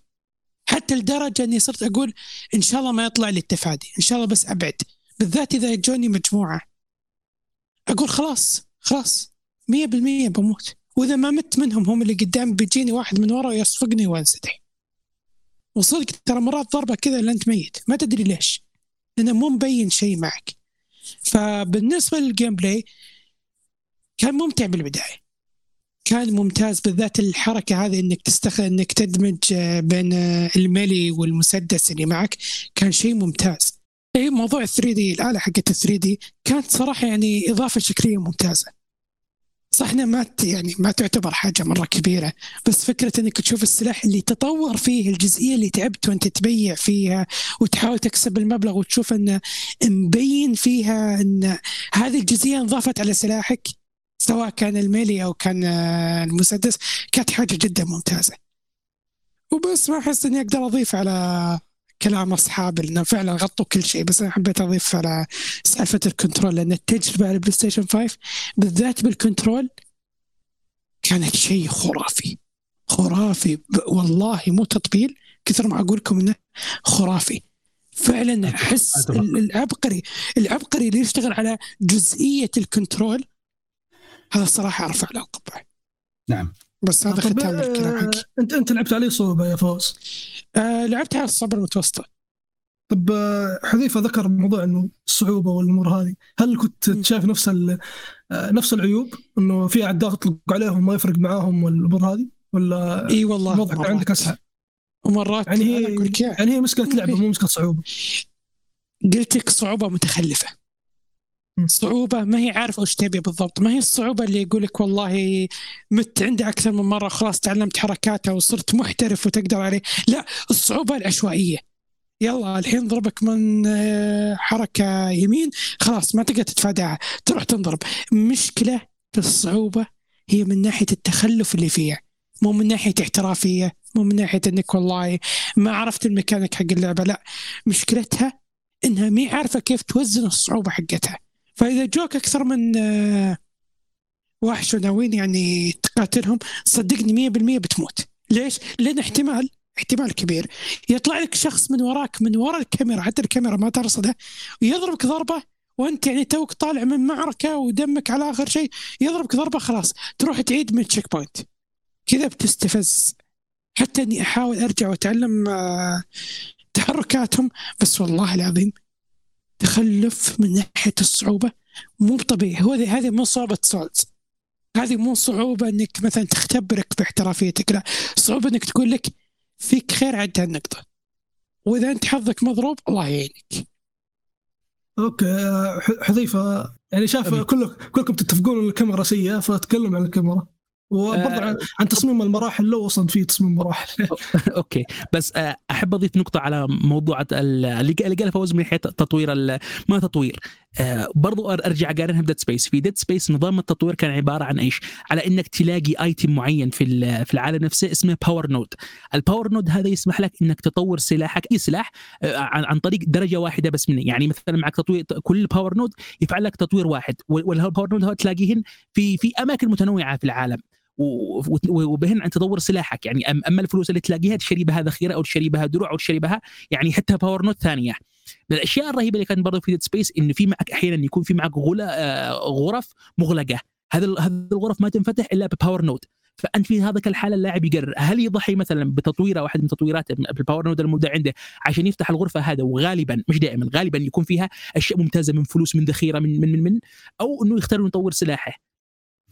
حتى لدرجة إني صرت أقول إن شاء الله ما يطلع لي التفادي إن شاء الله بس أبعد. بالذات إذا جوني مجموعة. أقول خلاص خلاص 100% بموت. وإذا ما مت منهم هم اللي قدام بيجيني واحد من ورا ويصفقني وانسدح وصدق ترى مرات ضربة كذا إلا أنت ميت. ما تدري ليش. لأنه مو مبين شيء معك. فبالنسبة لل gameplay كان ممتع بالبداية. كان ممتاز بالذات الحركة هذه إنك تستخدم إنك تدمج بين ال melee والمسدس اللي معك. كان شيء ممتاز. اي موضوع 3D الآلة حقت 3D كانت صراحة يعني إضافة شكلية ممتازة. صح إنها ما يعني ما تعتبر حاجة مرة كبيرة بس فكرة إنك تشوف السلاح اللي تطور فيه الجزئية اللي تعبت وأنت تبيع فيها وتحاول تكسب المبلغ وتشوف إنه مبين فيها إن هذه الجزئية انضافت على سلاحك سواء كان ال melee أو كان آه، المسدس كانت حاجة جدا ممتازة. وبس ما أحس إني أقدر أضيف على كلام اصحابي لأنه فعلا غطوا كل شيء بس أنا حبيت أضيف على سالفة ال control لأن التجربة على ال PlayStation 5 بالذات بال control كانت شيء خرافي خرافي والله مو تطبيل كثر ما أقول لكم إنه خرافي. فعلا أحس العبقري العبقري اللي يشتغل على جزئية ال control هذا الصراحة أرفع له القبعة. نعم. بس هذا ختام الكلام حقي. انت أنت لعبت عليه صعوبه يا فوز. آه لعبت على الصعوبه المتوسطة. طب آه، حذيفة ذكر موضوع إنه الصعوبة والأمور هذه. هل كنت شايف نفس آه، نفس العيوب؟ إنه في اعداء تطلق عليهم ما يفرق معاهم والأمور هذه؟ ولا إي والله الوضع عندك أسهل؟ ومرات يعني هي يعني هي مشكله لعبة مو مشكله صعوبة. قلت لك صعوبة متخلفة. صعوبة ما هي عارفة وش تبي بالضبط. ما هي الصعوبة اللي يقول لك والله مت عندي أكثر من مرة خلاص تعلمت حركاتها وصرت محترف وتقدر عليه. لا الصعوبة العشوائية. يلا الحين ضربك من آه، حركة يمين خلاص ما تقدر تتفاداها. تروح تنضرب. مشكلة الصعوبة هي من ناحية التخلف اللي فيها مو من ناحية احترافية مو من ناحية إنك والله ما عرفت الميكانيك حق اللعبة. لا مشكلتها إنها مي عارفة كيف توزن الصعوبة حقتها. فإذا جوك أكثر من آه، وحش وناويين يعني تقاتلهم صدقني 100% بتموت. ليش؟ لأن احتمال احتمال كبير. يطلع لك شخص من وراك من ورا الكاميرا حتى الكاميرا ما ترصده ويضربك ضربة وأنت يعني توك طالع من معركة ودمك على آخر شيء يضربك ضربة خلاص. تروح تعيد من checkpoint كذا بتستفز. حتى إني أحاول أرجع وأتعلم آه، تحركاتهم بس والله العظيم تخلف من ناحية الصعوبة؟ مو طبيعي. هو هذه مو صعوبة Souls. هذه مو صعوبة إنك مثلا تختبرك باحترافيتك لا. صعوبة إنك تقول لك فيك خير عد هالنقطة. وإذا أنت حظك مضروب الله يعينك. okay آه، حذيفة يعني شاف كل كلكم تتفقون الكاميرا سيئة فتكلم عن الكاميرا. وبرضه آه. عن, تصميم المراحل لو وصل فيه تصميم مراحل okay. بس آه، أحب أضيف نقطة على موضوع ال- اللي اللي قال فوز من ناحيه تطوير ما تطوير. آه، برضو أرجع أقارنها ب Dead Space في Dead Space نظام التطوير كان عبارة عن إيش؟ على إنك تلاقي item معين في في العالم نفسه اسمه power node ال power node هذا يسمح لك إنك تطور سلاحك إي سلاح آه، عن طريق درجة واحدة بس منه. يعني مثلا معك تطوير كل power node يفعل لك تطوير واحد. وال power node تلاقيهن في في أماكن متنوعة في العالم. وبهن عن تطور سلاحك. يعني أما الفلوس اللي تلاقيها تشتري بها ذخيرة أو تشتري بها دروع أو تشتري بها يعني حتى power node ثانية. من الأشياء الرهيبة اللي كانت برضه في Dead Space إنه في معك أحيانا يكون في معك غلا آه، غرف مغلقة. هذا هذه الغرف ما تنفتح إلا ب power node فأنت في هذاك الحالة اللاعب يقرر هل يضحي مثلا بتطويره واحد من تطويرات بال power node الموجودة عنده عشان يفتح الغرفة هذا وغالبا مش دائما غالبا يكون فيها أشياء ممتازة من فلوس من ذخيرة من من من, من أو إنه يختار إنه يطور سلاحه.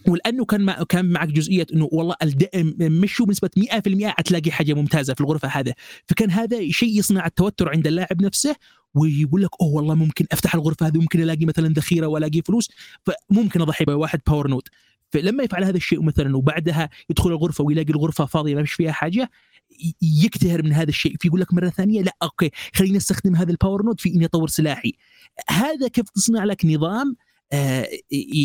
ولأنه كان مع كان معك جزئية إنه والله الدعم مشوا بنسبة 100% حتلاقي حاجة ممتازة في الغرفة هذا فكان هذا شيء يصنع التوتر عند اللاعب نفسه ويقول لك أوه والله ممكن أفتح الغرفة هذه وممكن ألاقي مثلا ذخيرة وألاقي فلوس. فممكن أضحي بواحد power node فلما يفعل هذا الشيء مثلا وبعدها يدخل الغرفة ويلاقي الغرفة فاضية ما فيش فيها حاجة ي- يقتهر من هذا الشيء. فيقول لك مرة ثانية لا okay خليني أستخدم هذا ال power node في إني أطور سلاحي. هذا كيف تصنع لك نظام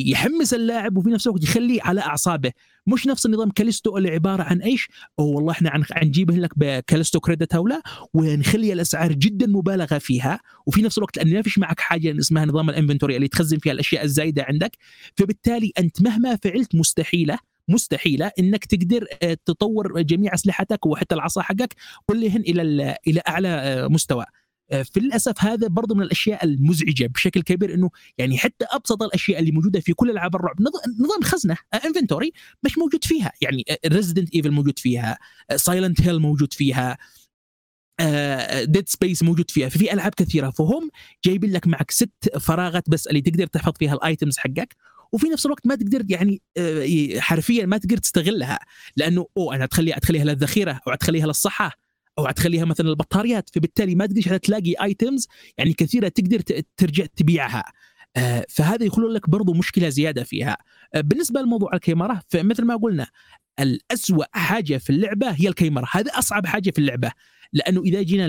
يحمس اللاعب وفي نفس الوقت يخليه على أعصابه. مش نفس النظام كاليستو اللي عبارة عن إيش؟ أو والله إحنا حنجيبه لك ب Callisto credit لا ونخلي الأسعار جدا مبالغة فيها وفي نفس الوقت لأن ما فيش معك حاجة اسمها نظام ال inventory اللي تخزن فيها الأشياء الزايدة عندك. فبالتالي أنت مهما فعلت مستحيلة مستحيلة إنك تقدر آه، تطور جميع أسلحتك وحتى العصا حقك كلهن إلى ال- إلى أعلى آه، مستوى. آه، في للاسف هذا برضو من الأشياء المزعجة بشكل كبير إنه يعني حتى أبسط الأشياء اللي موجودة في كل ألعاب الرعب نظ- نظام خزنة inventory مش موجود فيها. يعني Resident Evil موجود فيها Silent Hill موجود فيها Dead Space موجود فيها. ففي ألعاب كثيرة فهم جايبين لك معك ست فراغات بس اللي تقدر تحفظ فيها ال items حقك وفي نفس الوقت ما تقدر يعني آه، حرفيا ما تقدر تستغلها. لأنه أوه أنا أتخليها للذخيرة أو أتخليها للصحة. أو تخليها مثلا البطاريات. فبالتالي ما تقدر تلاقي items يعني كثيرة تقدر ترجع تبيعها. آه، فهذا يخلق لك برضو مشكلة زيادة فيها. آه، بالنسبة لموضوع الكاميرا فمثل ما قلنا الأسوأ حاجة في اللعبة هي الكاميرا. هذا أصعب حاجة في اللعبة. لأنه إذا جينا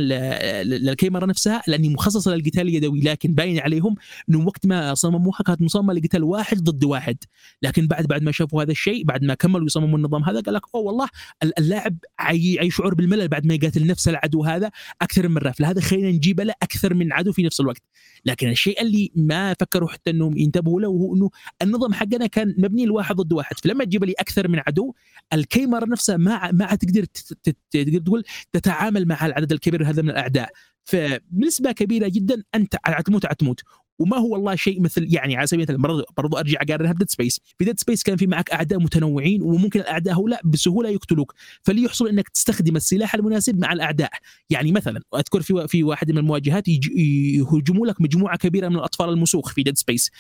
للكاميرا نفسها لأني مخصصة للقتال اليدوي لكن باين عليهم إنه وقت ما صمموها كانت مصممة لقتال واحد ضد واحد. لكن بعد بعد ما شافوا هذا الشيء بعد ما كملوا يصمموا النظام هذا قال لك أوه والله ال- اللاعب عي- يشعر بالملل بعد ما يقاتل نفس العدو هذا أكثر من مره فلهذا خلينا نجيب له أكثر من عدو في نفس الوقت. لكن الشيء اللي ما فكروا حتى إنهم ينتبهوا له هو إنه النظام حقنا كان مبني لواحد ضد واحد. فلما تجيب لي أكثر من عدو الكاميرا نفسها ما ما تقدر تقدر تقول تتعامل مع العدد الكبير هذا من الأعداء. فبنسبة كبيرة جدا أنت تموت تموت وما هو والله شيء مثل يعني على سبيل المثال برضو, أرجع اقارنها ب Dead Space في Dead Space كان في معك أعداء متنوعين وممكن الأعداء هؤلاء بسهولة يقتلوك. فليحصل إنك تستخدم السلاح المناسب مع الأعداء. يعني مثلا أذكر في في واحد من المواجهات يهجموا لك مجموعة كبيرة من الأطفال المسوخ في Dead Space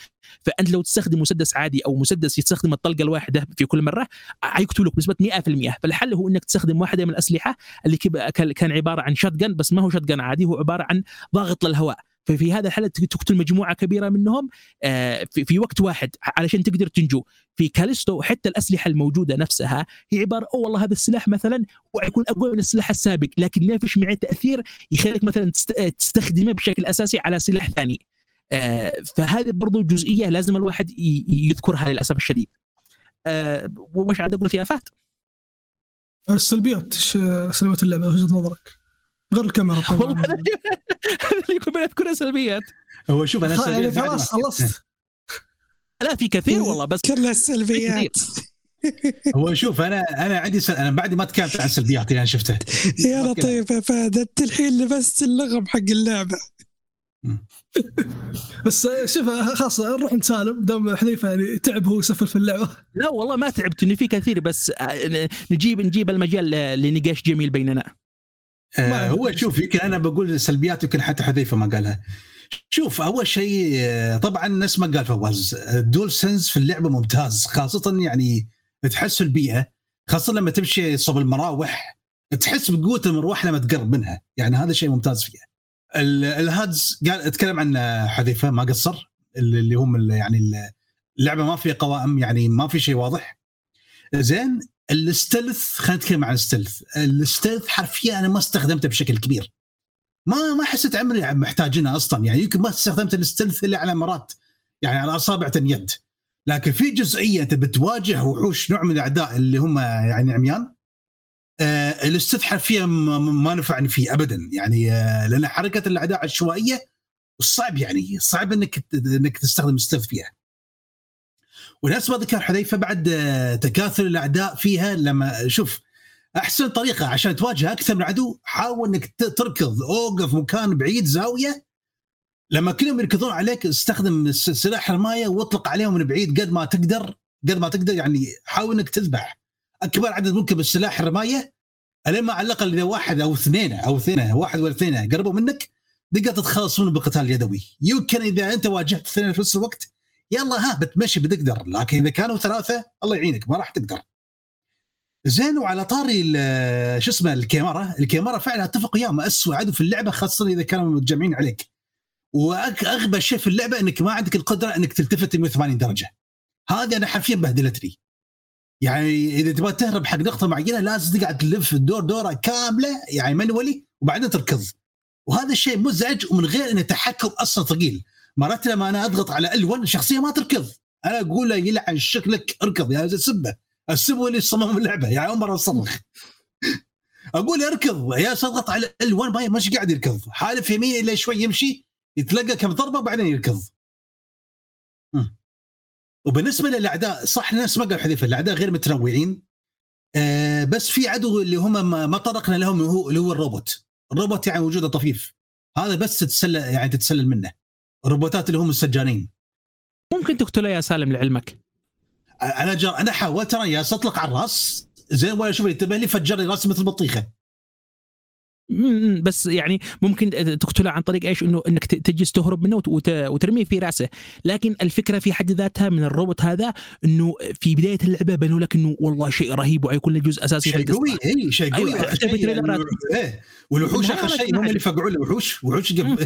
فأنت لو تستخدم مسدس عادي أو مسدس يستخدم الطلقة الواحدة في كل مرة حيقتلك بنسبة 100% فالحل هو إنك تستخدم واحدة من الأسلحة اللي كان عبارة عن شات بس ما هو شات عادي هو عبارة عن ضاغط للهواء. ففي هذا الحالة تقتل مجموعة كبيرة منهم آه، في وقت واحد علشان تقدر تنجو. في كاليستو حتى الأسلحة الموجودة نفسها هي عبارة أو والله هذا السلاح مثلا ويكون أقوى من السلاح السابق لكن ما فيش معه تأثير يخليك مثلا تست- تستخدمه بشكل أساسي على سلاح ثاني. آه، فهذه برضو جزئية لازم الواحد يذكرها للأسف الشديد. آه، ومش عاد أقول فيها فات السلبيات سلبيات اللعبة وجهة نظرك؟ غير الكاميرا والله طبعا هذا اللي يكون اذكرها سلبيات. هو شوف أنا يعني سلبيات بعد ما- خلاص. خلصت لا في كثير والله بس كلها السلبيات هو شوف أنا أنا عندي سل... أنا بعد ما تكلمت عن السلبيات اللي أنا شفتها يا لطيف يا فهد أنت الحين لبست اللغم حق اللعبة. بس شوف خلاص نروح نسالم. دام حذيفه يعني تعب هو يسفل في اللعبة. لا والله ما تعبت انه في كثير بس آه، نجيب نجيب المجال لنقاش جميل بيننا. آه هو شوف يمكن أنا بقول سلبيات يمكن حتى حذيفة ما قالها. شوف أول شيء آه، طبعا نفس ما قال فواز. الدول سنس في اللعبة ممتاز خاصة يعني تحس البيئة خاصة لما تمشي صوب المراوح تحس بقوة المروح لما تقرب منها. يعني هذا شيء ممتاز فيها. ال- الهادز قال اتكلم عن حذيفة ما قصر. اللي هم ال- يعني ال- اللعبة ما فيها قوائم يعني ما في شيء واضح. زين الستلث خلينا نتكلم عن الستلث الستلث حرفيا أنا ما استخدمته بشكل كبير. ما ما حسيت عمري محتاجينها أصلا. يعني يمكن ما استخدمت الستلث إلا على مرات يعني على أصابع اليد. لكن في جزئية انت بتواجه وحوش نوع من الأعداء اللي هم يعني عميان آه الاستلث حرفيا ما- نفعني فيه ابدا. يعني آه لأن حركة الأعداء عشوائية صعب يعني صعب إنك إنك تستخدم الستلث فيها. ونفس ما ذكر حذيفة بعد آه، تكاثر الأعداء فيها لما شوف أحسن طريقة عشان تواجه أكثر من عدو حاول إنك تركض أوقف مكان بعيد زاوية لما كلهم يركضون عليك استخدم سلاح رمايه واطلق عليهم من بعيد قد ما تقدر قد ما تقدر يعني حاول إنك تذبح أكبر عدد ممكن بالسلاح الرمايه الين ما على الاقل اذا واحد أو اثنين أو اثنين واحد ولا اثنين قربوا منك تقدر تتخلص منهم بقتال يدوي. يمكن إذا أنت واجهت اثنين في نفس الوقت يلا ها بتمشي بتقدر. لكن إذا كانوا ثلاثة الله يعينك ما راح تقدر. زين وعلى طاري شو اسمه الكاميرا. الكاميرا فعلا اتفق وياه ما اسوء عدو في اللعبة خاصة إذا كانوا متجمعين عليك. وأغبى شيء في اللعبة إنك ما عندك القدرة إنك تلتفت 180 درجة. هذه أنا حرفيا بهدلتني. يعني إذا تبغى تهرب حق نقطة معينة لازم تقعد تلف الدور دورة كاملة يعني منولي وبعدين تركض. وهذا الشيء مزعج ومن غير ان التحكم أصلا ثقيل. مرات لما أنا أضغط على ال1 الشخصيه ما تركض. أنا أقول له يلعن شكلك اركض يا سبه. السبه اللي صمم اللعبة أول مرة اصرخ أقول اركض يا أضغط على ال1 ما مش قاعد يركض. حالف يمين إلى شوي يمشي يتلقى كم ضربة وبعدين يركض. وبالنسبة للأعداء صح نفس ما قال حذيفة الأعداء غير متنوعين. آه بس في عدو اللي هم ما طرقنا لهم اللي هو الروبوت. الروبوت يعني وجوده طفيف. هذا بس تتسلل يعني تتسلل منه. الروبوتات اللي هم السجانين. ممكن تقتله يا سالم لعلمك. أنا جر... أنا حاولت ترى يا اطلق على الرأس. زين ولا شوف ينتبه لي فجر لي راسي مثل بطيخة. بس يعني ممكن تقتله عن طريق إيش؟ إنه إنك تجلس تهرب منه وت- وت- وترميه في رأسه. لكن الفكرة في حد ذاتها من الروبوت هذا إنه في بداية اللعبة بنوا لك إنه والله شيء رهيب ويكون له جزء أساسي في شيء. قوي اي شيء قوي. أيوة، شيء في تريلرات. إيه والوحوش آخر شيء هم. اللي يفقعون الوحوش. وحوش مم.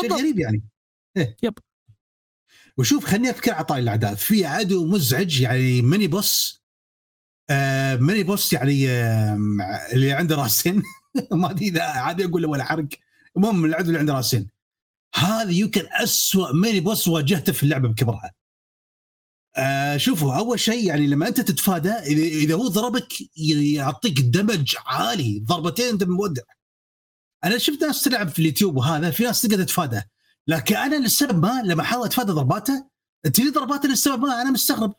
شيء. غريب يعني. إيه. yep. وشوف خليني اذكر عطاء الاعداء في عدو مزعج يعني mini boss آه mini boss يعني آه اللي عنده راسين. ما أدري إذا عادي أقول ولا حرق. المهم العدو اللي عنده راسين. هذا يمكن أسوأ mini boss واجهته في اللعبة بكبرها. آه شوفوا أول شيء يعني لما أنت تتفادى إذا هو ضربك يعطيك damage عالي. ضربتين أنت مودع. أنا شفت ناس تلعب في اليوتيوب وهذا في ناس تقدر تتفادى لكن أنا للسبب ما لما أحاول أتفادى ضرباته تجي ضرباته للسبب ما أنا مستغرب.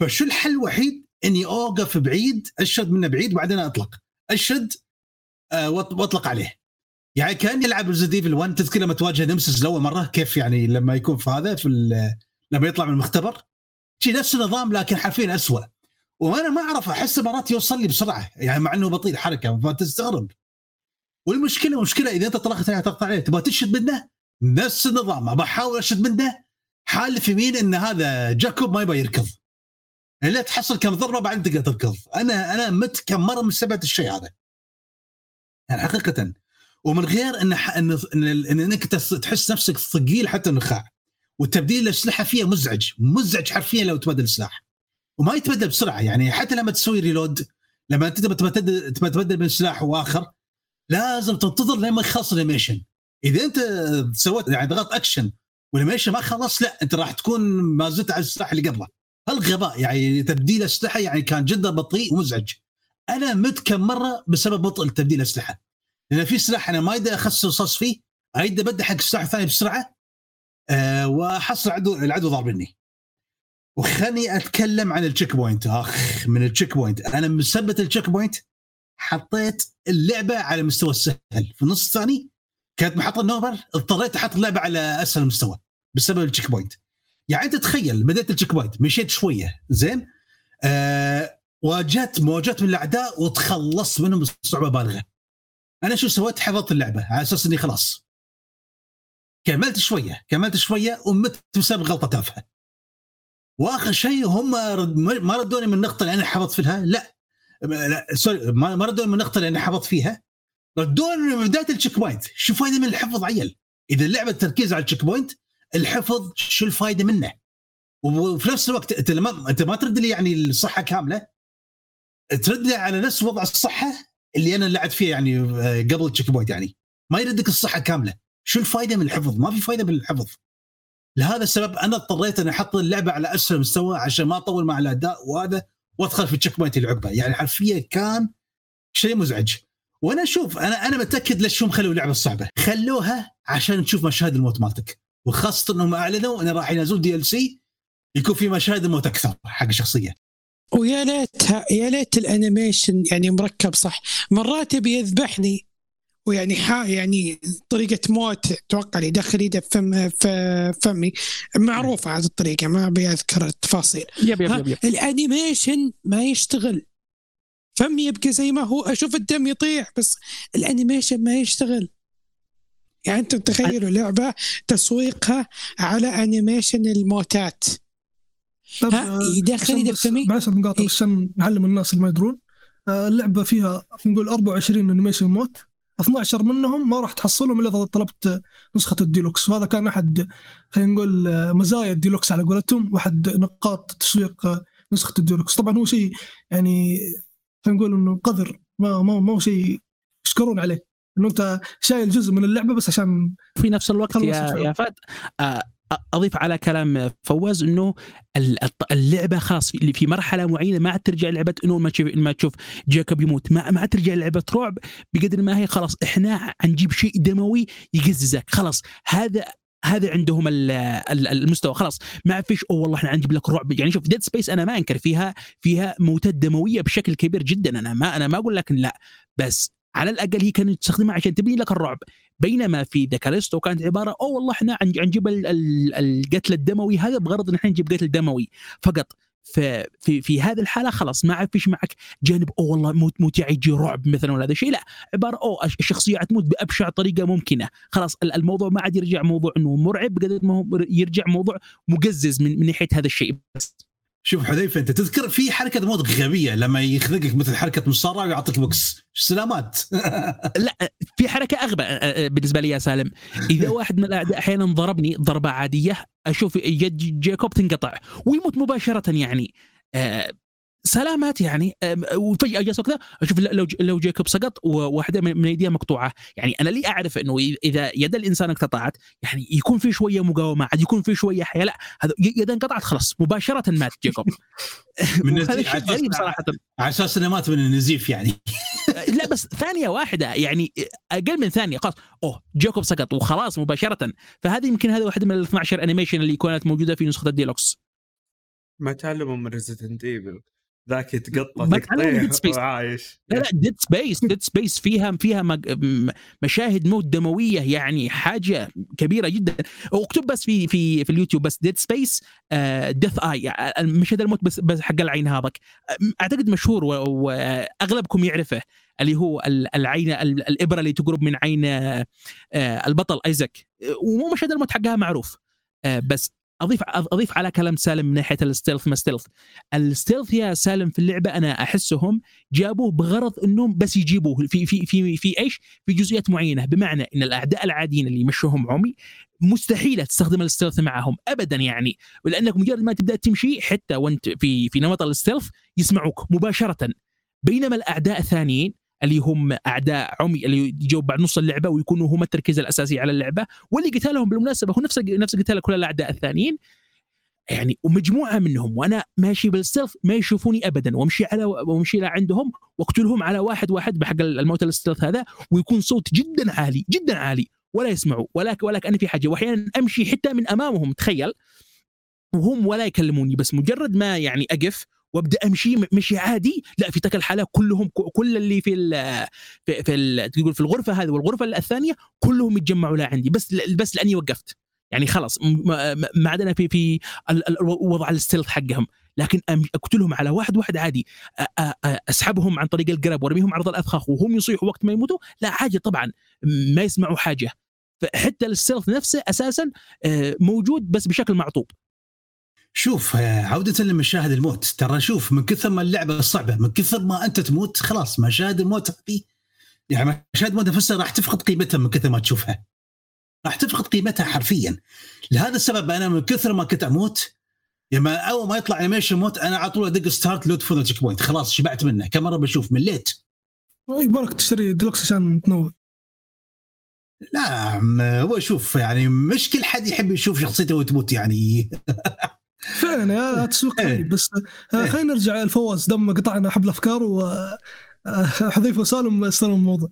فشو الحل الوحيد؟ إني أوقف بعيد اشد منه بعيد وبعدين أطلق. اشد وأط- وأطلق عليه. يعني كأني ألعب Resident Evil 1 تذكر لما تواجه Nemesis لأول مرة؟ كيف يعني لما يكون في هذا في لما يطلع من المختبر؟ شي نفس النظام لكن حرفيا اسوء وأنا ما أعرف أحس مرات يوصل لي بسرعة يعني مع إنه بطيء الحركه فتستغرب. والمشكلة مشكلة إذا أنت طلقت عليه طلقت عليه تبغى تشد منه؟ نفس النظام ابى أحاول أشد منه؟ حالف يمين إن هذا جاكوب ما يبغى يركض. الا تحصل كم ضربة بعدين تقدر تركض. أنا أنا مت كم مرة من سبب الشيء هذا. يعني حقيقة. ومن غير إن ح- إن إنك تحس نفسك ثقيل حتى النخاع وتبديل الأسلحة فيها مزعج مزعج حرفيا لو تبدل السلاح. وما يتبدل بسرعة يعني حتى لما تسوي ريلود لما تبدل تبدل من سلاح واخر لازم تنتظر لين ما يخلص ال animation. إذا أنت سويت يعني ضغط action وال animation ما خلص لا أنت راح تكون ما زلت على السلاح اللي قبله. هالغباء يعني تبديل أسلحة يعني كان جدا بطيء ومزعج. أنا مت كم مرة بسبب بطء تبديل الاسلحه لأن في سلاح أنا ما يقدر اخصص رصاص فيه أريد أبدل حق سلاح ثاني بسرعة أه واحصل العدو العدو ضاربني وخلني أتكلم عن ال checkpoint أخ من ال checkpoint أنا مثبت ال checkpoint حطيت اللعبة على مستوى السهل. في النص الثاني كنت محطها normal اضطريت أحط اللعبة على أسهل مستوى بسبب ال checkpoint يعني أنت تخيل بديت ال checkpoint مشيت شوية زين؟ آه واجهت مواجهات من الأعداء وتخلصت منهم بصعوبة بالغة. أنا شو سويت؟ حفظت اللعبة على أساس إني خلاص. كملت شوية كملت شوية ومت بسبب غلطة تافهة. وآخر شيء هم ما ردوني من النقطة اللي أنا حفظت فيها لا. لا sorry ما ما ردوني من النقطة اللي أنا حفظت فيها. ردوني من بداية ال checkpoint شو فايده من الحفظ عيل؟ إذا اللعبه تركيز على ال checkpoint الحفظ شو الفائده منه؟ وفي نفس الوقت أنت لما أنت ما ترد لي يعني الصحة كاملة. ترد لي على نفس وضع الصحة اللي أنا لعبت فيه يعني آه، قبل ال checkpoint يعني. ما يردك الصحة كاملة. شو الفائده من الحفظ؟ ما في فائده من الحفظ. لهذا السبب أنا اضطريت أن أحط اللعبة على اسفل مستوى عشان ما أطول مع الأداء وهذا وادخل في ال checkpoint اللي عقبه. يعني حرفيا كان شيء مزعج. وأنا أشوف أنا أنا متأكد ليش هم خلوا اللعبة الصعبه خلوها عشان تشوف مشاهد الموت مالتك. وخاصة إنهم أعلنوا انه راح ينزلون DLC يكون في مشاهد الموت أكثر حق الشخصيه ويا ليتها يا ليت ال animation يعني مركب صح. مرات يبي يذبحني. ويعني حا يعني طريقة موت أتوقع اللي يدخل يده في فم فمي. معروفة هذه الطريقة ما أبي أذكر التفاصيل. yep yep yep, yep. ال animation ما يشتغل. فمي يبقى زي ما هو أشوف الدم يطيح بس ال animation ما يشتغل. يعني أنتم تخيلوا لعبة تسويقها على animation الموتات. طب ها، آه، يدخل يده بس- بفمي؟ معلش مقاطع إيه. بس عشان نعلم الناس اللي ما يدرون. آه، اللعبة فيها نقول 24 animation موت. 12 منهم ما راح تحصلهم إلا إذا طلبت نسخة الديلوكس. وهذا كان أحد خلينا نقول مزايا الديلوكس على قولتهم. واحد نقاط تسويق نسخة الديلوكس. طبعا هو شيء يعني خلينا نقول إنه قدر ما ما ما هو شيء يشكرون عليه. إنه أنت شايل جزء من اللعبة بس عشان في نفس الوقت يا. يا فهد آه، أضيف على كلام فواز إنه اللعبة خلاص اللي في مرحلة معينة ما عاد ترجع لعبة انه ما تشوف ما تشوف جاكوب يموت. ما ما عاد ترجع لعبة رعب بقدر ما هي خلاص إحنا حنجيب شيء دموي يقززك. خلاص هذا هذا عندهم ال- ال- المستوى. خلاص ما فيش أو والله إحنا حنجيب لك رعب. يعني شوف Dead Space أنا ما أنكر فيها فيها موتات دموية بشكل كبير جدا. أنا ما أنا ما أقول لك لا. بس على الأقل هي كانت تستخدمها عشان تبني لك الرعب. بينما في The Callisto كانت عبارة أو والله إحنا حنج- حنجيب ال- ال- القتل الدموي هذا بغرض إن إحنا نجيب قتل دموي. فقط في في هذه الحالة خلاص ما عاد فيش معك جانب أو والله موت موت يجي رعب مثلا ولا هذا الشيء. لا عبارة أو الش- الشخصيه حتموت بأبشع طريقة ممكنة. خلاص ال- الموضوع ما عاد يرجع موضوع إنه مرعب قدر ما هو يرجع موضوع مقزز من من ناحية هذا الشيء. بس شوف حذيفة أنت تذكر في حركة موت غبية لما يخنقك مثل حركة مصارعة ويعطيك بوكس. سلامات؟ لا في حركة أغبى بالنسبة لي يا سالم. إذا واحد من الأعداء أحيانا ضربني ضربة عادية أشوف يد جاكوب تنقطع ويموت مباشرة يعني. سلامات يعني وفجأة جالس كذا أشوف لو لو جاكوب سقط وواحده من من أيديها مقطوعة. يعني أنا لي أعرف إنه اذا يد الإنسان اقتطعت يعني يكون في شوية مقاومة عاد يكون في شوية حياة لا هذا يده انقطعت خلاص مباشرة مات جاكوب من غريب صراحة. على أساس إنه مات من النزيف يعني. لا بس ثانية واحدة يعني أقل من ثانية خلاص أوه جاكوب سقط وخلاص مباشرة. فهذه يمكن هذا واحد من ال 12 animation اللي كانت موجودة في نسخة الديلوكس ما تعلموا من Resident Evil ذاك يتقطع تقطيع. وعايش. لا لا Dead Space Dead Space فيها فيها مشاهد موت دموية يعني حاجة كبيرة جدا. واكتب بس في في في اليوتيوب بس Dead Space death eye مشهد الموت بس بس حق العين هذاك. أعتقد مشهور واغلبكم يعرفه اللي هو ال- العين ال- الإبرة اللي تقرب من عين آه، آه، البطل ايزك ومو مشهد الموت حقها معروف. آه، بس اضيف أضيف على كلام سالم من ناحية ال stealth ما stealth. ال stealth يا سالم في اللعبة أنا أحسهم جابوه بغرض إنهم بس يجيبوه في في في في إيش؟ في جزئيات معينة. بمعنى إن الأعداء العاديين اللي يمشوهم عمي مستحيل تستخدم ال stealth معهم ابدا يعني. ولأنك مجرد ما تبدأ تمشي حتى وأنت في في نمط ال stealth يسمعوك مباشرة. بينما الأعداء الثانيين اللي هم أعداء عمي اللي يجوا بعد نص اللعبة ويكونوا هم التركيز الأساسي على اللعبة. واللي قتالهم بالمناسبة هو نفس نفس قتال كل الأعداء الثانيين. يعني ومجموعة منهم وأنا ماشي بال stealth ما يشوفوني ابدا. وأمشي على وأمشي عندهم وأقتلهم على واحد واحد بحق الموت ال stealth هذا ويكون صوت جدا عالي جدا عالي. ولا يسمعوا ولا ولا كان في حاجة. واحيانا أمشي حتى من أمامهم تخيل. وهم ولا يكلموني بس مجرد ما يعني أقف وابدأ أمشي مشي عادي. لا في تلك الحالة كلهم كل اللي في ال في, في ال- تقول في الغرفة هذه والغرفة الثانية كلهم يتجمعوا لا عندي. بس بس لأني وقفت. يعني خلاص ما أنا في في وضع ال stealth حقهم. لكن أقتلهم على واحد واحد عادي. أسحبهم عن طريق القرب وأرميهم عرض الأفخاخ وهم يصيحوا وقت ما يموتوا. لا حاجة طبعا. ما يسمعوا حاجة. فحتى ال stealth نفسه أساسا آه، موجود بس بشكل معطوب. شوف آه، عودة لمشاهد الموت. ترى شوف من كثر ما اللعبة صعبة من كثر ما أنت تموت خلاص مشاهد الموت هذه يعني مشاهد الموت نفسها راح تفقد قيمتها من كثر ما تشوفها. راح تفقد قيمتها حرفيا. لهذا السبب أنا من كثر ما كنت أموت لما أول ما يطلع animation موت أنا على طول أدق start load for checkpoint خلاص شبعت منه. كم مرة بشوف مليت. يبغالك تشتري ديلوكس عشان تنوع؟ لا هو شوف يعني مش كل حد يحب يشوف شخصيته تموت يعني. فعلا يا تسويق إيه. بس آه، إيه. خلينا نرجع الفواز دام قطعنا حبل أفكار و آه، حذيفة وسالم استلموا الموضوع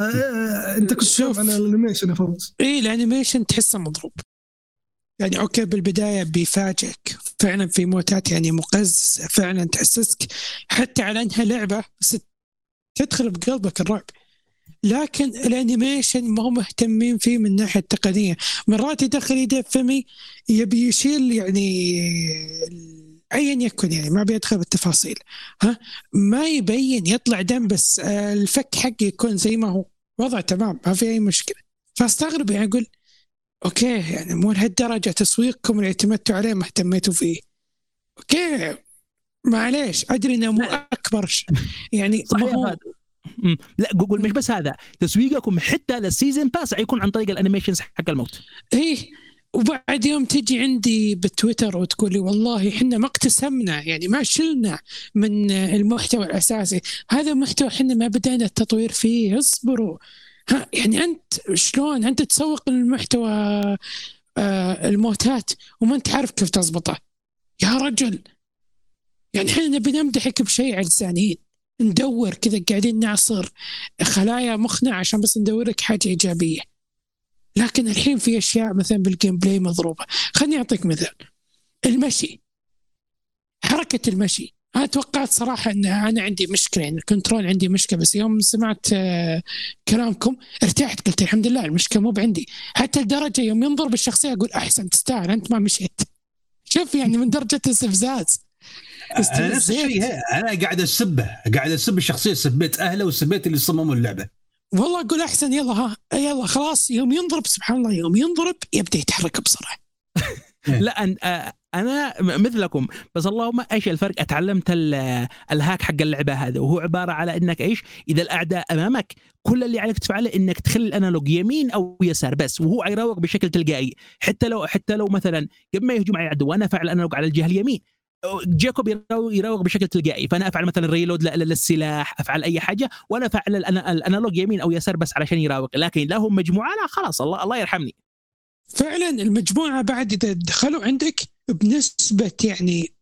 آه، أنت كنت شوف. شوف عن ال animation يا فوز اي ال animation تحسه مضروب يعني okay بالبداية بيفاجئك فعلا في موتات يعني مقززه فعلا تحسسك حتى على إنها لعبة بس تدخل بقلبك الرعب لكن ال animation ما هم مهتمين فيه من الناحيه التقنية. مرات يدخل يده في فمي يبي يشيل يعني ايا يكن يعني ما بيدخل بالتفاصيل. ها؟ ما يبين يطلع دم بس الفك حقه يكون زي ما هو. وضع تمام ما في أي مشكلة. فأستغرب يعني أقول okay يعني مو لهالدرجة تسويقكم اللي اعتمدتوا عليه ما اهتميتوا فيه. okay معليش أدري إنه مو أكبر يعني صحيح ما هو. لا قول مش بس هذا. تسويقكم حتى لل season pass حيكون عن طريق ال animations حق الموت. إيه وبعد يوم تجي عندي بتويتر وتقول لي والله إحنا ما اقتسمنا يعني ما شلنا من المحتوى الأساسي. هذا محتوى إحنا ما بدأنا التطوير فيه اصبروا. ها يعني أنت شلون؟ أنت تسوق المحتوى آه الموتات وما أنت عارف كيف تضبطه يا رجل. يعني إحنا نبي نمدحك بشيء علسانين ندور كذا قاعدين نعصر خلايا مخنا عشان بس ندور لك حاجة إيجابية. لكن الحين في أشياء مثلا بال gameplay مضروبة. خليني أعطيك مثال. المشي. حركة المشي. أنا توقعت صراحة إن أنا عندي مشكلة يعني ال control عندي مشكلة بس يوم سمعت آه، كلامكم ارتحت قلت الحمد لله المشكلة مو بعندي. حتى لدرجة يوم ينظر بالشخصية أقول أحسن تستاهل أنت ما مشيت. شوف يعني من درجة الاستفزاز أنا نفس. الشيء أنا قاعد أسبه قاعد أسب الشخصية سبيت أهله وسبيت اللي صمموا اللعبة. والله أقول أحسن يلا ها يلا خلاص يوم ينضرب سبحان الله يوم ينضرب يبدأ يتحرك بسرعة. لا أن- آه، أنا مثلكم بس اللهم إيش الفرق؟ أتعلمت ال- الهاك حق اللعبة هذا وهو عبارة على إنك إيش؟ إذا الأعداء أمامك كل اللي عليك تفعله إنك تخلي الأنالوج يمين أو يسار بس وهو يراوغ بشكل تلقائي. حتى لو حتى لو مثلا قبل ما يهجم علي العدو وأنا أفعل الأنالوج على الجهة اليمين. جاكوب يراوغ, بشكل تلقائي. فأنا أفعل مثلا ريلود للسلاح أفعل أي حاجة وأنا أفعل الأنالوج يمين أو يسار بس علشان يراوغ. لكن لهم مجموعة لا خلاص الله الله يرحمني. فعلا المجموعة بعد إذا دخلوا عندك بنسبة يعني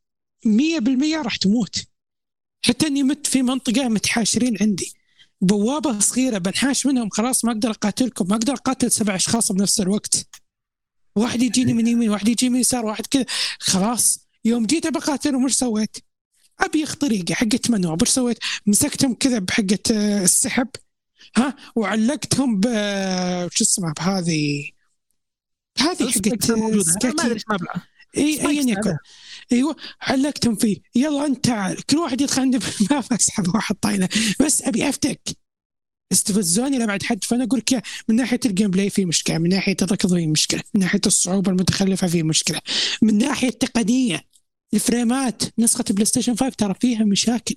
100% راح تموت. حتى إني مت في منطقة متحاشرين عندي. بوابة صغيرة بنحاش منهم خلاص ما أقدر أقاتلكم. ما أقدر أقاتل سبع أشخاص بنفس الوقت. واحد يجيني من يمين واحد يجي من يسار واحد كذا. خلاص. يوم جيت بقاتلهم وش سويت؟ أبي طريقه حقت منوع وش سويت؟ مسكتهم كذا بحقة آه، السحب ها؟ وعلقتهم ب شو اسمها بهذه هذه حقت. ما مبلغ إي ايا يكن أيوه علقتهم فيه. يلا أنت تعال كل واحد يدخل عندي بالماب اسحب واحد طايله بس أبي أفتك. استفزوني لابعد حد فأنا أقول لك من ناحية ال gameplay في مشكلة من ناحية الركض في مشكلة من ناحية الصعوبة المتخلفة في مشكلة من ناحية التقنية الفريمات نسخة بلاي ستيشن 5 ترى فيها مشاكل.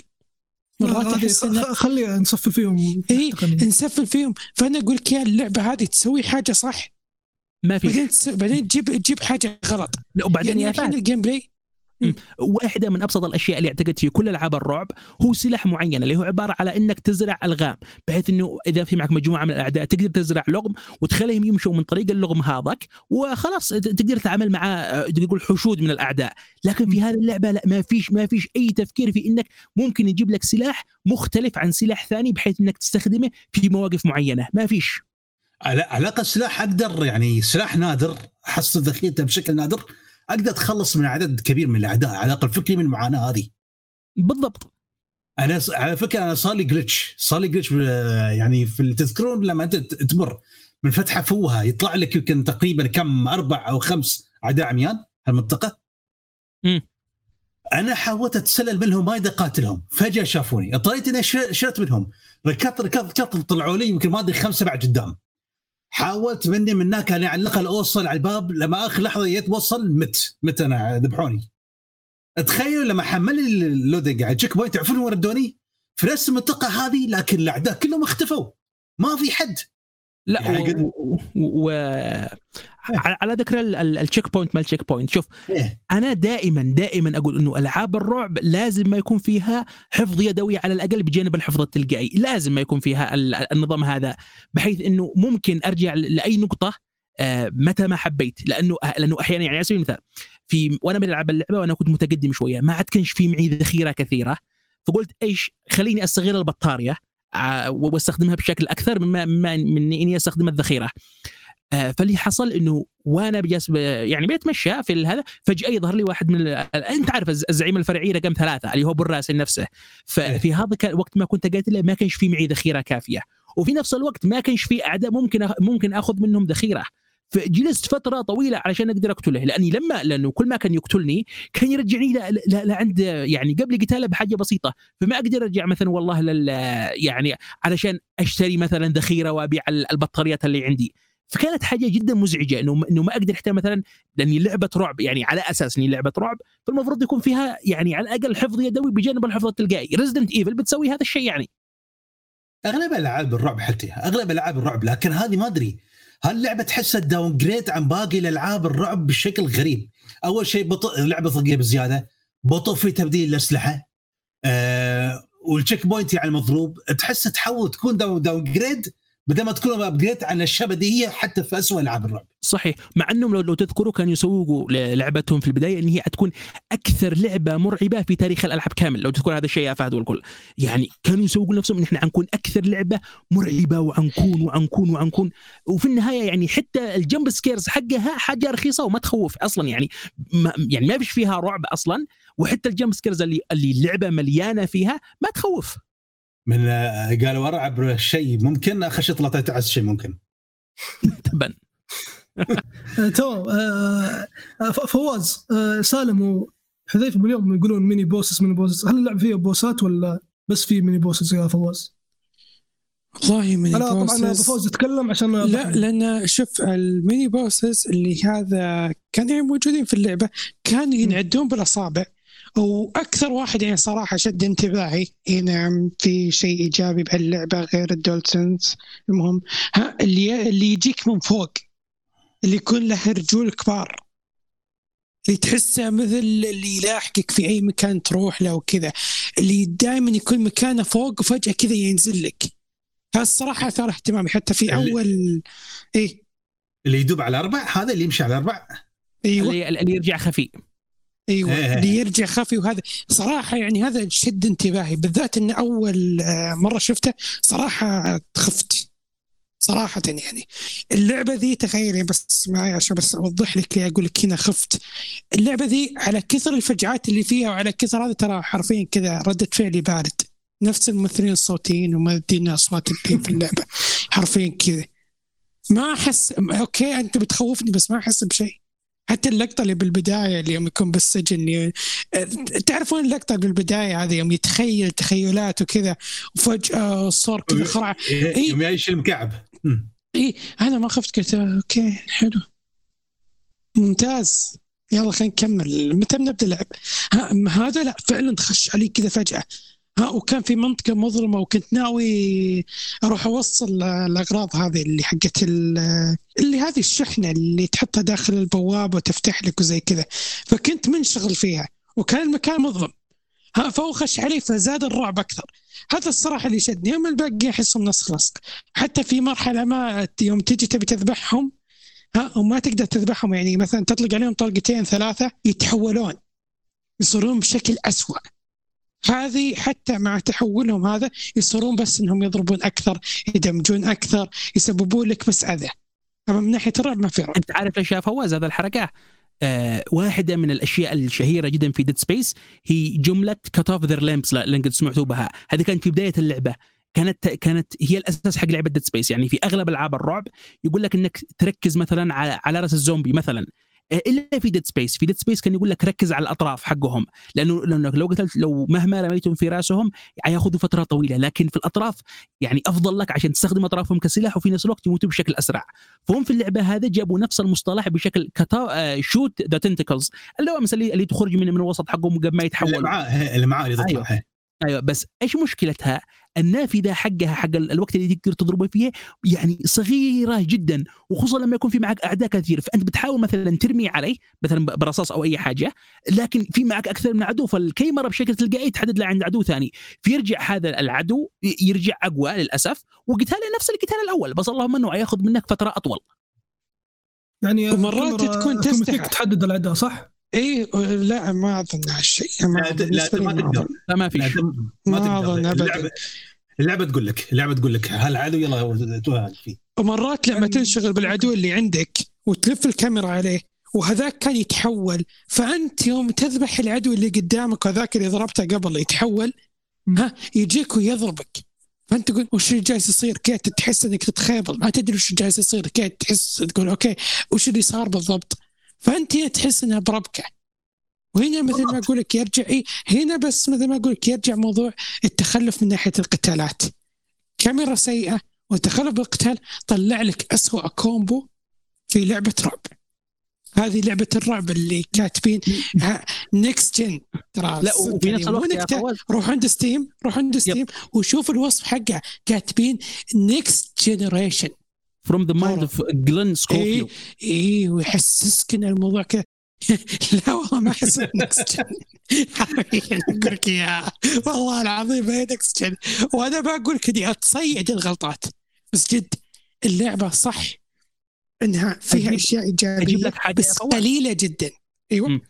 مرات هذه احس إن خ- خليها نصفي فيهم إيه. تقنياً. نسفل فيهم. فأنا أقول لك يا اللعبة هذه تسوي حاجة صح. ما في. بعدين تس- بعدين تجيب تجيب حاجة غلط. لا، وبعدين يعني يا الحين ال gameplay واحدة من أبسط الأشياء اللي اعتقد في كل ألعاب الرعب هو سلاح معين اللي هو عبارة على إنك تزرع ألغام بحيث إنه إذا في معك مجموعة من الأعداء تقدر تزرع لغم وتخليهم يمشوا من طريق اللغم هذاك وخلاص تقدر تتعامل مع آه، تقول حشود من الأعداء. لكن في هذه اللعبة لا ما فيش ما فيش أي تفكير في إنك ممكن يجيب لك سلاح مختلف عن سلاح ثاني بحيث إنك تستخدمه في مواقف معينة. ما فيش. على علاقه السلاح أقدر يعني سلاح نادر أحصل ذخيرته بشكل نادر أقدر أتخلص من عدد كبير من الأعداء على الأقل فكري من المعاناة هذه. بالضبط. أنا على فكرة أنا صار لي جلتش صار لي جلتش يعني في تذكرون لما أنت تمر من فتحة فوها يطلع لك يمكن تقريبا كم أربع أو خمس أعداء عميان هالمنطقه مم. أنا حاولت أتسلل منهم ما أقدر اقاتلهم فجأة شافوني اضطريت إني شرت منهم. ركضت ركضت ركضت طلعوا لي يمكن ما أدري خمسة بعد قدام. حاولت مني من هناك يعني على الاقل اوصل على الباب لما آخر لحظة يتوصل مت مت أنا ذبحوني. تخيلوا لما حمل ال loading على ال checkpoint تعرفون وين ردوني؟ في نفس المنطقة هذه لكن الأعداء كلهم اختفوا. ما في حد. لا يعني قد- و... و... و... على على ذكر ال- ال- ال checkpoint ما ال checkpoint شوف إيه. أنا دائما دائما أقول إنه ألعاب الرعب لازم ما يكون فيها حفظ يدوي على الأقل بجانب الحفظ التلقائي. لازم ما يكون فيها ال- النظام هذا بحيث إنه ممكن أرجع لأي نقطة آه، متى ما حبيت. لأنه لأنه أحيانا يعني على سبيل المثال في وأنا بلعب اللعبة وأنا كنت متقدم شوية ما عاد كانش في معي ذخيره كثيرة فقلت إيش خليني أستغل البطارية. واستخدمها بشكل أكثر مما من إني أستخدم الذخيرة. آه، فاللي حصل إنه وأنا يعني بتمشى في هذا فجأة يظهر لي واحد من ال- أنت عارف الز- الزعيم الفرعي رقم ثلاثة اللي هو بالراسل نفسه. ففي هذا كان وقت ما كنت قاتله ما كانش في معي ذخيرة كافية. وفي نفس الوقت ما كانش في أعداء ممكن ممكن أخذ منهم ذخيرة. فجلست فترة طويلة علشان أقدر أقتله لأني لما لأنه كل ما كان يقتلني كان يرجعني لعند يعني قبل قتاله بحاجة بسيطة. فما أقدر أرجع مثلا والله لل يعني علشان أشتري مثلا ذخيرة وأبيع ال- البطاريات اللي عندي. فكانت حاجة جدا مزعجة إنه إنه ما أقدر حتى مثلا لأني لعبة رعب يعني على أساس إني لعبة رعب فالمفروض يكون فيها يعني على الأقل حفظ يدوي بجانب الحفظ التلقائي. ريزدنت ايفل بتسوي هذا الشيء يعني. أغلب الالعاب الرعب حتى أغلب ألعاب الرعب لكن هذه ما أدري هاللعبة تحسها downgrade عن باقي الألعاب الرعب بشكل غريب. أول شيء بطء اللعبه ثقيلة بزيادة. بطء في تبديل الأسلحة. آه وال checkpoint يعني مضروب. تحس تحول تكون downgrade بدل ما تكون upgrade عن الشبديه حتى في اسوء ألعاب الرعب. صحيح. مع أنهم لو, لو تذكروا كانوا يسوقوا لعبتهم في البداية إن هي حتكون أكثر لعبة مرعبة في تاريخ الألعاب كامل. لو تذكر هذا الشيء يا فهد والكل. يعني كانوا يسوقوا نفسهم إن إحنا حنكون أكثر لعبة مرعبة وعنكون وعنكون وعنكون وفي النهاية يعني حتى ال jump scares حقها حاجة رخيصة وما تخوف أصلا. يعني ما يعني ما فيش فيها رعب أصلا. وحتى ال jump scares اللي اللي اللعبه مليانة فيها ما تخوف. من آه، قالوا ارعب شيء ممكن اخر شيء طلعت أتعس شيء ممكن. تبا آه، تمام آه، فواز سالم وحذيفه من اليوم يقولون mini bosses mini bosses. هل اللعبه فيها بوسات ولا بس في ميني بوسس يا فواز؟ والله من أنا طبعا أبو ال bosses فوز يتكلم عشان لا لأن شوف ال mini bosses اللي هذا كانوا يعني موجودين في اللعبة كانوا ينعدون بالأصابع. وأكثر واحد يعني صراحة شد انتباهي إي نعم في شيء إيجابي بهاللعبة غير الدولتنز المهم ها اللي اللي يجيك من فوق اللي يكون له رجول كبار اللي تحسه مثل اللي يلاحقك في أي مكان تروح له وكذا اللي دائما يكون مكانه فوق وفجأة كذا ينزل لك. هذا الصراحة أثار اهتمامي حتى في اللي- أول إيه؟ اللي يدوب على أربع هذا اللي يمشي على أربع أيوه. اللي, اللي يرجع خفي. إيوه إيه. اللي يرجع خفي وهذا. صراحة يعني هذا شد انتباهي بالذات إن أول آه، مرة شفته صراحة خفت صراحة يعني. اللعبة ذي تخيلي بس معي عشان بس أوضح لك ليه أقول لك هنا خفت. اللعبة ذي على كثر الفجعات اللي فيها وعلى كثر هذا ترى حرفيا كذا ردة فعلي بارد. نفس الممثلين الصوتيين ومؤدين أصوات في اللعبة. حرفيا كذا. ما أحس أوكي أنت بتخوفني بس ما أحس بشيء. حتى اللقطة اللي بالبداية اللي يوم يكون بالسجن اللي تعرفون اللقطة بالبداية هذه؟ يوم يتخيل تخيلات وكذا وفجأة صار كذا خرع إيه. يوم يعيش المكعب. اي أنا ما خفت قلت أوكي حلو. ممتاز. يلا خلينا نكمل. متى بنبدا اللعب؟ ها هذا لا فعلا خش علي كذا فجأة. ها وكان في منطقة مظلمة وكنت ناوي أروح أوصل الأغراض هذه اللي حقت ال- اللي هذه الشحنة اللي تحطها داخل البوابة وتفتح لك وزي كذا. فكنت منشغل فيها وكان المكان مظلم. ها فهو خش علي فزاد الرعب أكثر. هذا الصراحة اللي شدني يوم الباقي أحسهم نسخ لصق حتى في مرحلة ما يوم تجي تبي تذبحهم ها وما تقدر تذبحهم يعني مثلا تطلق عليهم طلقتين ثلاثة يتحولون. يصيرون بشكل أسوأ. هذه حتى مع تحولهم هذا يصيرون بس إنهم يضربون أكثر يدمجون أكثر يسببون لك بس اذى اما من ناحية الرعب ما في رعب. أنت عارف إيش يا فواز؟ هذا الحركة. آه واحدة من الأشياء الشهيرة جدا في Dead Space هي جملة cut off their limbs لأن قد سمعتوا بها. هذه كانت في بداية اللعبة. كانت كانت هي الأساس حق لعبة Dead Space يعني في أغلب ألعاب الرعب يقول لك إنك تركز مثلا على على رأس الزومبي مثلا. إلا في Dead Space في Dead Space كان يقول لك ركز على الأطراف حقهم. لأنه لانك لو قتلت لو مهما رميتم في رأسهم ياخذوا فترة طويلة. لكن في الأطراف يعني أفضل لك عشان تستخدم أطرافهم كسلاح وفي نفس الوقت يموتوا بشكل أسرع. فهم في اللعبة هذا جابوا نفس المصطلح بشكل كتا شوت ذا تنتكلز اللي هو مثلا اللي تخرج من من الوسط حقهم قبل ما اللي يتحولوا معاه اللي معاه اللي تطلع. أيوه. أيوه بس إيش مشكلتها؟ النافذة حقها حق ال- الوقت اللي تقدر تضربه فيه يعني صغيرة جدا وخصوصا لما يكون في معك أعداء كثير فأنت بتحاول مثلا ترمي عليه مثلا برصاص أو أي حاجة لكن في معك أكثر من عدو فالكيمره بشكل تلقائي تحدد له عند عدو ثاني فيرجع هذا العدو يرجع أقوى للأسف وقتاله نفس القتال الأول بس اللهم إنه ياخذ منك فترة أطول يعني الكاميرا تكون تستحق. تحدد الاعداء صح؟ اي لا ما أظن هالشيء ما لا، ما ما تقدر. في. لا ما ما أظن تقدر أبداً. اللعبه تقول لك اللعبة تقول لك هالعدو يلا توهق فيه. ومرات لما تنشغل بالعدو اللي عندك وتلف الكاميرا عليه وهذاك كان يتحول فأنت يوم تذبح العدو اللي قدامك وهذاك اللي ضربته قبل يتحول ها يجيك ويضربك. فأنت تقول وش اللي جالس يصير؟ كيف تحس إنك تتخيبل ما تدري وش جالس يصير كيف تحس؟ تقول okay وش اللي صار بالضبط؟ فأنت تحس إنها بربكه وهنا مثل ما أقول لك يرجع هنا بس مثل ما أقول لك يرجع موضوع التخلف من ناحية القتالات. كاميرا سيئة وتخلف بالقتال طلع لك أسوأ combo في لعبة رعب. هذه لعبة الرعب اللي كاتبين next gen ترى لا وفي نفس الوقت روح عند Steam روح عند Steam وشوف الوصف حقه. كاتبين next generation from the mind of Glen Schofield اي ويحسسك إن الموضوع كذا لا والله ما أحس next gen حرفيا أقول لك إياها. والله العظيم هي next gen وأنا بقول كذا تصيد الغلطات بس جد اللعبة صح إنها فيها أجيب- أشياء إيجابية لك بس قليلة جدا. أيوه.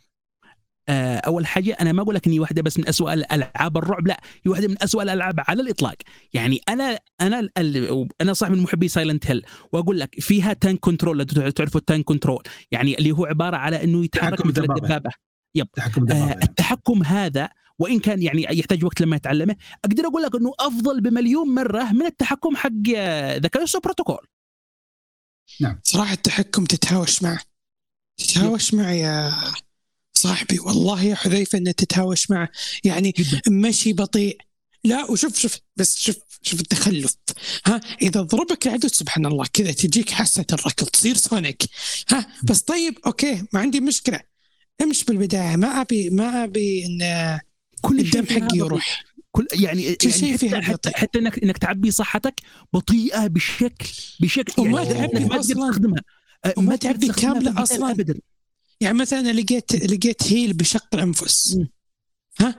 آه، أول حاجة أنا ما أقول لك إني واحدة بس من أسوأ الالعاب الرعب لا هي واحدة من أسوأ الألعاب على الإطلاق. يعني أنا أنا ال- أنا صاحب من محبي Silent Hill وأقول لك فيها tank control لو تعرفوا ال tank control يعني اللي هو عبارة على إنه يتحرك مثل. الدبابة. تحكم آه. التحكم هذا وإن كان يعني يحتاج وقت لما يتعلمه أقدر أقول لك إنه أفضل بمليون مرة من التحكم حق The Callisto Protocol صراحة التحكم تتهاوش معه تتهاوش معه يا صاحبي والله يا حذيفة انه تتهاوش معه. يعني مشي بطيء. لا وشوف شوف بس شوف شوف التخلف. ها إذا ضربك العدو سبحان الله كذا تجيك حاسة الركض تصير Sonic ها بس طيب okay ما عندي مشكلة. امش بالبداية ما أبي ما أبي إن كل الدم حقي. يروح. كل يعني, كل يعني شيء فيها حتى, حتى, إنك إنك تعبي صحتك بطيئة بشكل بشكل وما يعني تعبي ما. تستخدمها. آه، وما تعبي القتال أصلاً. ابدا. يعني مثلا لقيت لقيت هيل بشق الأنفس. ها؟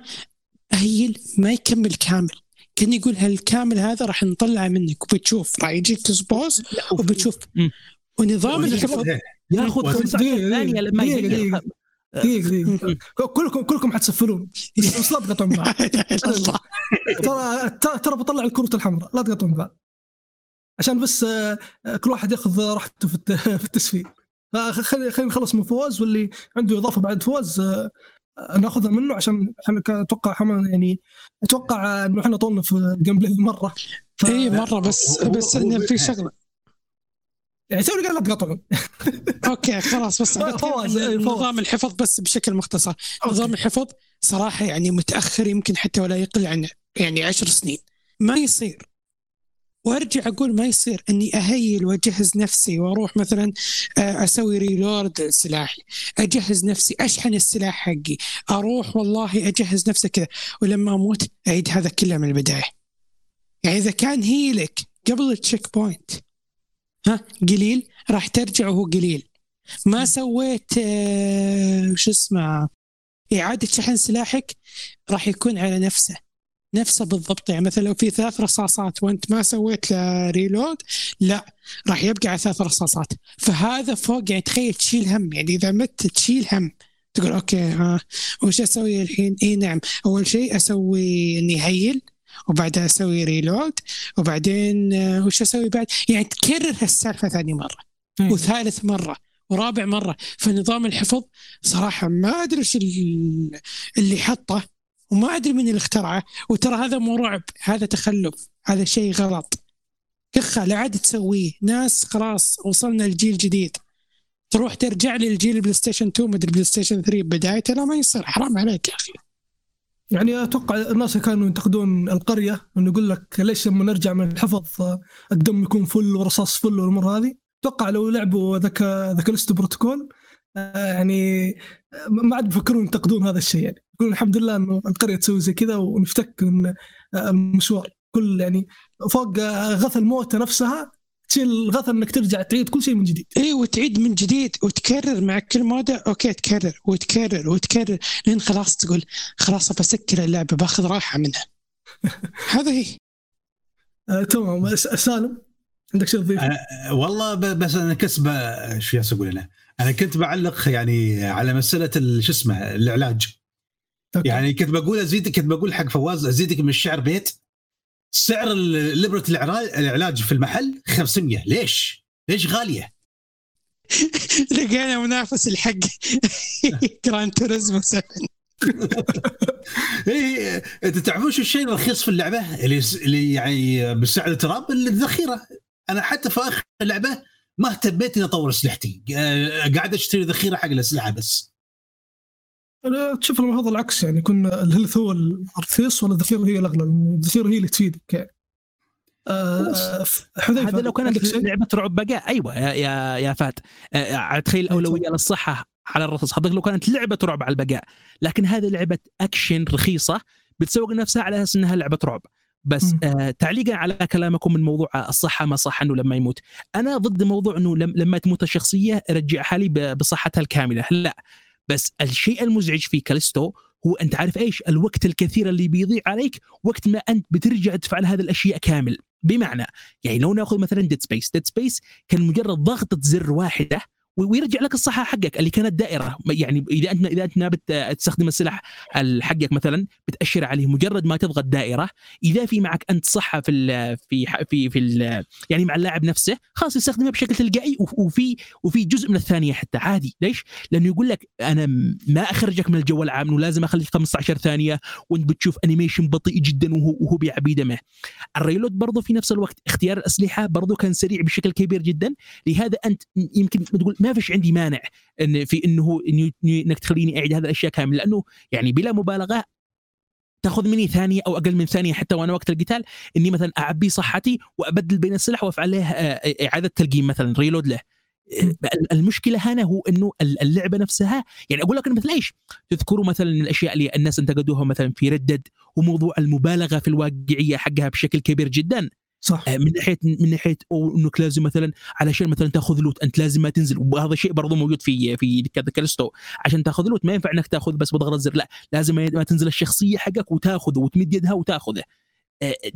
هيل ما يكمل كامل. كان يقول هالكامل هذا راح نطلعه منك؟ وبتشوف راح يجيك سبوز وبتشوف. ونظام الحفظ ياخذ وأنت- خمس دقيقة، ثانية لما دقيقة. كلكم كلكم حتسفلون. بس لا تقطعون بعض. ترى ترى- بطلع الكروت الحمراء. لا تقطعون بعض. عشان بس آه، آه، كل واحد ياخذ راحته في الت- في التسفيل. خلينا نخلص من فواز واللي عنده إضافة بعد فواز آه، آه، ناخذها منه عشان إحنا أتوقع يعني أتوقع إنه إحنا طولنا في ال gameplay مرة. ف... اي مرة بس بس إنه في شغلة. يعني سوي لي قاعد لا تقطعون okay خلاص بس إيه، فواز. نظام الحفظ بس بشكل مختصر. okay. نظام الحفظ صراحة يعني متأخر يمكن حتى ولا يقل عن يعني عشر سنين. ما يصير. وارجع أقول ما يصير إني أهيل وأجهز نفسي وأروح مثلا آه، أسوي reload لسلاحي أجهز نفسي أشحن السلاح حقي أروح والله أجهز نفسي كذا. ولما أموت أعيد هذا كله من البداية. يعني إذا كان heal ك قبل ال checkpoint ها قليل راح ترجع وهو قليل. ما سويت آه، وش اسمه إعادة شحن سلاحك راح يكون على نفسه. نفسه بالضبط. يعني مثلا لو في ثلاث رصاصات وأنت ما سويت له reload لا راح يبقى على ثلاث رصاصات. فهذا فوق يعني تخيل تشيل هم. يعني إذا مت تشيل هم. تقول okay ها. وش أسوي الحين؟ إي نعم. أول شيء أسوي اني heal وبعدها أسوي reload وبعدين آه، وش أسوي بعد؟ يعني تكرر السالفه ثاني مرة وثالث مرة ورابع مرة. فنظام الحفظ صراحة ما أدري إيش ال- اللي حطه. وما أدري من اللي اخترعه. وترى هذا مو رعب هذا تخلف هذا شيء غلط. كخه لا عاد تسويه. ناس خلاص وصلنا لجيل جديد. تروح ترجع للجيل ال PlayStation 2 مدري PlayStation 3 بدايته لا ما يصير. حرام عليك يا أخي. يعني أتوقع الناس كانوا ينتقدون القرية إنه يقول لك ليش لما نرجع من الحفظ الدم يكون full ورصاص full والأمور هذه؟ أتوقع لو لعبوا ذاك ذاك بروتوكول آه، يعني ما عاد بيفكرون ينتقدون هذا الشيء يعني. يقولون الحمد لله إنه القريه تسوي زي كذا ونفتك من آه، المشوار. كل يعني فوق آه، غث الموتى نفسها تشيل الغث إنك ترجع تعيد كل شيء من جديد. اي وتعيد من جديد وتكرر مع كل موته okay تكرر وتكرر وتكرر لين خلاص تقول خلاص بسكر اللعبة بأخذ راحة منها. هذا هي. آه تمام. س- سالم عندك شيء تضيف؟ أنا- والله بس أنا كسبة شو أقول أنا؟ أنا كنت بعلق يعني على مسألة ال- شو اسمه العلاج okay. يعني كنت بقول ازيدك كنت بقول حق فواز أزيدك من الشعر بيت. سعر الإبرة العلاج في المحل 500 ليش؟ ليش غالية؟ لقينا منافس حق. Gran Turismo 7 اي أنت تعرفون شو الشيء الرخيص في اللعبة؟ اللي اللي يعني بسعر تراب الذخيرة. أنا حتى في آخر اللعبة ما اهتميت إني أطور اسلحتي قاعد أشتري ذخيرة حق الأسلحة بس. أنا تشوف المفروض العكس يعني يكون ال health هو الرخيص ولا الذخيرة هي الأغلى؟ الذخيرة هي اللي تفيدك يعني. آه حذيفة هذا لو كانت؟ لعبة رعب بقاء أيوه يا يا, يا فات آه، تخيل الاولويه للصحة على الرصاص. حضرتك لو كانت لعبة رعب على البقاء لكن هذه لعبة أكشن رخيصة بتسوق نفسها على أساس إنها لعبة رعب. بس. آه تعليقا على كلامكم من موضوع الصحة ما صح إنه لما يموت. أنا ضد موضوع إنه لم لما تموت الشخصية رجعها لي بصحتها الكاملة. لا. بس الشيء المزعج في كاليستو هو أنت عارف إيش؟ الوقت الكثير اللي بيضيع عليك وقت ما أنت بترجع تفعل هذه الأشياء كامل. بمعنى يعني لو نأخذ مثلا Dead Space Dead Space كان مجرد ضغطة زر واحدة ويرجع لك الصحة حقك اللي كانت دائرة. يعني إذا انت إذا أنت نابت تستخدم السلاح ال- حقك مثلا بتأشر عليه مجرد ما تضغط دائرة. إذا في معك أنت صحة في ال في في في ال يعني مع اللاعب نفسه خلاص يستخدمها بشكل تلقائي وف- وفي وفي جزء من الثانية حتى. عادي. ليش؟ لأنه يقول لك أنا ما أخرجك من الجو العام انه لازم أخليك 15 ثانية وأنت بتشوف animation بطيء جدا وهو وهو بيعبي دمه. ال reload برضه في نفس الوقت اختيار الأسلحة برضه كان سريع بشكل كبير جدا. لهذا أنت يمكن تقول ما فيش عندي مانع إن في إنه إنك تخليني أعيد هذه الأشياء كاملة لأنه يعني بلا مبالغة تأخذ مني ثانية أو أقل من ثانية حتى وأنا وقت القتال إني مثلا أعبي صحتي وأبدل بين السلاح وأفعل له آه، إعادة تلقيم مثلا reload له. آه، المشكلة هنا هو إنه اللعبة نفسها يعني أقول لك مثل إيش؟ تذكروا مثلا الأشياء اللي الناس انتقدوها مثلا في ردد وموضوع المبالغة في الواقعية حقها بشكل كبير جدا. صح. آه، من ناحيه من ناحية أو إنك لازم مثلا علشان مثلا تاخذ لوت أنت لازم ما تنزل. وهذا شيء برضو موجود في في كالستو عشان تاخذ لوت ما ينفع إنك تاخذ بس بضغط الزر لا لازم ما تنزل الشخصية حقك وتاخذه وتمد يدها وتاخذه.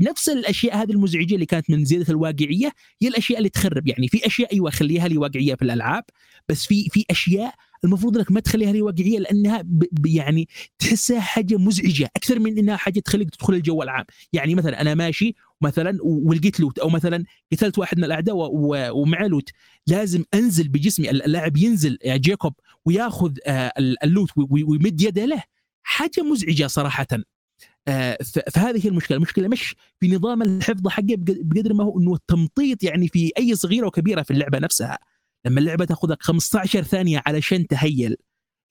نفس الأشياء هذه المزعجة اللي كانت من زيادة الواقعية هي الأشياء اللي تخرب. يعني في أشياء أيوه خليها لي واقعية في الألعاب بس في في أشياء المفروض إنك ما تخليها لي واقعية لأنها ب يعني تحسها حاجة مزعجة أكثر من إنها حاجة تخليك تدخل الجو العام. يعني مثلا أنا ماشي مثلا ولقيت لوت أو مثلا قتلت واحد من الأعداء و- و- ومعه لوت لازم أنزل بجسمي اللاعب ينزل آه، جيكوب وياخذ آه، ال- اللوت ويمد يده له. حاجة مزعجة صراحة. آه، فهذه هي المشكلة، المشكلة مش في نظام الحفظ حقه بق- بقدر ما هو إنه التمطيط يعني في أي صغيرة وكبيرة في اللعبة نفسها. لما اللعبة تأخذك 15 ثانية علشان تهيل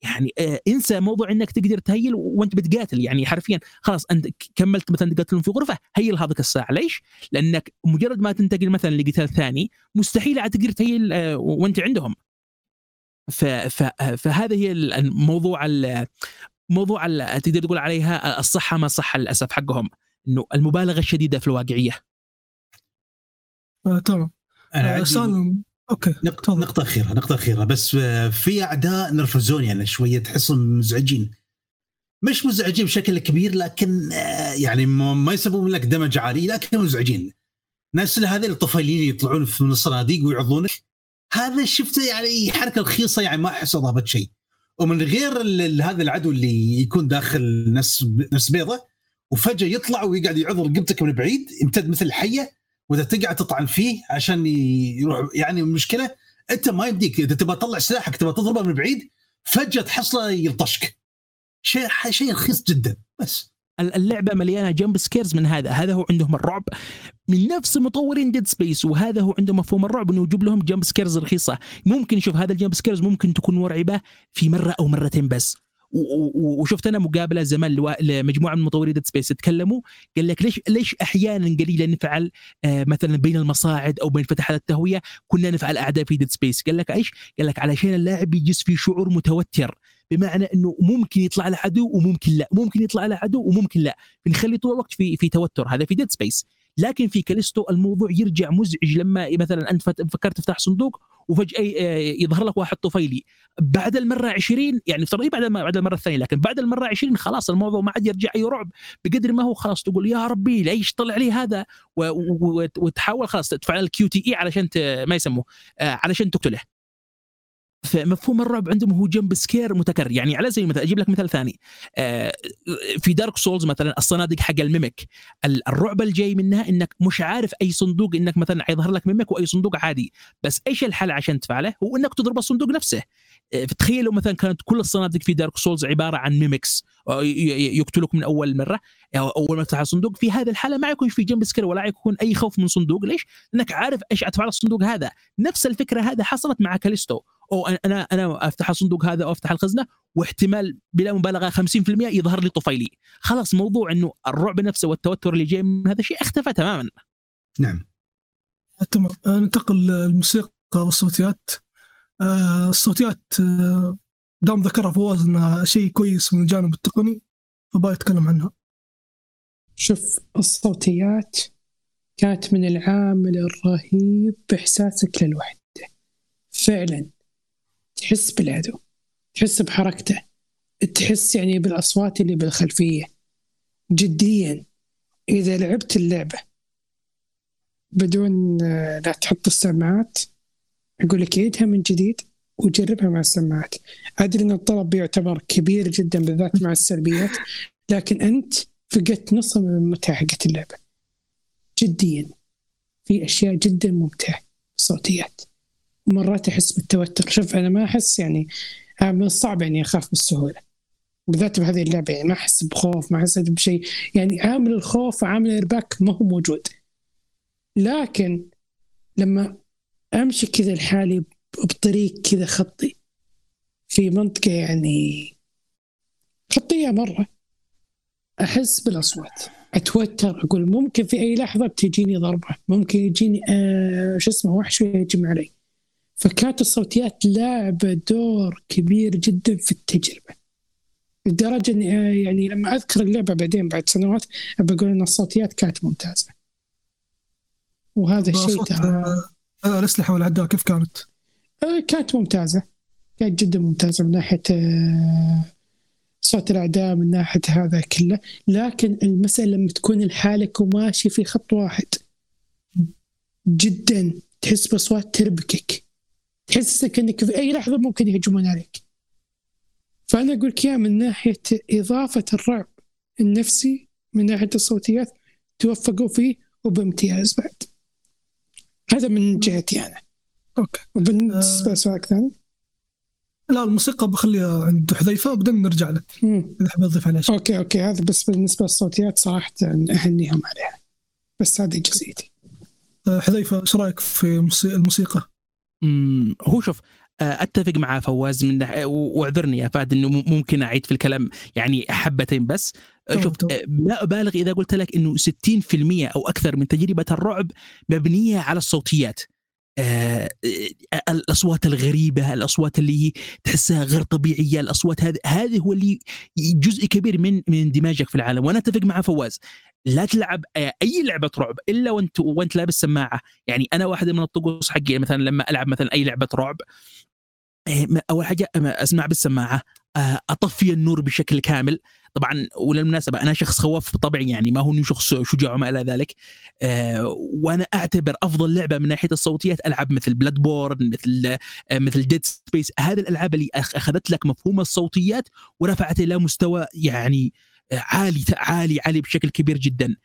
يعني آه، انسى موضوع إنك تقدر تهيل وأنت بتقاتل يعني حرفيا خلاص أنت كملت مثلا تقاتلون في غرفة هيل هذيك الساعة ليش؟ لأنك مجرد ما تنتقل مثلا لقتال ثاني مستحيل عاد تقدر تهيل آه، وأنت عندهم. فهذا هي ال- الموضوع ال- موضوع ال- تقدر تقول عليها الصحة ما صح للأسف حقهم. إنه المبالغة الشديدة في الواقعية. آه تمام. أنا آه سالم أوكي نقطة. نقطة أخيرة نقطة أخيرة. بس آه، في أعداء نرفزوني يعني شوية تحسهم مزعجين. مش مزعجين بشكل كبير لكن يعني ما ما يسببون لك دمج عالي لكن مزعجين. ناس هذه الطفيلين يطلعون من الصناديق ويعضونك هذا شفته يعني حركة رخيصة يعني ما أحس أضافت شيء. ومن غير هذا العدو اللي يكون داخل نفس نفس بيضة وفجأة يطلع ويقعد يعض رقبتك من بعيد يمتد مثل الحية وإذا تقعد تطعن فيه عشان يروح يعني المشكلة أنت ما يمديك إذا تبغى تطلع سلاحك تبغى تضربه من بعيد فجأة تحصله يلطشك. شيء شيء رخيص جدا بس. اللعبة مليانة jump scares من هذا. هذا هو عندهم الرعب من نفس مطورين Dead Space وهذا هو عندهم مفهوم الرعب إنه يجيب لهم jump scares رخيصة. ممكن شوف هذا ال jump scares ممكن تكون مرعبة في مرة أو مرتين بس. وشفت أنا مقابلة زمان لمجموعة من مطوري Dead Space تكلموا قال لك ليش ليش أحيانا قليلا نفعل آه مثلا بين المصاعد أو بين فتحات التهوية كنا نفعل أعداء في Dead Space قال لك إيش؟ قال لك علشان اللاعب يجلس في شعور متوتر. بمعنى إنه ممكن يطلع له عدو وممكن لا. ممكن يطلع له عدو وممكن لا. بنخلي طول الوقت في في توتر. هذا في Dead Space لكن في كاليستو الموضوع يرجع مزعج لما مثلا أنت فكرت تفتح صندوق وفجأة يظهر لك واحد طفيلي. بعد المرة 20 يعني افترض بعد بعد المرة الثانية لكن بعد المرة 20 خلاص الموضوع ما عاد يرجع أي رعب. بقدر ما هو خلاص تقول يا ربي ليش طلع لي هذا؟ وتحاول خلاص تفعل ال QTE علشان ما يسموه آه، علشان تقتله. فمفهوم الرعب عندهم هو jump scare متكرر. يعني على سبيل المثال أجيب لك مثال ثاني. آه، في Dark Souls مثلا الصناديق حق ال mimic الرعب الجاي منها إنك مش عارف أي صندوق إنك مثلا حيظهر لك mimic وأي صندوق عادي. بس إيش الحل عشان تفعله هو إنك تضرب الصندوق نفسه. آه، فتخيل لو مثلا كانت كل الصناديق في Dark Souls عبارة عن mimics يقتلوك من أول مرة. أول ما تفتح الصندوق في هذه الحالة ما يكون في jump scare ولا يكون أي خوف من صندوق. ليش؟ لأنك عارف إيش اتفعل الصندوق هذا. نفس الفكرة هذا حصلت مع كاليستو. أو أنا أنا أفتح الصندوق هذا أو أفتح الخزنة واحتمال بلا مبالغة 50% يظهر لي طفيلي. خلاص موضوع إنه الرعب نفسه والتوتر اللي جاي من هذا الشيء اختفى تماما. نعم. تمام ننتقل للموسيقى والصوتيات. آه، الصوتيات آه، دام ذكرها فواز إنها شيء كويس من الجانب التقني فبغى يتكلم عنها. شوف الصوتيات كانت من العامل الرهيب بإحساسك للوحدة. فعلا. تحس بالعدو تحس بحركته تحس يعني بالأصوات اللي بالخلفية. جديا إذا لعبت اللعبة بدون لا تحط السماعات أقول لك عيدها من جديد وجربها مع السماعات. أدري أن الطلب يعتبر كبير جدا بالذات مع السلبيات لكن أنت فقدت نص من المتعة حقت اللعبة. جديا. في أشياء جدا ممتعة صوتيات. مرات احس بالتوتر. شوف أنا ما أحس يعني من الصعب يعني أخاف بالسهوله بالذات بهذه اللعبة يعني ما أحس بخوف ما أحس بشيء. يعني عامل الخوف وعامل الإرباك ما هو موجود. لكن لما أمشي كذا لحالي بطريق كذا خطي في منطقة يعني خطية مرة أحس بالأصوات. أتوتر أقول ممكن في أي لحظة بتجيني ضربة ممكن يجيني آه شو اسمه وحش يهجم علي. فكانت الصوتيات لعبة دور كبير جدا في التجربة. لدرجة أني يعني لما أذكر اللعبة بعدين بعد سنوات بقول أن الصوتيات كانت ممتازة. وهذا الشيء ترى. آه، الأسلحة والأعداء كيف كانت؟ آه، كانت ممتازة. كانت جدا ممتازة من ناحية آه، صوت الأعداء من ناحية هذا كله. لكن المسألة لما تكون لحالك وماشي في خط واحد. جدا تحس بأصوات تربكك. تحسسك انك في أي لحظة ممكن يهجمون عليك. فأنا أقول لك من ناحية إضافة الرعب النفسي من ناحية الصوتيات توفقوا فيه وبامتياز بعد. هذا من جهتي أنا. أوكي. وبالنسبة لسؤالك ثاني لا الموسيقى بخليها عند حذيفة وبعدين نرجع لك. إذا حاب اضيف عليها شيء. okay okay. هذا بس بالنسبة للصوتيات صراحة أهنيهم عليها. بس هذه جزئيتي. أه، حذيفة إيش رأيك في الموسيقى؟ هو شوف آه، أتفق مع فواز من واعذرني يا فهد إنه ممكن أعيد في الكلام يعني حبتين بس. آه، شوف آه، لا أبالغ إذا قلت لك إنه 60% أو أكثر من تجربة الرعب مبنية على الصوتيات. الأصوات الغريبة الأصوات اللي تحسها غير طبيعية الأصوات هذه هذه هو اللي جزء كبير من من اندماجك في العالم. وأنا أتفق مع فواز. لا تلعب أي لعبة رعب إلا وأنت وأنت لابس سماعة. يعني أنا واحدة من الطقوس حقي مثلا لما ألعب مثلا أي لعبة رعب أول حاجة أسمع بالسماعة آه، أطفي النور بشكل كامل. طبعا وللمناسبة أنا شخص خواف بطبعي يعني ما هو شخص شجاع وما إلى ذلك. آه، وأنا أعتبر أفضل لعبة من ناحية الصوتيات ألعاب مثل Bloodborne مثل آه، مثل Dead Space هذه الألعاب اللي أخذت لك مفهوم الصوتيات ورفعت إلى مستوى يعني عالي عالي عالي بشكل كبير جدا.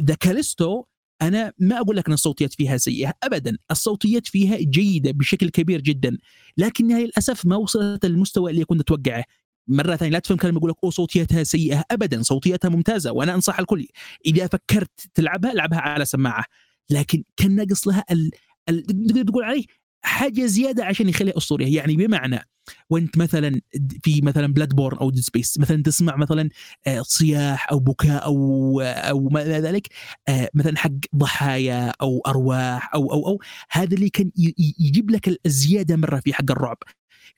The Callisto أنا ما أقول لك إن الصوتيات فيها سيئة ابدا الصوتيات فيها جيدة بشكل كبير جدا. لكنها للأسف ما وصلت للمستوى اللي كنت أتوقعه. مرة ثانية لا تفهم كلامي يقول لك أو صوتيتها سيئة. ابدا صوتيتها ممتازة وأنا أنصح الكل. إذا فكرت تلعبها العبها على سماعة. لكن كان ناقص لها ال... ال... تقدر تقول عليه حاجة زيادة عشان يخليها أسطورية. يعني بمعنى وأنت مثلا في مثلا Bloodborne أو Dead Space مثلا تسمع مثلا آه، صياح أو بكاء أو أو ما إلى ذلك آه، مثلا حق ضحايا أو أرواح أو أو أو هذا اللي كان يجيب لك الزيادة مرة في حق الرعب.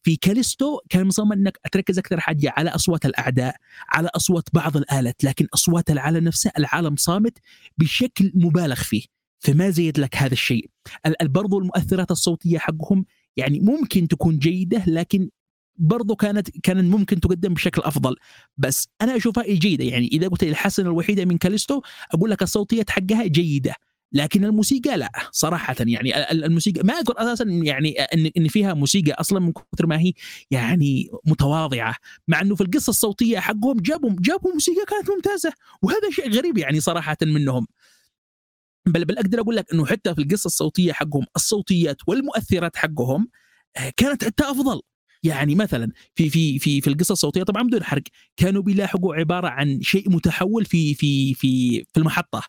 في كاليستو كان مصمم إنك تركز أكثر حاجة على أصوات الأعداء على أصوات بعض الآلات لكن أصوات العالم نفسه العالم صامت بشكل مبالغ فيه. فما زيد لك هذا الشيء. ال- ال- برضو المؤثرات الصوتية حقهم يعني ممكن تكون جيدة لكن برضو كانت كان ممكن تقدم بشكل أفضل. بس أنا أشوفها جيده يعني. إذا قلت الحسنة الوحيدة من كاليستو أقول لك الصوتيات حقها جيدة. لكن الموسيقى لا صراحة يعني ال- ال- الموسيقى ما أقول أساسا يعني إن فيها موسيقى أصلا من كثر ما هي يعني متواضعة مع إنه في القصة الصوتية حقهم جابوا جابوا موسيقى كانت ممتازة وهذا شيء غريب يعني صراحة منهم. بل بل أقدر أقول لك إنه حتى في القصة الصوتية حقهم الصوتيات والمؤثرات حقهم آه، كانت حتى أفضل. يعني مثلا في في في في القصة الصوتية طبعا بدون حرق كانوا بيلاحقوا عبارة عن شيء متحول في في في في المحطة.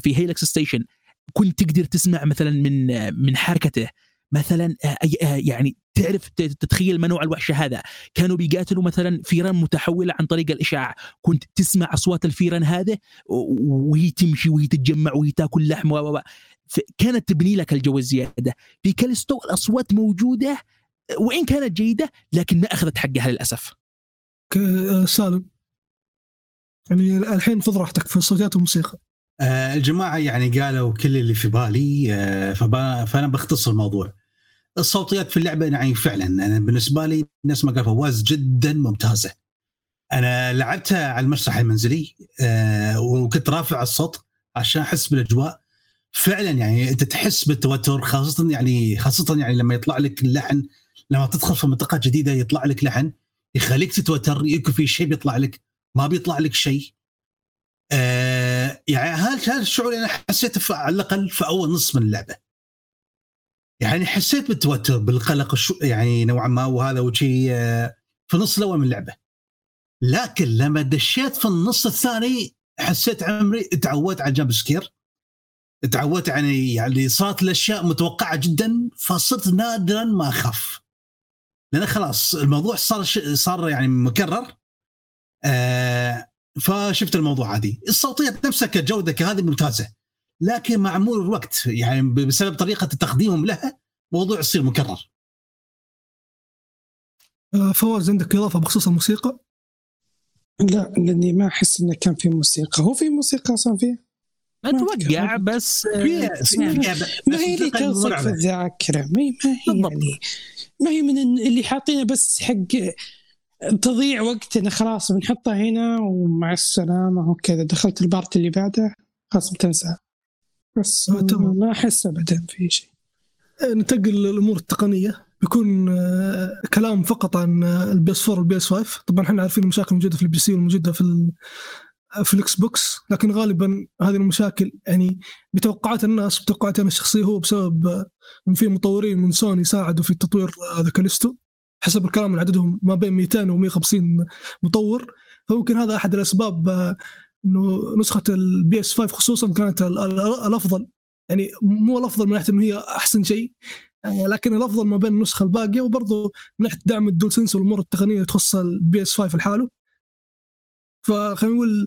في Helix Station كنت تقدر تسمع مثلا من آه، من حركته. مثلا آه، آه، يعني تعرف تتخيل ما نوع الوحش هذا. كانوا بيقاتلوا مثلا فيران متحولة عن طريق الاشعاع كنت تسمع أصوات الفيران هذا و- وهي تمشي وهي تتجمع وهي تاكل لحم و. كانت تبني لك الجو الزيادة. في كاليستو الأصوات موجودة وإن كانت جيدة لكن ما أخذت حقها آه، سالم. يعني الحين خذ راحتك في الصوتيات والموسيقى آه، الجماعة يعني قالوا كل اللي في بالي آه، فأنا بختصر الموضوع. الصوتيات في اللعبة يعني فعلا أنا بالنسبة لي نفس ما قال فواز جدا ممتازة. أنا لعبتها على المسرح المنزلي آه، وكنت رافع الصوت عشان أحس بالأجواء. فعلا يعني أنت تحس بالتوتر خاصة يعني خاصة يعني لما يطلع لك اللحن لما تدخل في منطقة جديدة يطلع لك لحن يخليك تتوتر يمكن في شيء بيطلع لك ما بيطلع لك شيء. آه يعني هذا الشعور أنا حسيته على الأقل في أول نص من اللعبة. يعني حسيت بالتوتر بالقلق يعني نوعا ما وهذا وشي آه في النص الأول من اللعبة. لكن لما دشيت في النص الثاني حسيت عمري تعودت على jump scare. تعودت يعني يعني صارت الأشياء متوقعة جدا فصرت نادرا ما أخاف. لأن خلاص الموضوع صار. صار يعني مكرر. آه فشفت الموضوع عادي. الصوتيات نفسها كجوده كهذه ممتازة. لكن مع مرور الوقت يعني بسبب طريقة تقديمهم لها موضوع يصير مكرر. آه، فواز عندك إضافة بخصوص الموسيقى؟ لا لأني ما أحس انه كان في موسيقى. هو في موسيقى أصلا فيه؟ أتوقع بس ما هي اللي تلصق في الذاكرة؟ ما هي ما هي. يعني ما هي من اللي حاطينه بس حق تضيع وقت انه خلاص بنحطها هنا ومع السلامة. وكذا دخلت ال part اللي بعده خلاص بتنسى. بس آه، تمام. ما أحس ابدا في شيء. آه، ننتقل للأمور التقنية. بيكون آه، كلام فقط عن ال PS 4 وال PS 5 طبعا إحنا عارفين المشاكل الموجودة في ال PC والموجودة في في ال Xbox لكن غالبا هذه المشاكل يعني بتوقعات الناس بتوقعاتي أنا الشخصية هو بسبب إن في مطورين من سوني ساعدوا في تطوير The Callisto حسب الكلام اللي عددهم ما بين 200 و 150 مطور. فممكن هذا أحد الأسباب آه، إنه نسخة ال PS 5 خصوصا كانت ال- ال- الأفضل. يعني مو الأفضل من ناحية إنه هي أحسن شيء آه، لكن الأفضل ما بين النسخة الباقية وبرضه من ناحية دعم ال DualSense والأمور التقنية اللي تخص ال PS 5 لحاله. فخلينا نقول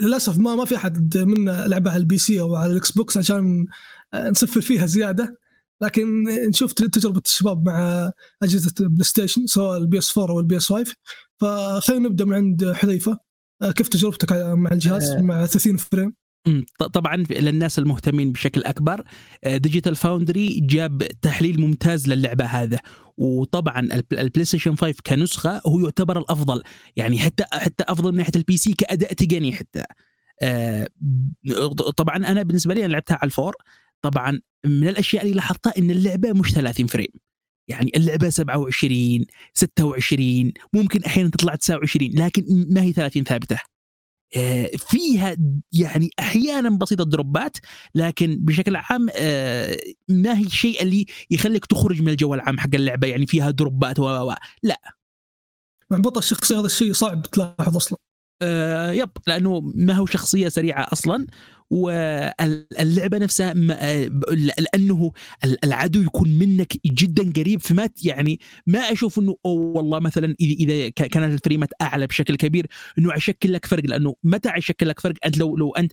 للأسف ما ما في أحد منا لعبها على ال PC أو على ال Xbox عشان آه، نسفل فيها زيادة. لكن نشوف تجربة الشباب مع أجهزة ال PlayStation سواء ال PS 4 أو ال PS 5 فخلينا نبدأ من عند حذيفة. آه، كيف تجربتك مع الجهاز آه. مع 30 frame؟ طبعا للناس المهتمين بشكل أكبر Digital Foundry جاب تحليل ممتاز للعبة هذا وطبعا الب- ال PlayStation 5 كنسخة هو يعتبر الأفضل. يعني حتى حتى أفضل من ناحية ال PC كأداء تقني حتى. آه، طبعا أنا بالنسبة لي أنا لعبتها على ال Four. طبعا من الأشياء اللي لاحظتها إن اللعبة مش 30 frame. يعني اللعبة 27 26 ممكن أحيانا تطلع 29 لكن ما هي 30 ثابتة. آه، فيها يعني أحيانا بسيطة دروبات لكن بشكل عام آه، ما هي الشيء اللي يخليك تخرج من الجو العام حق اللعبة يعني فيها دروبات و. لا. مع بطل الشخصيه هذا الشيء صعب تلاحظ أصلا. يب لأنه ما هو شخصية سريعة أصلا واللعبة نفسها آه، لأنه العدو يكون منك جدا قريب فما يعني ما أشوف إنه أو والله مثلا إذا كانت الفريمات أعلى بشكل كبير إنه يشكل لك فرق لأنه متى يشكل لك فرق؟ أنت لو لو أنت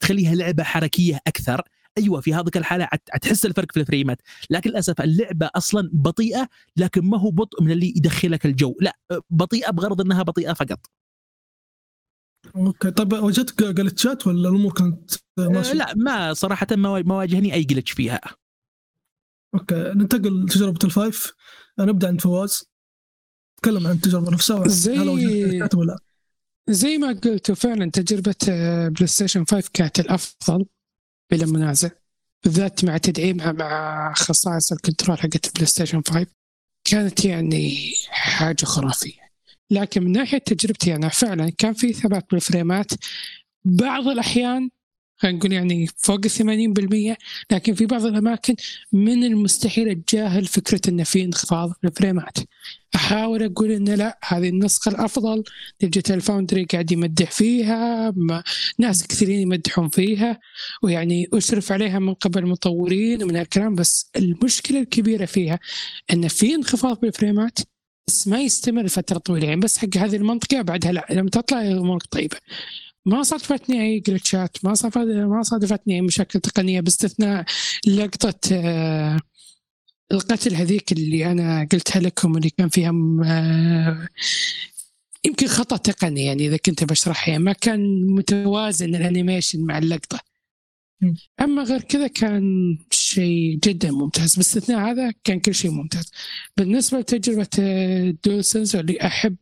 تخليها لعبة حركية أكثر أيوه في هذه الحالة حتحس الفرق في الفريمات لكن للأسف اللعبة أصلا بطيئة لكن ما هو بطء من اللي يدخلك الجو لا بطيئة بغرض إنها بطيئة فقط. okay. طيب وجدت جلتشات ولا الأمور كانت ماشية؟ لا ما صراحة ما وا- ما واجهني أي glitch فيها. okay ننتقل لتجربة ال Five نبدأ عند فواز. تكلم عن التجربة نفسها زي- هل وجدت جلتشات ولا لا؟ زي ما قلت فعلا تجربة آه، بلاي ستيشن 5 كانت الأفضل بلا منازع بالذات مع تدعيمها مع خصائص ال control حقت ال PlayStation 5 كانت يعني حاجة خرافية. لكن من ناحية تجربتي أنا فعلا كان في ثبات بالفريمات. بعض الأحيان خلينا نقول يعني فوق ال 80% لكن في بعض الأماكن من المستحيل أتجاهل فكرة أن في انخفاض في الفريمات. أحاول أقول أن لا هذه النسخة الأفضل. Digital Foundry قاعد يمدح فيها ناس كثيرين يمدحون فيها ويعني أشرف عليها من قبل مطورين ومن الكلام بس المشكلة الكبيرة فيها أن في انخفاض بالفريمات. بس ما يستمر لفترة طويلة. يعني بس حق هذه المنطقة بعدها لا. لما تطلع الأمور طيبة. ما صادفتني أي جلتشات ما ما صادفتني أي مشاكل تقنية باستثناء لقطة آه، القتل هذيك اللي أنا قلتها لكم اللي كان فيها آه، يمكن خطأ تقني. يعني إذا كنت بشرحها يعني ما كان متوازن ال animation مع اللقطة. مم. أما غير كذا كان شيء جدا ممتاز. باستثناء هذا كان كل شيء ممتاز. بالنسبة لتجربة DualSense اللي أحب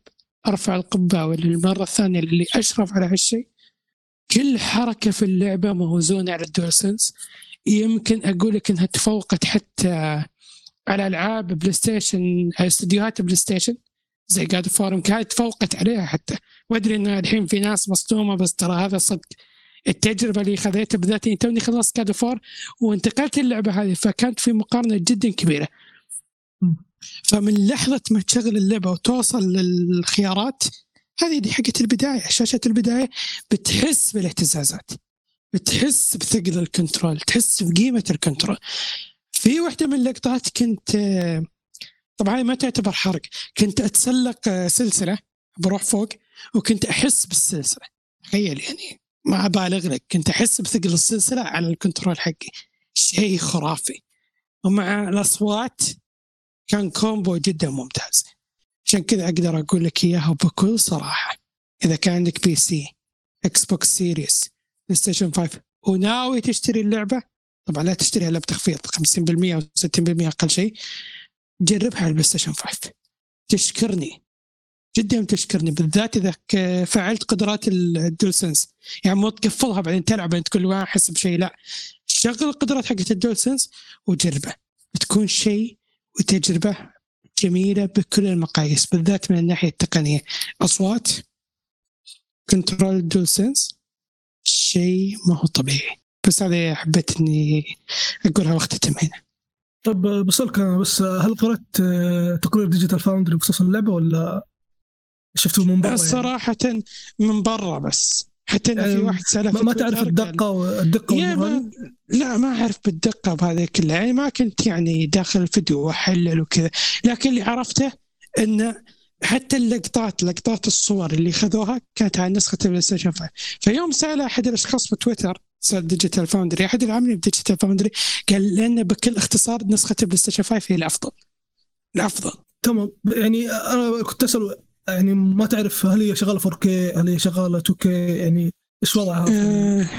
أرفع القبعة للمرة الثانية اللي أشرف على هالشيء كل حركة في اللعبة موزونة على ال DualSense يمكن أقول لك إنها تفوقت حتى على ألعاب PlayStation استديوهات PlayStation زي God كانت تفوقت عليها حتى. وادري إن الحين في ناس مصدومة بس ترى هذا صدق. التجربة اللي خذيتها بالذات إني توني خلصت God Four وانتقلت اللعبة هذه فكانت في مقارنة جدا كبيرة. فمن لحظة ما تشغل اللعبة وتوصل للخيارات هذه دي حقت البداية شاشة البداية بتحس بالاهتزازات. بتحس بثقل ال control تحس بقيمة ال control. في واحدة من اللقطات كنت طبعا ما تعتبر حرق كنت أتسلق آه، سلسلة بروح فوق وكنت أحس بالسلسلة. تخيل يعني. ما أبالغ لك. كنت أحس بثقل السلسلة على ال control حقي. شيء خرافي. ومع الأصوات كان combo جدا ممتاز. عشان كذا أقدر أقول لك إياها بكل صراحة. إذا كان عندك PC Xbox Series PlayStation 5 وناوي تشتري اللعبة طبعا لا تشتريها الا بتخفيض 50% أو 60% أقل شيء جربها على ال PlayStation 5 تشكرني. جدا تشكرني بالذات إذا فعلت قدرات ال DualSense يعني مو تقفلها بعدين تلعب بعدين تقول ما احس بشيء لا. شغل القدرات حقت ال DualSense وجربه. بتكون شيء وتجربة جميلة بكل المقاييس بالذات من الناحية التقنية. أصوات control ال DualSense شيء ما هو طبيعي. بس هذا حبيت اني أقولها واختتم هنا طب بسألك بس هل قرأت آه، تقرير Digital Foundry بخصوص اللعبة ولا؟ شفته من برا يعني؟ صراحة من برا بس. حتى إن في يعني واحد سأله ما, تعرف والدقة يا والأمور ما؟ لا ما أعرف بالدقة بهذه كلها يعني ما كنت يعني داخل الفيديو وأحلل وكذا. لكن اللي عرفته أن حتى اللقطات لقطات الصور اللي خذوها كانت على نسخة ال PlayStation 5 فيوم سأل أحد الأشخاص بتويتر سأل Digital Foundry أحد اللي عاملين ب Digital Foundry قال لأن بكل اختصار نسخة ال PlayStation 5 هي الأفضل. الأفضل. تمام. يعني أنا كنت أسأل يعني ما تعرف هل هي شغالة 4K هل هي شغالة 2K يعني إيش وضعها؟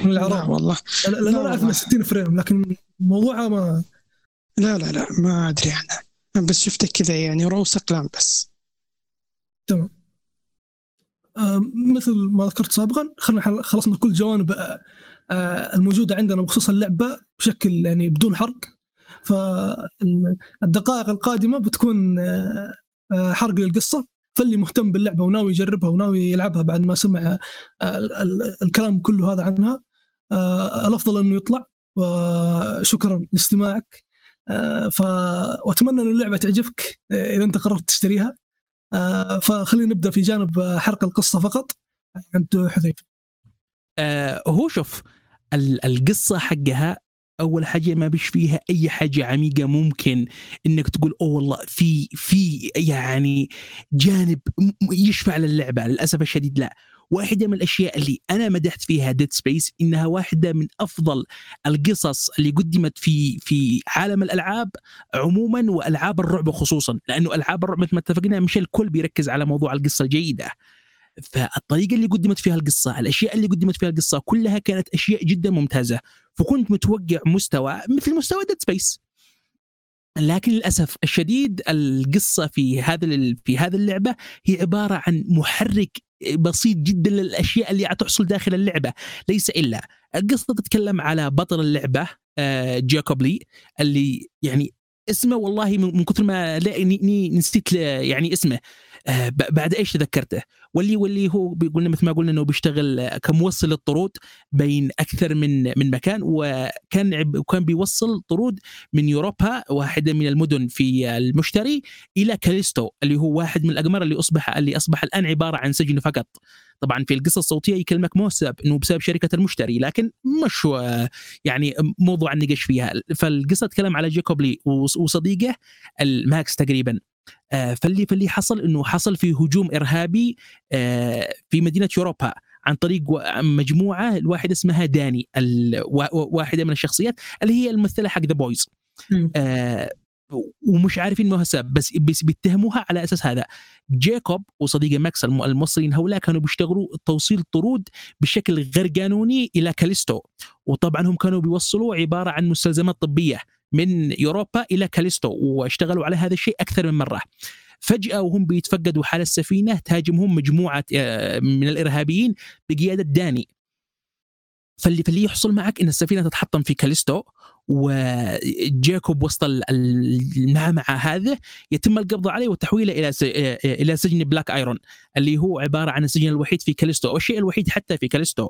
من لا العراق؟ والله. لا أنا أعرف إنها والله. 60 frame لكن موضوعها ما لا لا لا ما أدري عنها أنا. بس شفته كذا يعني رؤوس أقلام بس. آه، مثل ما ذكرت سابقا خلينا حل- خلصنا كل جوانب آه، آه، الموجودة عندنا بخصوص اللعبة بشكل يعني بدون حرق. فالدقائق القادمة بتكون آه، حرق للقصة. فاللي مهتم باللعبة وناوي يجربها وناوي يلعبها بعد ما سمع آه، ال- ال- الكلام كله هذا عنها آه، الأفضل أنه يطلع. وشكرا لاستماعك. آه، ف وأتمنى أن اللعبة تعجبك إذا أنت قررت تشتريها. فخلينا نبدأ في جانب حرق القصة فقط. عند حذيفة. هو شوف ال- القصة حقها أول حاجة ما بيش فيها أي حاجة عميقة ممكن إنك تقول أوه والله في في يعني جانب يشفع للعبة. للأسف الشديد لا. واحدة من الأشياء اللي أنا مدحت فيها Dead Space إنها واحدة من أفضل القصص اللي قدمت في في عالم الألعاب عموما وألعاب الرعب خصوصا لأنه ألعاب الرعب مثل ما اتفقنا مش الكل بيركز على موضوع القصة الجيدة. فالطريقة اللي قدمت فيها القصة الأشياء اللي قدمت فيها القصة كلها كانت أشياء جدا ممتازة فكنت متوقع مستوى مثل مستوى Dead Space لكن للأسف الشديد القصة في هذا في هذه اللعبة هي عبارة عن محرك بسيط جدا للأشياء اللي تحصل داخل اللعبة. ليس إلا. القصة تتكلم على بطل اللعبة آه، جاكوب لي اللي يعني اسمه والله من كثر ما لا ني- ني- نسيت يعني اسمه. آه، بعد إيش تذكرته؟ واللي واللي هو بيقولنا مثل ما قلنا إنه بيشتغل آه، كموصل الطرود بين أكثر من من مكان وكان وكان بيوصل طرود من يوروبا واحدة من المدن في المشتري إلى كاليستو اللي هو واحد من الأقمار اللي اصبح اللي أصبح الآن عبارة عن سجن فقط. طبعا في القصة الصوتية يكلمك مو بسبب إنه بسبب شركة المشتري لكن مش يعني موضوع النقاش فيها. فالقصة تتكلم على جيكوب لي وص- وصديقه الماكس تقريبا. فاللي فاللي حصل إنه حصل في هجوم إرهابي آه، في مدينة يوروبا عن طريق مجموعة لواحدة اسمها داني واحدة من الشخصيات اللي هي الممثلة حق The Boys. آه، ومش عارفين ما السبب بس بس بيتهموها على أساس هذا. جيكوب وصديقه ماكس الم- الموصلين هؤلاء كانوا بيشتغلوا توصيل طرود بشكل غير قانوني إلى كاليستو. وطبعا هم كانوا بيوصلوا عبارة عن مستلزمات طبية. من يوروبا إلى كاليستو واشتغلوا على هذا الشيء أكثر من مرة. فجأة وهم بيتفقدوا حال السفينة تهاجمهم مجموعة آه، من الإرهابيين بقيادة داني. فاللي فاللي يحصل معك إن السفينة تتحطم في كاليستو وجيكوب وسط ال- المعمعة هذا يتم القبض عليه وتحويله إلى س- إلى سجن Black Iron اللي هو عبارة عن السجن الوحيد في كاليستو أو الشيء الوحيد حتى في كاليستو.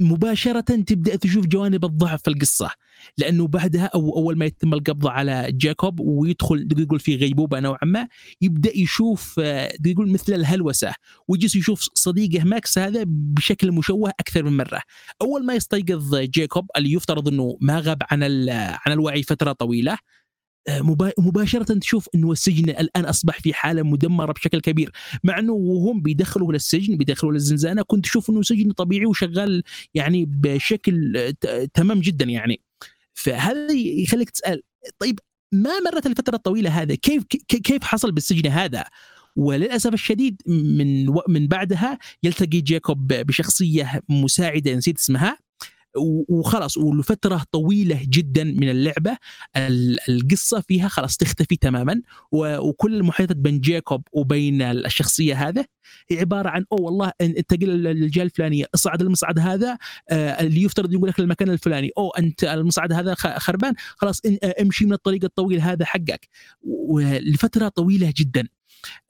ومباشرة تبدأ تشوف جوانب الضعف في القصة لأنه بعدها أو أول ما يتم القبض على جاكوب ويدخل يقول في غيبوبة نوعا ما يبدأ يشوف آه، يقول مثل الهلوسة ويجلس يشوف صديقه ماكس هذا بشكل مشوه أكثر من مرة. أول ما يستيقظ جيكوب اللي يفترض إنه ما غاب عن ال- عن الوعي فترة طويلة آه، مباشرة تشوف إنه السجن الآن أصبح في حالة مدمرة بشكل كبير. مع إنه وهم بيدخلوا للسجن بيدخلوا للزنزانة كنت تشوف إنه سجن طبيعي وشغال يعني بشكل تمام جدا يعني. فهذا يخليك تسأل طيب ما مرت الفترة الطويلة هذا كيف كي- كيف حصل بالسجن هذا؟ وللأسف الشديد من من بعدها يلتقي جيكوب بشخصية مساعدة نسيت اسمها. وخلاص ولفتره طويلة جدا من اللعبة. ال- القصة فيها خلاص تختفي تماما وكل المحادثات بين جيكوب وبين الشخصية هذا هي عبارة عن أوه والله إن- أنت قل للجهة الفلانية اصعد المصعد هذا آه، اللي يفترض يقول لك المكان الفلاني. أوه أنت المصعد هذا خربان خلاص آه، امشي من الطريق الطويل هذا حقك. ولفترة طويلة جدا.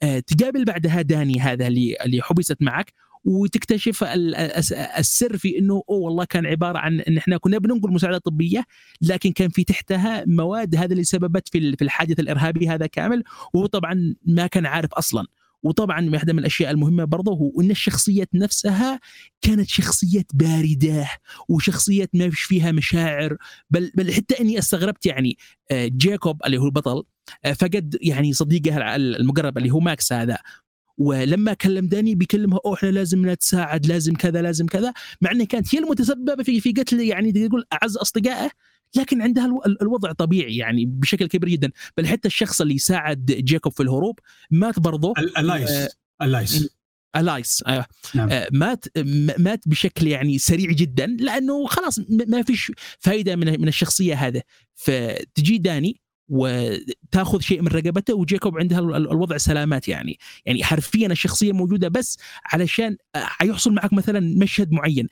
آه، تقابل بعدها داني هذا اللي حبست معك. وتكتشف ال- الس- السر في إنه أوه والله كان عبارة عن إن إحنا كنا بننقل مساعدة طبية لكن كان في تحتها مواد هذا اللي سببت في في الحادث الإرهابي هذا كامل وهو طبعا ما كان عارف أصلا. وطبعا واحدة من الأشياء المهمة برضه هو إن الشخصيات نفسها كانت شخصيات باردة وشخصيات ما فيش فيها مشاعر. بل بل حتى إني استغربت يعني آه، جيكوب اللي هو البطل آه، فقد يعني صديقه المقرب اللي هو ماكس هذا. ولما كلم داني بيكلمها أوه إحنا لازم نتساعد لازم كذا لازم كذا. مع إنها كانت هي المتسببة في في قتل يعني يقول أعز أصدقائه لكن عندها الو- الوضع طبيعي يعني بشكل كبير جدا. بل حتى الشخص اللي ساعد جيكوب في الهروب مات برضه. ال- إلياس آه، إلياس. إلياس آه. نعم. آه، مات مات بشكل يعني سريع جدا لأنه خلاص ما فيش فائده من من الشخصية هذا فتجي داني وتاخذ شيء من رقبته وجيكوب عندها ال- ال- الوضع سلامات يعني. يعني حرفيا الشخصيه موجودة بس علشان آه، حيحصل معك مثلا مشهد معين.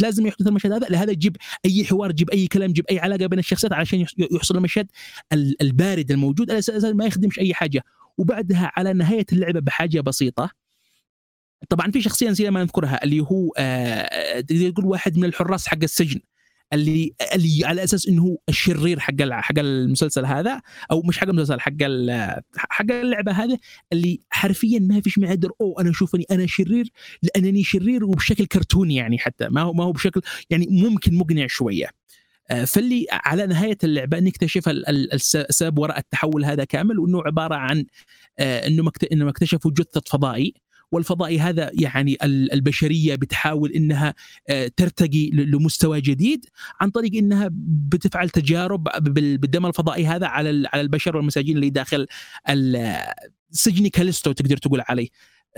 لازم يحدث المشهد هذا لهذا تجيب أي حوار تجيب أي كلام تجيب أي علاقة بين الشخصيات علشان يح- يحصل المشهد ال- البارد الموجود. على أساس ما يخدمش أي حاجة. وبعدها على نهاية اللعبة بحاجة بسيطة. طبعا في شخصية نسينا ما نذكرها اللي هو آه، تقدر تقول واحد من الحراس حق السجن. اللي اللي على أساس إنه الشرير حق حق المسلسل هذا أو مش حق المسلسل حق حق اللعبة هذه اللي حرفيا ما فيش معدر أو أنا اشوفني أنا شرير لأنني شرير وبشكل كرتوني يعني حتى ما هو ما هو بشكل يعني ممكن مقنع شوية. آه، فاللي على نهاية اللعبة نكتشف ال- ال- الس- السبب وراء التحول هذا كامل وإنه عبارة عن آه، إنه انهم اكتشفوا جثة فضائي. والفضائي هذا يعني ال- البشرية بتحاول إنها آه، ترتقي لمستوى جديد عن طريق إنها بتفعل تجارب بال- بالدم الفضائي هذا على على البشر والمساجين اللي داخل سجن كاليستو تقدر تقول عليه.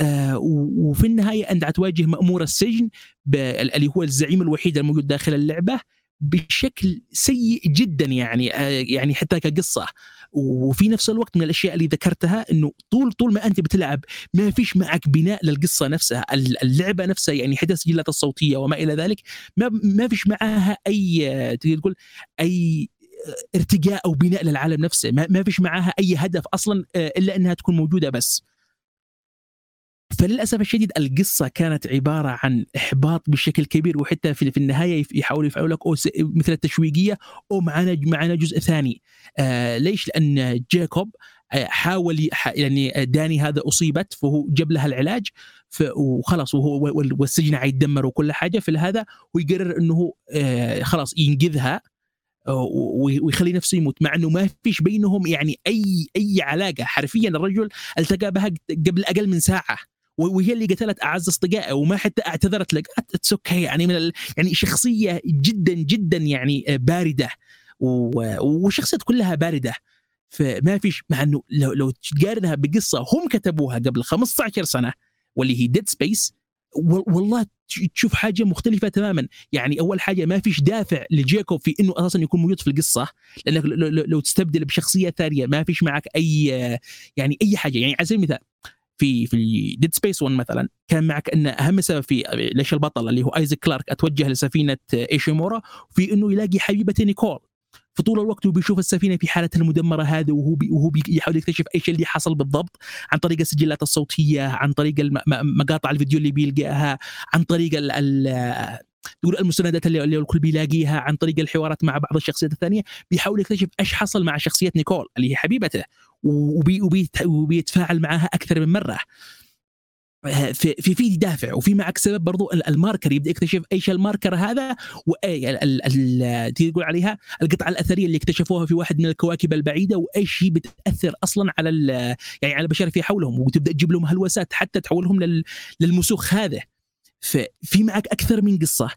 آه، وفي النهاية أنت تواجه مأمور السجن اللي هو الزعيم الوحيد الموجود داخل اللعبة. بشكل سيء جدا يعني آه، يعني حتى كقصة. وفي نفس الوقت من الأشياء اللي ذكرتها إنه طول طول ما أنت بتلعب ما فيش معك بناء للقصة نفسها. ال- اللعبة نفسها يعني حتى السجلات الصوتية وما إلى ذلك ما ما فيش معاها أي تقول أي ارتقاء أو بناء للعالم نفسه. ما, ما فيش معاها أي هدف أصلا آه، إلا إنها تكون موجودة بس. فللأسف الشديد القصة كانت عبارة عن إحباط بشكل كبير وحتى في النهاية يحاولوا يفعلوا لك أو مثل التشويقية أو معنا معنا جزء ثاني. آه ليش؟ لأن جاكوب آه، حاول يعني داني هذا أصيبت فهو جاب لها العلاج وخلاص وهو وال- والسجن حيتدمر وكل حاجة في هذا ويقرر إنه آه خلاص ينقذها آه، ويخلي نفسه يموت مع إنه ما فيش بينهم يعني أي أي علاقة. حرفيا الرجل التقى بها قبل أقل من ساعة. وهي اللي قتلت أعز اصدقائه وما حتى اعتذرت لك. it's okay يعني من ال... يعني شخصية جدا جدا يعني باردة. و... وشخصيات كلها باردة. فما فيش مع إنه لو لو تقارنها بقصة هم كتبوها قبل 15 سنة واللي هي Dead Space والله تش- تشوف حاجة مختلفة تماما. يعني أول حاجة ما فيش دافع لجيكوب في إنه أساسا يكون موجود في القصة. لأنك لو- تستبدل بشخصية ثانية ما فيش معك أي يعني أي حاجة. يعني على سبيل المثال في في Dead Space 1 مثلا كان معك إن أهم سبب في ليش البطل اللي هو ايزاك كلارك أتوجه لسفينة إيشيمورا في إنه يلاقي حبيبته نيكول. فطول الوقت هو بيشوف السفينة في حالتها المدمرة هذه وهو بي وهو بيحاول يكتشف إيش اللي حصل بالضبط عن طريق السجلات الصوتية عن طريق مقاطع الفيديو اللي بيلقاها عن طريق ال تقول المستندات اللي الكل بيلاقيها عن طريق الحوارات مع بعض الشخصيات الثانية. بيحاول يكتشف إيش حصل مع شخصية نيكول اللي هي حبيبته. وبي وبيت وبيتفاعل معها أكثر من مرة. في في دافع وفي معك سبب برضو ال- ال Marker يبدأ يكتشف إيش ال Marker هذا واي ال- تقول عليها القطعة الأثرية اللي اكتشفوها في واحد من الكواكب البعيدة وإيش هي بتأثر أصلا على يعني على البشر في حولهم وتبدأ تجيب لهم هلوسات حتى تحولهم لل- للمسوخ هذا. ففي معك أكثر من قصة.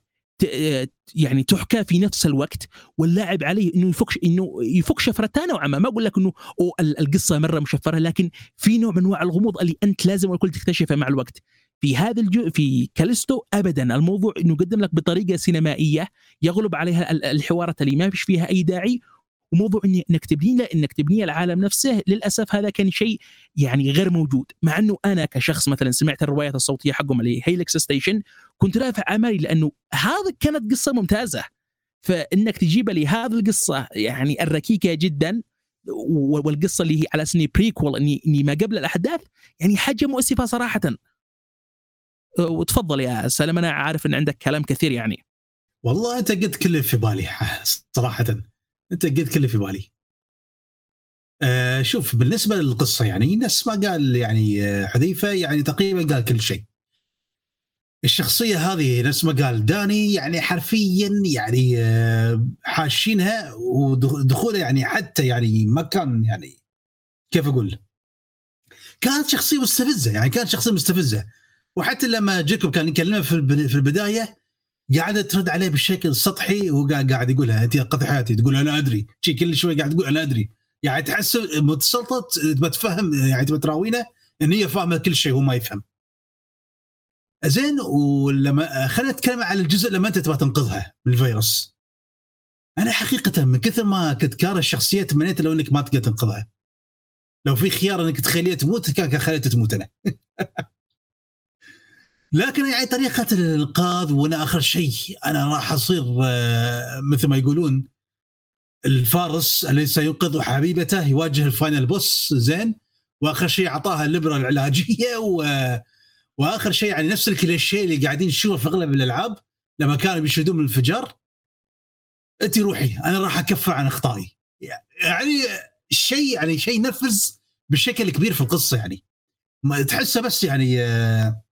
يعني تحكى في نفس الوقت واللاعب عليه إنه يفك إنه يفك شفرتها نوعا ما. ما أقول لك إنه القصة مرة مشفرة لكن في نوع من أنواع الغموض اللي أنت لازم الكل تكتشفه مع الوقت. في هذا الجو في كاليستو ابدا الموضوع إنه يقدم لك بطريقة سينمائية يغلب عليها ال- الحوارات اللي ما فيش فيها أي داعي وموضوع إني- إنك تبني إنك تبني العالم نفسه للأسف هذا كان شيء يعني غير موجود. مع إنه أنا كشخص مثلا سمعت الروايات الصوتية حقهم اللي هي Helix Station كنت رافع امالي لأنه هذا كانت قصة ممتازة. فإنك تجيب لي هذه القصة يعني الركيكة جدا والقصة اللي هي على إني بريكول اني إني ما قبل الأحداث يعني حاجة مؤسفة صراحة. أه، وتفضل يا سلام أنا عارف إن عندك كلام كثير يعني. والله أنت قلت كل في بالي صراحة. انت قلت كل اللي في بالي. آه شوف بالنسبة للقصة يعني نفس ما قال يعني آه، حذيفة يعني تقريبا قال كل شيء. الشخصية هذه نفس ما قال داني يعني حرفيا يعني آه، حاشينها ودخوله يعني حتى يعني ما كان يعني كيف أقول؟ كانت شخصية مستفزة يعني كانت شخصية مستفزة. وحتى لما جيكوب كان يكلمه في الب- في البداية قاعدة ترد عليه بشكل سطحي وقاعد قاعد يقولها. أنت قضي حياتي تقول أنا أدري. شي كل شوي قاعد تقول أنا أدري. يعني تحس متسلطه تفهم يعني تبى تراوينه إن هي فاهمة كل شيء هو ما يفهم. زين ولما خلينا نتكلم على الجزء لما أنت تبغى تنقذها من الفيروس. أنا حقيقة من كثر ما كنت كاره الشخصية تمنيت لو إنك ما تقدر تنقذها. لو في خيار إنك تخليها تموت كان خليتها تموت أنا. لكن يعني طريقة الإنقاذ وأنا آخر شيء أنا راح أصير آه، مثل ما يقولون الفارس الذي سينقذ حبيبته يواجه ال final boss زين؟ وآخر شيء أعطاها اللبره العلاجية و... وآخر شيء يعني نفس الكليشيه اللي قاعدين نشوفه في أغلب الألعاب لما كانوا بيشهدون من الانفجار انت روحي أنا راح أكفر عن أخطائي. يعني شيء يعني شيء نفذ بشكل كبير في القصة يعني. ما تحسه بس يعني آه،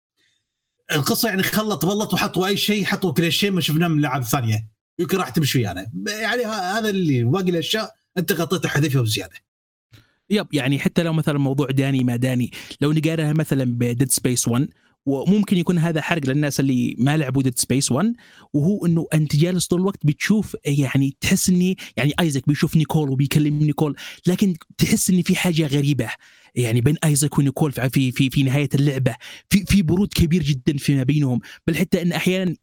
القصة يعني خلط بلط وحطوا أي شيء حطوا كليشيه ما شفناه من الالعاب الثانية يمكن راح تمشي يعني يعني هذا اللي باقي الأشياء. أنت غطيتها حذيفة وزياده yep يعني حتى لو مثلا موضوع داني ما داني لو نقارنها مثلا ب Dead Space 1 وممكن يكون هذا حرق للناس اللي ما لعبوا Dead Space 1 وهو إنه أنت جالس طول الوقت بتشوف يعني تحس إني يعني ايزك بيشوف نيكول وبيكلم نيكول لكن تحس ان في حاجة غريبة. يعني بين ايزك ونيكول في في في, نهاية اللعبة. في في برود كبير جدا فيما بينهم بل حتى إن أحيانا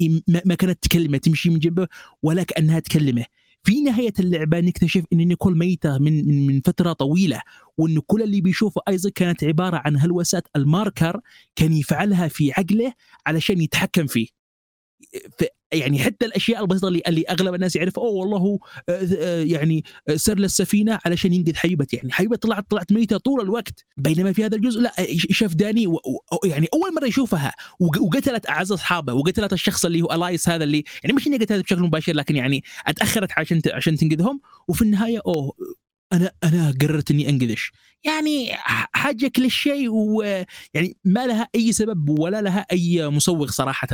ما كانت تكلمه تمشي من جنبه ولا كانها تكلمه. في نهاية اللعبة نكتشف إن نيكول ميتة من من, من فترة طويلة وانه كل اللي بيشوفه ايزك كانت عبارة عن هلوسات الماركر كان يفعلها في عقله علشان يتحكم فيه. يعني حتى الأشياء البسيطة اللي, اللي أغلب الناس يعرف أوه والله آه، آه، يعني آه، سر للسفينه علشان ينقذ حبيبته يعني حبيبته طلعت طلعت ميتة طول الوقت بينما في هذا الجزء لا شاف داني و يعني أول مرة يشوفها وق- وقتلت أعز أصحابه وقتلت الشخص اللي هو ألايس هذا اللي يعني مش إني قتلت بشكل مباشر لكن يعني أتأخرت عشان عشان تنقذهم. وفي النهاية أوه أنا أنا قررت إني أنقذك. يعني حاجة كليشيه ويعني ما لها أي سبب ولا لها أي مسوغ صراحة.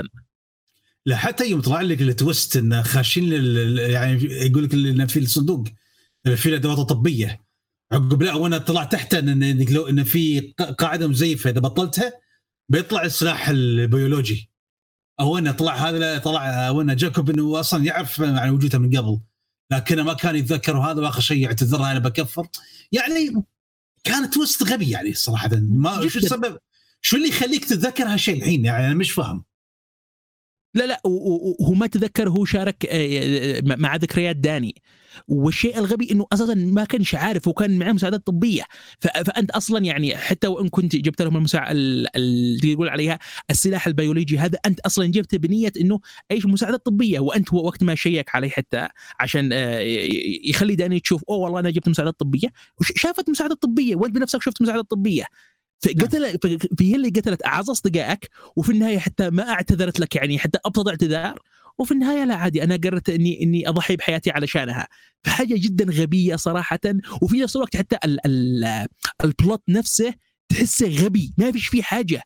لا حتى يوم طلع لك ال twist انه خاشين لل- يعني يقول لك انه في الصندوق في الأدوات الطبية. عقب لا وأنا طلع تحت ان إنك لو إن في قاعدة مزيفة إذا بطلتها بيطلع السلاح البيولوجي. أو انه طلع هذا طلع أو انه جاكوب إنه أصلا يعرف عن وجودها من قبل. لكنه ما كان يتذكر وهذا وآخر شيء يعتذر أنا بكفر. يعني كان twist غبي يعني صراحة. ما شو. السبب؟ شو اللي يخليك تتذكر هالشيء الحين؟ يعني أنا مش فاهم. لا لا وهو ما تذكر هو شارك آه، مع ذكريات داني. والشيء الغبي إنه أساسا ما كانش عارف وكان معاه مساعدات طبية. فأنت أصلا يعني حتى وإن كنت جبت لهم المساعد اللي يقول عليها السلاح البيولوجي هذا أنت أصلا جبته بنية إنه إيش؟ مساعدات طبية. وانت هو وقت ما شيك عليه حتى عشان آه، يخلي داني تشوف أوه والله أنا جبت مساعدات طبية. شافت مساعدات طبية وأنت بنفسك شفت مساعدات طبية. فقتل في هي اللي قتلت أعز أصدقائك وفي النهاية حتى ما اعتذرت لك يعني حتى ابسط اعتذار وفي النهاية لا عادي أنا قررت اني إني أضحي بحياتي علشانها. فحاجة جدا غبية صراحة وفي نفس الوقت حتى ال ال البلوت نفسه تحسه غبي ما فيش فيه حاجة.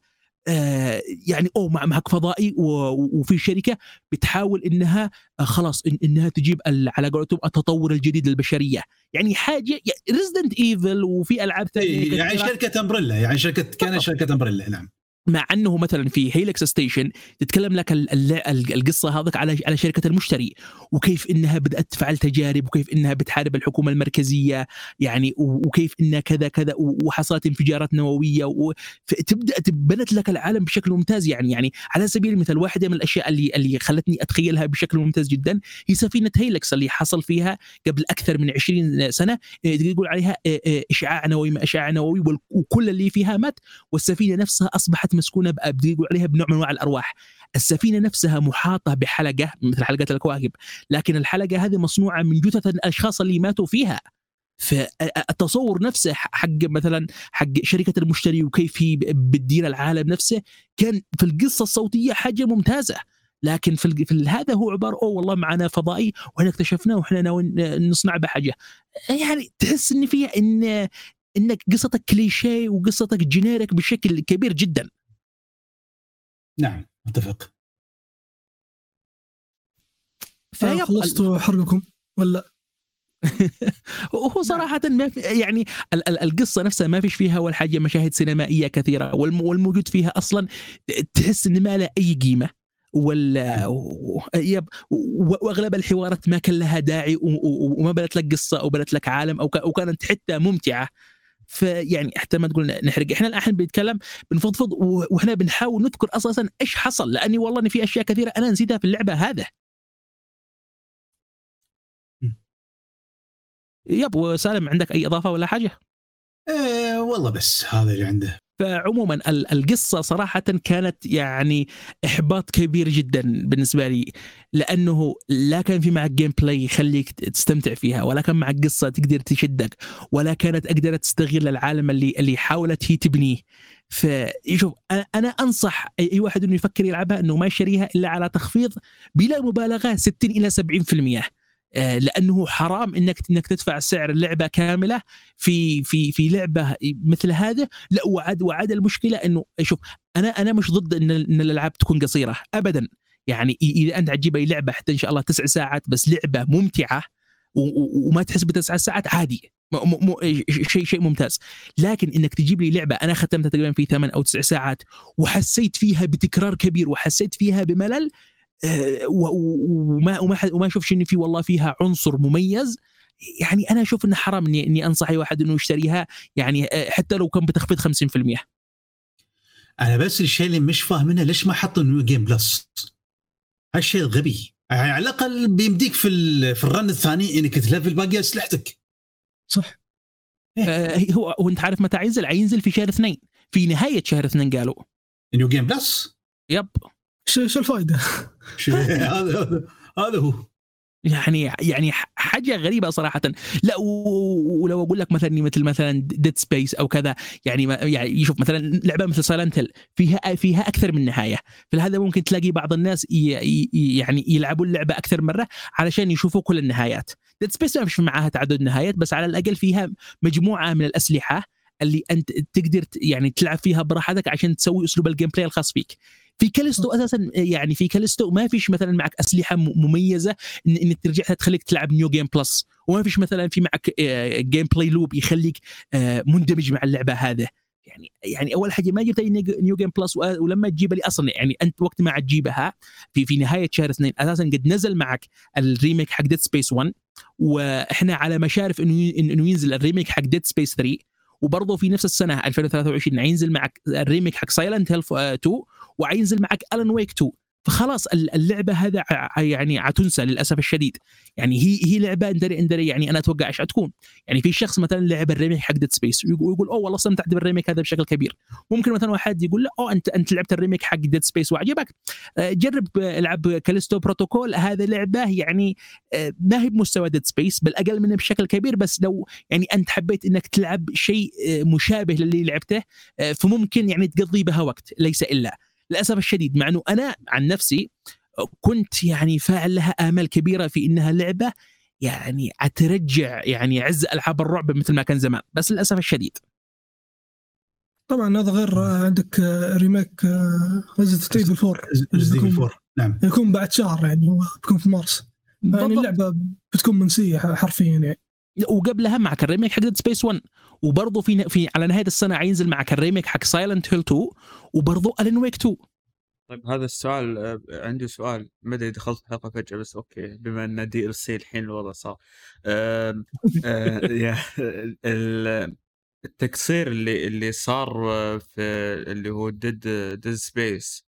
يعني اوه مع معك فضائي وفي شركة بتحاول إنها آه خلاص إن إنها تجيب على قولتهم التطور الجديد للبشرية. يعني حاجة Resident Evil وفي ألعاب ثانية يعني كثيرة. شركة Umbrella يعني شركة كان شركة Umbrella نعم. مع أنه مثلا في Helix Station تتكلم لك ال- ال- ال- القصة هذاك على على شركة المشتري وكيف إنها بدأت تفعل تجارب وكيف إنها بتحارب الحكومة المركزية يعني وكيف إنها كذا كذا وحصلت انفجارات نووية وتبدا تبنت لك العالم بشكل ممتاز يعني يعني على سبيل المثال واحدة من الأشياء اللي اللي خلتني أتخيلها بشكل ممتاز جدا هي سفينة هيلكس اللي حصل فيها قبل أكثر من 20 سنة يقول عليها إيه، إيه، إشعاع نووي ما إشعاع نووي وكل اللي فيها مات والسفينة نفسها أصبحت مسكونة بأ- بدي يقول عليها بنوع من أنواع الأرواح. السفينة نفسها محاطة بحلقة مثل حلقة الكواكب لكن الحلقة هذه مصنوعة من جثث الأشخاص اللي ماتوا فيها. فالتصور نفسه حق مثلا حق شركة المشتري وكيف هي بتدير العالم نفسه كان في القصة الصوتية حاجة ممتازة. لكن في, في هذا هو عبارة أوه والله معنا فضائي وإحنا اكتشفناه وإحنا ناويين نصنع بحاجه يعني تحس إن فيها إن إنك قصتك كليشيه وقصتك جينيريك بشكل كبير جدا. نعم أتفق. آه، فيب- خلصتوا حرقكم ولا؟ وهو صراحة ما في يعني ال- ال- القصة نفسها ما فيش فيها ولا حاجة مشاهد سينمائية كثيرة والم- والموجود فيها أصلا تحس إن ما له أي قيمة ولا و- يب وأغلب الحوارات ما كان لها داعي وما بنت لك قصة أو بنت لك عالم أو وكانت حتى ممتعة. فيعني حتى ما تقول نحرق. إحنا الآن بنتكلم بنفضفض وإحنا بنحاول نذكر أساسا إيش حصل لأني والله إن في أشياء كثيرة أنا نسيتها في اللعبة هذا يب وسالم عندك أي إضافة ولا حاجة؟ إيه والله بس هذا اللي عنده. فعموما ال- القصة صراحة كانت يعني إحباط كبير جدا بالنسبة لي لأنه لا كان في معك gameplay يخليك تستمتع فيها ولا كان معك قصة تقدر تشدك ولا كانت أقدر تستغل العالم اللي اللي حاولت هي تبنيه فشوف أنصح أي أي واحد إنه يفكر يلعبها إنه ما يشتريها إلا على تخفيض بلا مبالغة 60 إلى 70% آه، لأنه حرام انك إنك تدفع سعر اللعبة كاملة في في في لعبة مثل هذا. لا وعد وعد المشكلة انه شوف أنا أنا مش ضد إن إن الألعاب تكون قصيرة ابدا. يعني إذا أنت تجيب اي لعبة حتى إن شاء الله تسع ساعات بس لعبة ممتعة وما تحس بتسع ساعات عادي. شيء شيء ممتاز. لكن إنك تجيب لي لعبة أنا ختمتها تقريبا في ثمان أو تسع ساعات وحسيت فيها بتكرار كبير وحسيت فيها بملل آه، وما وما وما أشوفش إن في والله فيها عنصر مميز. يعني أنا أشوف إنه حرام اني إني أنصح أي واحد إنه يشتريها. يعني حتى لو كان بتخفيض 50% أنا بس الشيء اللي مش فاهمينه ليش ما حطوا new game plus هالشيء غبي يعني على الأقل بيمديك في في ال run الثاني إنك تلفل باقي أسلحتك. صح. آه هو وانت عارف متى ينزل؟ حينزل في شهر اثنين. في نهاية شهر اثنين قالوا. new game plus yep. شو الفائده؟ هذا هذا هو. يعني يعني حاجة غريبة صراحة. لا ولو أقول لك مثلا مثل مثلا Dead Space أو كذا يعني يعني يشوف مثلا لعبة مثل Silent فيها فيها أكثر من نهاية. فلهذا ممكن تلاقي بعض الناس يعني يلعبوا اللعبة أكثر مرة علشان يشوفوا كل النهايات. Dead Space ما فيش معاها تعدد نهايات بس على الأقل فيها مجموعة من الأسلحة اللي أنت تقدر يعني تلعب فيها براحتك عشان تسوي أسلوب ال gameplay الخاص فيك. في كاليستو أساسا يعني في كاليستو ما فيش مثلا معك أسلحة مميزة ان, إن ترجع تخليك تلعب new game plus وما فيش مثلا في معك gameplay loop يخليك آه، مندمج مع اللعبة هذا يعني يعني أول حاجة ما جبت new game plus ولما تجيبها لي أصلا يعني أنت وقت ما تجيبها في في نهاية شهر اثنين أساسا قد نزل معك ال remake حق Dead Space 1 وإحنا على مشارف إنه إنه ينزل ال remake حق Dead Space 3 وبرضه في نفس السنة 2023 حينزل معك ال remake حق Silent Hill 2 وعينزل معك Alan Wake 2 فخلاص اللعبة هذا يعني عتنسى للأسف الشديد. يعني هي هي لعبة اندري اندري يعني أنا أتوقع إيش حتكون يعني في شخص مثلا لعب ال remake حق Dead Space ويقول أوه والله استمتعت بال remake هذا بشكل كبير. ممكن مثلا واحد يقول له أوه انت أنت لعبت ال remake حق Dead Space وعجبك. آه، جرب العب Callisto Protocol هذا لعبة يعني آه، ما هي بمستوى Dead Space بل أقل منه بشكل كبير بس لو يعني أنت حبيت إنك تلعب شيء آه، مشابه للي لعبته فممكن يعني تقضي بها وقت ليس إلا. للأسف الشديد مع إنه أنا عن نفسي كنت يعني فاعل لها آمال كبيرة في إنها لعبة يعني أترجع يعني عز ألعاب الرعب مثل ما كان زمان بس للأسف الشديد. طبعا هذا غير عندك remake Resident Evil 4 Resident 4 نعم. يكون بعد شهر يعني هو بيكون في مارس. يعني اللعبة بتكون منسية حرفيا يعني. وقبلها معك ال remake حق Dead Space 1 وبرضه في في على نهاية السنة حينزل معك ال remake حق Silent Hill 2 وبرضه Alan Wake 2 طيب هذا السؤال آه، عندي سؤال. ما أدري دخلت الحلقة فجأة بس okay بما إن DLC الحين الوضع صار آه التقصير اللي اللي صار في اللي هو Dead Dead Space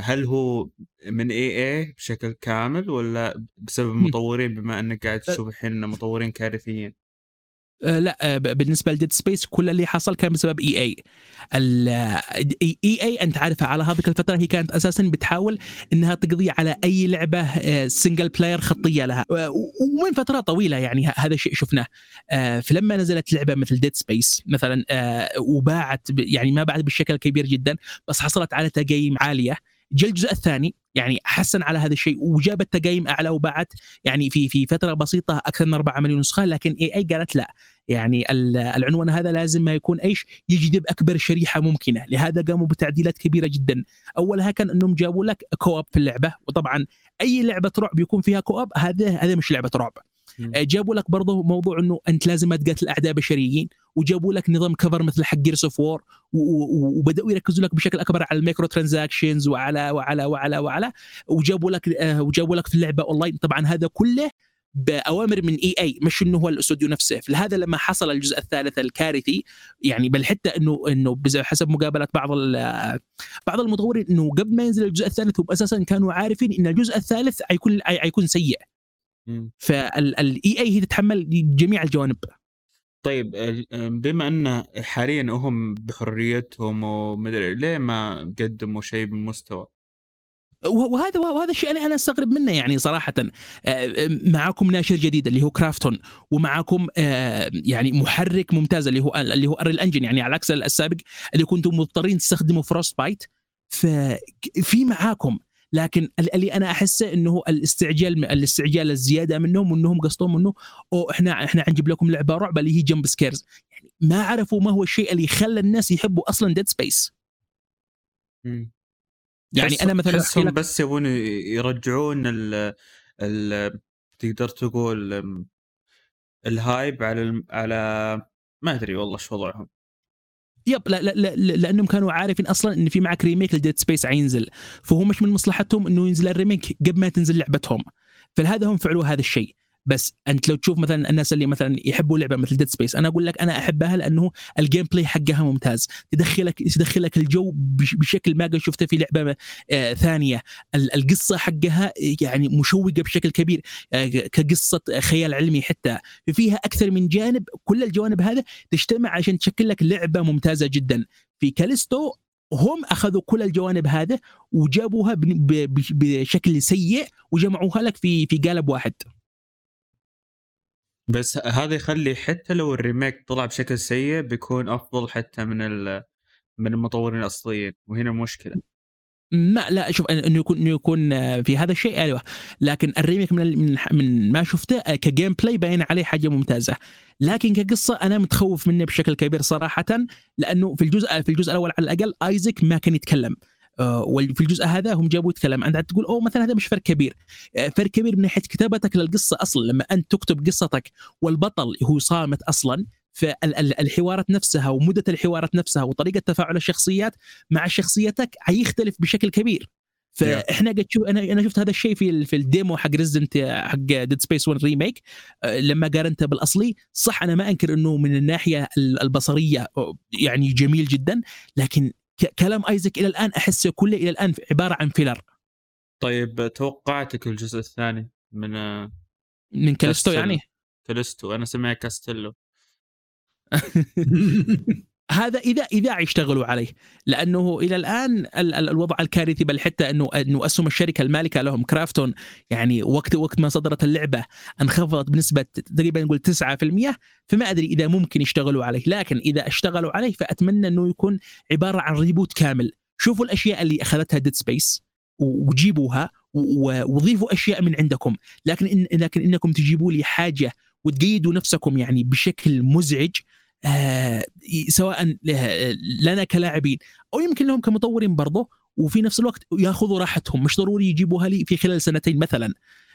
هل هو من EA بشكل كامل ولا بسبب المطورين بما إنك قاعد تشوف الحين مطورين كارثيين؟ آه، لا بالنسبة ل Dead Space كل اللي حصل كان بسبب EA EA أنت عارفه على هذيك الفترة هي كانت أساسا بتحاول إنها تقضي على أي لعبة single player خطية لها. ومن فترة طويلة يعني هذا الشيء شفناه. فلما نزلت لعبة مثل Dead Space مثلا وباعت يعني ما باعت بالشكل الكبير جدا بس حصلت على تقييم عالية. جاء الجزء الثاني يعني حسن على هذا الشيء وجابت تقييم أعلى وباعت يعني في في فترة بسيطة أكثر من 4 مليون نسخة لكن EA قالت لا. يعني العنوان هذا لازم ما يكون إيش؟ يجذب أكبر شريحة ممكنة. لهذا قاموا بتعديلات كبيرة جدا. أولها كان إنهم جابوا لك co-op في اللعبة وطبعا أي لعبة رعب يكون فيها co-op هذا هذا مش لعبة رعب. جابوا لك برضه موضوع إنه أنت لازم ما تقاتل أعداء بشريين وجابوا لك نظام cover مثل حق Gears of War وبدأوا يركزوا لك بشكل أكبر على ال microtransactions وعلى وعلى وعلى وعلى وجابوا لك آه، وجابوا لك في اللعبة اونلاين طبعا هذا كله بأوامر من EA مش إنه هو الأستوديو نفسه. فلهذا لما حصل الجزء الثالث الكارثي يعني بل حتى انه إنه حسب مقابلة بعض بعض المطورين إنه قبل ما ينزل الجزء الثالث هم أساسا كانوا عارفين إن الجزء الثالث حيكون حيكون سيء. فال EA هي تتحمل جميع الجوانب. طيب بما أن حاليا هم بحريتهم ومدري ليه ما قدموا شيء بالمستوى؟ وهذا وهذا الشيء أنا أنا أستغرب منه يعني صراحة. معاكم ناشر جديد اللي هو Krafton ومعاكم يعني محرك ممتاز اللي هو اللي هو Unreal Engine يعني على عكس السابق اللي كنتم مضطرين تستخدموا Frostbite ففي معاكم لكن اللي أنا أحسه إنه الاستعجال الاستعجال الزيادة منهم وإنهم قصدهم انه أو إحنا إحنا حنجيب لكم لعبة رعب اللي هي jump scares. يعني ما عرفوا ما هو الشيء اللي خلى الناس يحبوا أصلا Dead Space يعني أنا مثلا احسهم بس يبون يرجعون ال ال تقدر تقول ال hype على على ما أدري والله شو وضعهم. yep لا لا لا لأنهم كانوا عارفين أصلا إن في معك remake ل Dead Space حينزل فهو مش من مصلحتهم إنه ينزل ال remake قبل ما تنزل لعبتهم. فلهذا هم فعلوا هذا الشيء. بس أنت لو تشوف مثلا الناس اللي مثلا يحبوا لعبة مثل Dead Space أنا أقول لك أنا أحبها لأنه ال gameplay حقها ممتاز. تدخلك تدخلك الجو بشكل ما قد شفته في لعبة آه ثانية. القصة حقها يعني مشوقة بشكل كبير آه كقصة خيال علمي حتى. فيها أكثر من جانب كل الجوانب هذا تجتمع عشان تشكل لك لعبة ممتازة جدا. في كاليستو هم أخذوا كل الجوانب هذا وجابوها بشكل سيء وجمعوها لك في في قالب واحد. بس هذا يخلي حتى لو ال remake طلع بشكل سيء بيكون أفضل حتى من من المطورين الأصليين وهنا المشكلة ما لا شوف إنه يكون إنه يكون في هذا الشيء أيوه لكن ال remake من من, ما شفته ك gameplay باين عليه حاجة ممتازة. لكن كقصة أنا متخوف منه بشكل كبير صراحة لأنه في الجزء في الجزء الأول على الأقل Isaac ما كان يتكلم. وفي الجزء هذا هم جابوا يتكلم انت تقول أوه مثلا هذا مش فرق كبير. آه، فرق كبير من ناحية كتابتك للقصة أصلا لما أنت تكتب قصتك والبطل هو صامت أصلا فالحوارات نفسها ومدة الحوارات نفسها وطريقة تفاعل الشخصيات مع شخصيتك حيختلف بشكل كبير. فإحنا قد شوف أنا أنا شفت هذا الشيء في في ال demo حق Resident حق Dead Space 1 remake لما قارنته بالأصلي صح أنا ما أنكر إنه من الناحية البصرية يعني جميل جدا لكن كلام Isaac إلى الآن احسه كله إلى الآن عبارة عن filler. طيب توقعاتك الجزء الثاني من من كالستو يعني؟ كالستو أنا سمعت كاستيلو. هذا اذا إذا يشتغلوا عليه. لأنه إلى الآن الوضع الكارثي بل حتى انه أنه أسهم الشركة المالكة لهم Krafton يعني وقت وقت ما صدرت اللعبة انخفضت بنسبة تقريبا نقول 9% فما أدري إذا ممكن يشتغلوا عليه. لكن إذا اشتغلوا عليه فأتمنى أنه يكون عبارة عن reboot كامل. شوفوا الأشياء اللي أخذتها Dead Space وجيبوها وضيفوا أشياء من عندكم. لكن إن لكن إنكم تجيبوا لي حاجة وتقيدوا نفسكم يعني بشكل مزعج سواء لنا كلاعبين أو يمكن لهم كمطورين برضه وفي نفس الوقت ياخذوا راحتهم. مش ضروري يجيبوها لي في خلال سنتين مثلا.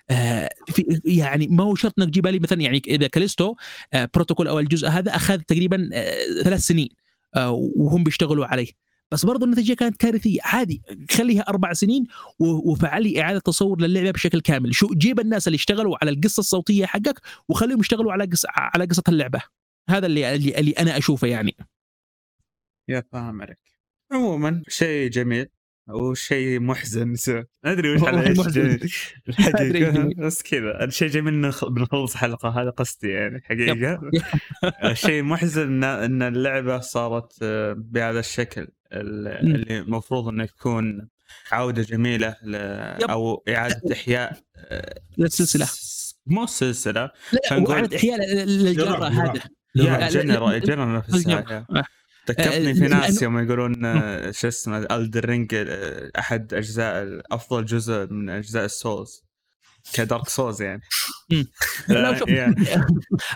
آه في يعني ما هو شرط إنك تجيبها لي مثلا يعني إذا كاليستو آه بروتوكول أو الجزء هذا أخذ تقريبا آه ثلاث سنين آه وهم بيشتغلوا عليه. بس برضو النتيجة كانت كارثية. عادي خليها أربع سنين وفعل لي إعادة تصور للعبة بشكل كامل. شو جيب الناس اللي اشتغلوا على القصة الصوتية حقك وخليهم يشتغلوا على قصه على قصة اللعبة. هذا اللي اللي, اللي أنا أشوفه يعني. يا فاهم عليك عموما شيء جميل وشيء محزن. أدري وش على إيش الحقيقة بس كذا. الشيء جميل بنخلص حلقة. هذا قصدي يعني حقيقة. الشيء محزن ان اللعبة صارت آه، بهذا الشكل اللي المفروض إنه يكون عودة جميلة أو إعادة إحياء آه، للسلسله مو السلسله لا اعاده إحياء للجرة هذا يا جنرال جنرال ذكرتني في ناس يوم يقولون آه، شو اسمه Elden Ring آه، أحد أجزاء افضل جزء من أجزاء ال Souls ك Dark Souls يعني.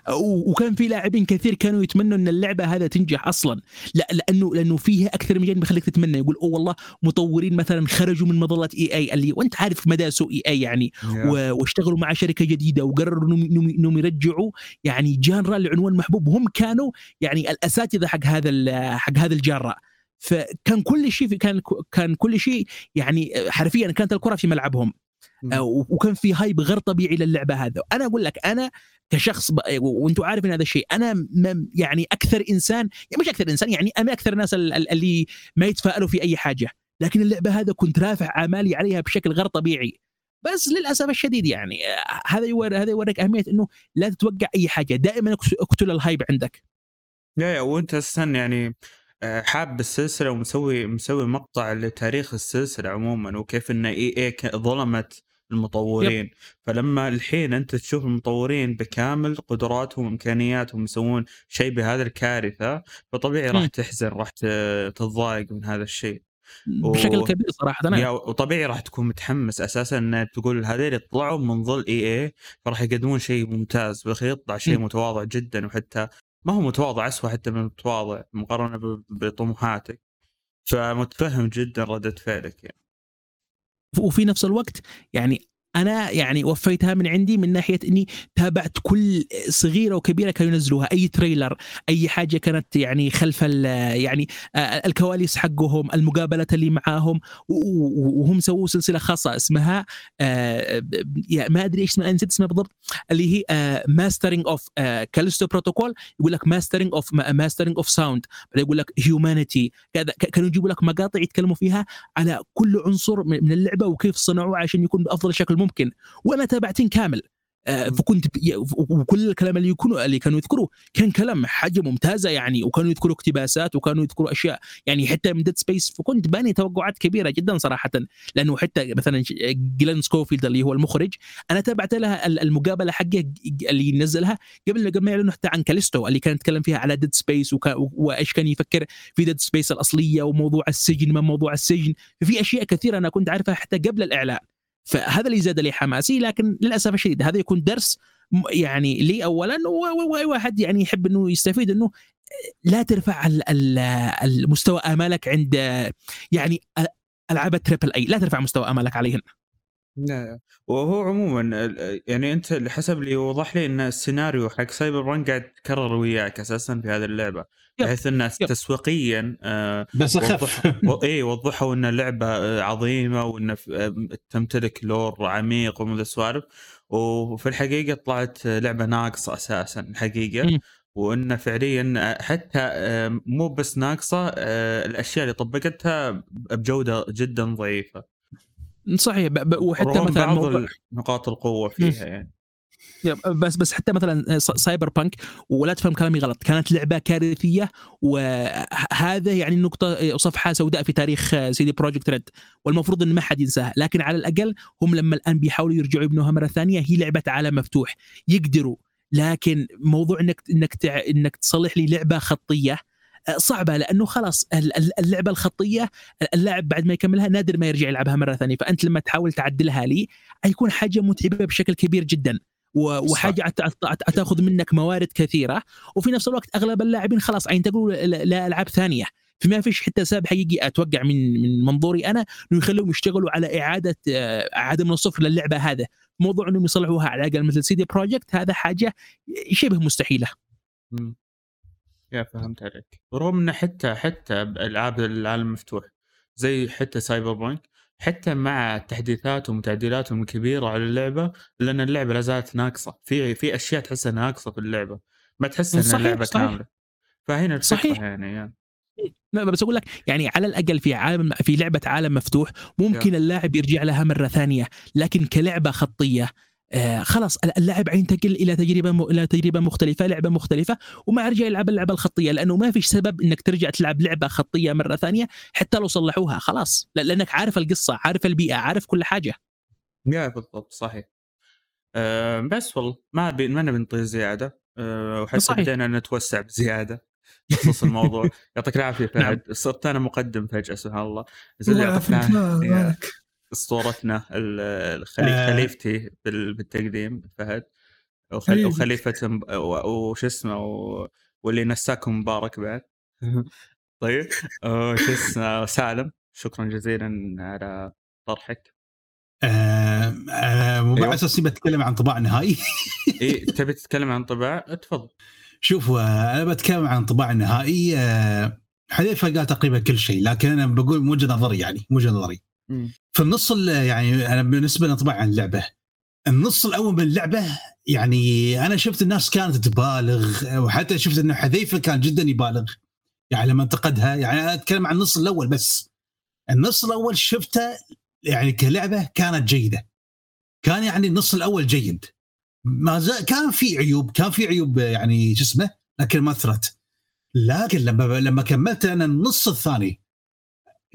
وكان في لاعبين كثير كانوا يتمنوا إن اللعبة هذا تنجح أصلا. لا لأنه لأنه فيها أكثر من جانب يخليك تتمنى. يقول أوه والله مطورين مثلا خرجوا من مظلة EA. اللي وانت عارف مدى سوء EA يعني. واشتغلوا مع شركة جديدة وقرروا إنهم يرجعوا يعني جانرا لعنوان محبوب. وهم كانوا يعني الأساتذة حق هذا حق هذا الجاره فكان كل شيء كان كان كل شيء يعني حرفيا كانت الكرة في ملعبهم. وكان في هايب غير طبيعي للعبة هذا. أنا أقول لك أنا كشخص ب... وأنتم عارفين هذا الشيء أنا يعني أكثر إنسان يعني مش أكثر إنسان يعني أنا أكثر الناس اللي ما يتفائلوا في أي حاجة. لكن اللعبة هذا كنت رافع امالي عليها بشكل غير طبيعي. بس للأسف الشديد يعني آه، هذا يور هذا يوريك أهمية إنه لا تتوقع أي حاجة. دائما اقتل ال hype عندك. لا يا وأنت استنى يعني آه، حاب السلسلة ومسوي مسوي مقطع لتاريخ السلسلة عموما وكيف إن EA ظلمت المطورين. yep. فلما الحين أنت تشوف المطورين بكامل قدراتهم وإمكانياتهم يسوون شيء بهذا الكارثة فطبيعي راح تحزن راح تتضايق من هذا الشيء. بشكل و- كبير صراحة أنا وطبيعي راح تكون متحمس أساسا إن تقول هذول طلعوا من ظل إي إي فراح يقدمون شيء ممتاز بالاخير يطلع شيء. متواضع جدا وحتى ما هو متواضع اسوء حتى من متواضع مقارنة بطموحاتك. فمتفهم جدا ردة فعلك يعني. وفي نفس الوقت يعني أنا يعني وفيتها من عندي من ناحية إني تابعت كل صغيرة وكبيرة كانوا ينزلوها. أي trailer أي حاجة كانت يعني خلف يعني الكواليس حقهم المقابلات اللي معاهم وهم سووا سلسلة خاصة اسمها آه، ما أدري إيش نسيت اسمها بالضبط اللي هي Mastering of Callisto Protocol يقول لك mastering of mastering of sound يقول لك humanity كذا كانوا يجيبوا لك مقاطع يتكلموا فيها على كل عنصر من اللعبة وكيف صنعوه عشان يكون بأفضل شكل ممكن. وأنا تابعتهن كامل. آه،. فكنت وكل الكلام اللي يكونوا اللي كانوا يذكروه كان كلام حاجة ممتازة يعني وكانوا يذكروا اقتباسات وكانوا يذكروا أشياء. يعني حتى من Dead Space فكنت باني توقعات كبيرة جدا صراحة. لأنه حتى مثلا جلين سكوفيلد اللي هو المخرج أنا تابعت لها ال- المقابلة حقه اللي نزلها قبل قبل ما يعلنوا حتى عن كاليستو اللي كان يتكلم فيها على Dead Space وإيش كان يفكر في Dead Space الأصلية وموضوع السجن ما موضوع السجن. ففي أشياء كثيرة أنا كنت عارفها حتى قبل الإعلان. فهذا اللي زاد لي حماسي لكن للأسف الشديد هذا يكون درس يعني لي اولا وأي واحد يعني يحب إنه يستفيد إنه لا ترفع ال- ال- المستوى آمالك عند يعني ألعاب ال triple A لا ترفع مستوى آمالك عليهن لا وهو عموما يعني أنت حسب اللي وضح لي إن السيناريو حق Cyberpunk قاعد يتكرر وياك أساسا في هذه اللعبة. بحيث يب. تسويقيا آه بس أخف. إي وضحوا إن اللعبه آه، عظيمة وإن ف- تمتلك لور عميق ومن السوالف وفي الحقيقة طلعت لعبة ناقصة أساسا الحقيقة. وإن فعليا آه، حتى مو بس ناقصة الأشياء اللي طبقتها بجودة جدا ضعيفة صحيح ب- ب- وحتى مثلا بعض نقاط القوة فيها يعني بس بس حتى مثلا س- Cyberpunk ولا تفهم كلامي غلط. كانت لعبة كارثية وهذا يعني نقطة صفحة سوداء في تاريخ CD Projekt Red. والمفروض إن ما حد ينساها لكن على الأقل هم لما الآن بيحاولوا يرجعوا يبنوها مرة ثانية هي لعبة عالم مفتوح. يقدروا لكن موضوع إنك إنك. إنك تصلح لي لعبة خطية آه، صعبة لأنه خلاص ال- ال- اللعبة الخطية اللاعب بعد ما يكملها نادر ما يرجع يلعبها مرة ثانية. فأنت لما تحاول تعدلها لي حيكون حاجة متعبة بشكل كبير جدا. وحاجة تاخذ منك موارد كثيرة. وفي نفس الوقت أغلب اللاعبين خلاص ينتقلوا لالعاب ثانية. فما فيش حتى سبب حقيقي أتوقع من من منظوري أنا إنه يخليهم يشتغلوا على إعادة اعاده من الصفر للعبة هذا موضوع إنهم يصلحوها على الأقل مثل سيدي بروجكت هذا حاجة شبه مستحيلة. مم. يا فهمت عليك. ورغم إنه حتى حتى بألعاب العالم المفتوح زي حتى سايبر بانك حتى مع تحديثاتهم وتعديلاتهم الكبيره على اللعبة لأن اللعبة لا زالت ناقصة في في أشياء تحسها ناقصة في اللعبة ما تحس إن اللعبة صحيح. كاملة فهنا الفكرة صحيح. يعني, يعني. لا بس أقول لك يعني على الأقل في عالم في لعبة عالم مفتوح ممكن اللاعب يرجع لها مرة ثانية لكن كلعبة خطية آه خلاص اللاعب ينتقل إلى تجربة م... إلى تجربة مختلفة لعبة مختلفة وما يرجع يلعب اللعبة الخطية لأنه ما فيش سبب إنك ترجع تلعب لعبة خطية مرة ثانية حتى لو صلحوها خلاص. لا- لأنك عارف القصة عارف البيئة عارف كل حاجة. يا بالضبط صحيح. أه بس والله ما بي ما نبي زيادة. أه وحتى. بدينا نتوسع بزيادة بخصوص الموضوع. يعطيك العافية فهد. صرت أنا مقدم فجأة سبحان الله. زين يعطيك العافيه أسطورتنا. آه. خليفتي بال- بالتقديم فهد. حبيبي. وخليفة وش اسمه و... واللي نساكم مبارك بعد طيب وش اسمه سالم شكرا جزيلا على طرحك آه آه مو أيوة. على أساس بتكلم عن طباع نهائي إيه تبي تتكلم عن طباع تفضل شوف آه، أنا بتكلم عن طباع النهائي آه حذيفة قال تقريبا كل شيء لكن أنا بقول من وجهه نظري يعني من وجهه نظري. في النص ال- يعني أنا بالنسبة لانطباع عن اللعبة. النص الأول من اللعبة يعني أنا شفت الناس كانت تبالغ وحتى شفت إنه حذيفة كان جدا يبالغ. يعني لما انتقدها يعني أنا أتكلم عن النص الأول بس. النص الأول شفته يعني كلعبة كانت جيدة. كان يعني النص الأول جيد. ما زال كان في عيوب كان في عيوب يعني شو اسمه لكن ما أثرت. لكن لما لما كملت أنا النص الثاني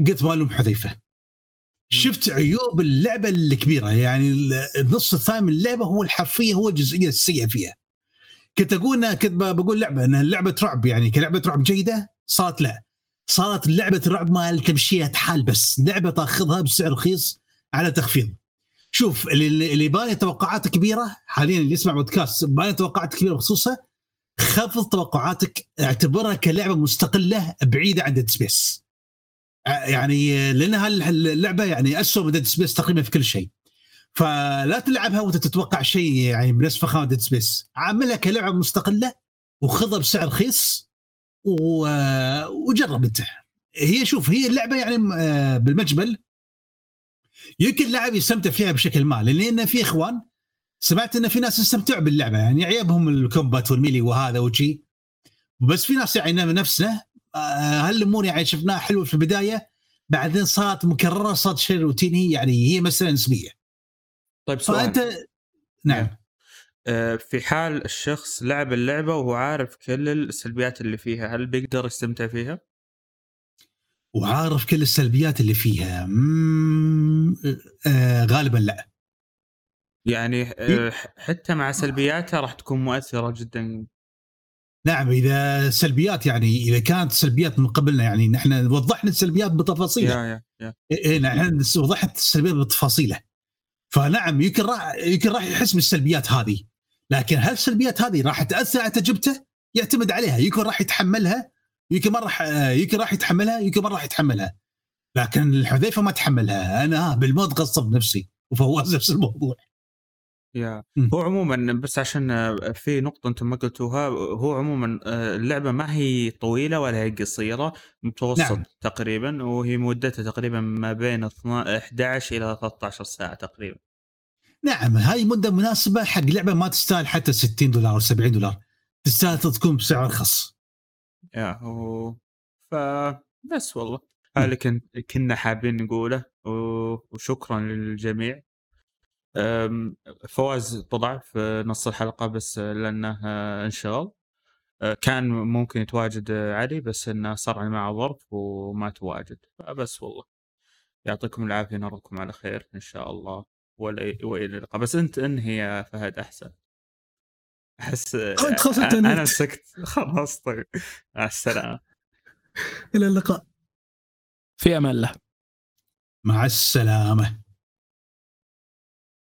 قلت ما حذيفة. شفت عيوب اللعبة الكبيرة يعني النص الثاني من اللعبة هو الحرفية هو الجزئية السيئة فيها. كنت أقول كنت بقول لعبة إنها لعبة رعب يعني كلعبة رعب جيدة صارت لا. صارت لعبة الرعب مال تمشيها حال بس. لعبة تأخذها بسعر رخيص على تخفيض. شوف اللي اللي يبغى توقعات كبيرة حاليا اللي يسمع بودكاست يبغى توقعات كبيرة بخصوصها خفض توقعاتك اعتبرها كلعبة مستقلة بعيدة عن Dead Space يعني لأن هاللعبه يعني اسوء من Dead Space تقريبا في كل شيء. فلا تلعبها وأنت تتوقع شيء يعني بنفس فخامة Dead Space عاملها كلعبة مستقلة وخذها بسعر رخيص. وجرب أنت. هي شوف هي اللعبة يعني آه، بالمجمل يمكن اللاعب يستمتع فيها بشكل ما لأن في إخوان سمعت إن في ناس يستمتعوا باللعبة يعني عيبهم ال combat وال melee وهذا وشي. بس في ناس يعني نفسنا هالامور يعني شفناها حلوة في البداية بعدين صارت مكررة صارت شيء روتيني يعني هي مسألة نسبية. طيب سؤال. فانت نعم. آه، في حال الشخص لعب اللعبة وهو عارف كل السلبيات اللي فيها هل بيقدر يستمتع فيها؟ وعارف كل السلبيات اللي فيها. مم... آه غالبا لا. يعني آه، حتى مع سلبياتها راح تكون مؤثرة جدا. نعم إذا سلبيات يعني إذا كانت سلبيات من قبلنا يعني نحن وضحنا السلبيات بتفاصيلها يا إيه نحن وضحت السلبيات بتفاصيلها فنعم يمكن راح يمكن راح يحس بالسلبيات هذه. لكن هل السلبيات هذه راح تأثر على تجربته؟ يعتمد عليها. يمكن راح يتحملها يمكن ما راح يمكن راح يتحملها يمكن ما راح يتحملها. لكن الحذيفة ما تحملها. أنا بالموت غصب نفسي وفواز نفس الموضوع. يا. هو عموما بس عشان آه، في نقطة أنتم ما قلتوها هو عموما آه، اللعبة ما هي طويلة ولا هي قصيرة متوسط نعم. تقريبا وهي مدتها تقريبا ما بين 12 11 إلى 13 ساعة تقريبا. نعم هاي مدة مناسبة حق لعبة ما تستاهل حتى 60 دولار أو 70 دولار. تستاهل تكون بسعر ارخص يا هو ف بس والله. هذا اللي كن... كنا حابين نقوله و... وشكرا للجميع. فواز طلع في نص الحلقة بس لأنه آه، انشغل. آه، كان ممكن يتواجد آه، علي بس إنه صار معه ظرف وما تواجد. فبس والله. يعطيكم العافية نراكم على خير إن شاء الله. ولا وإلى اللقاء. بس أنت انهي يا فهد أحسن. أحس أنا. سكت خلاص طيب. مع السلامة. إلى اللقاء. في أمان الله. مع السلامة.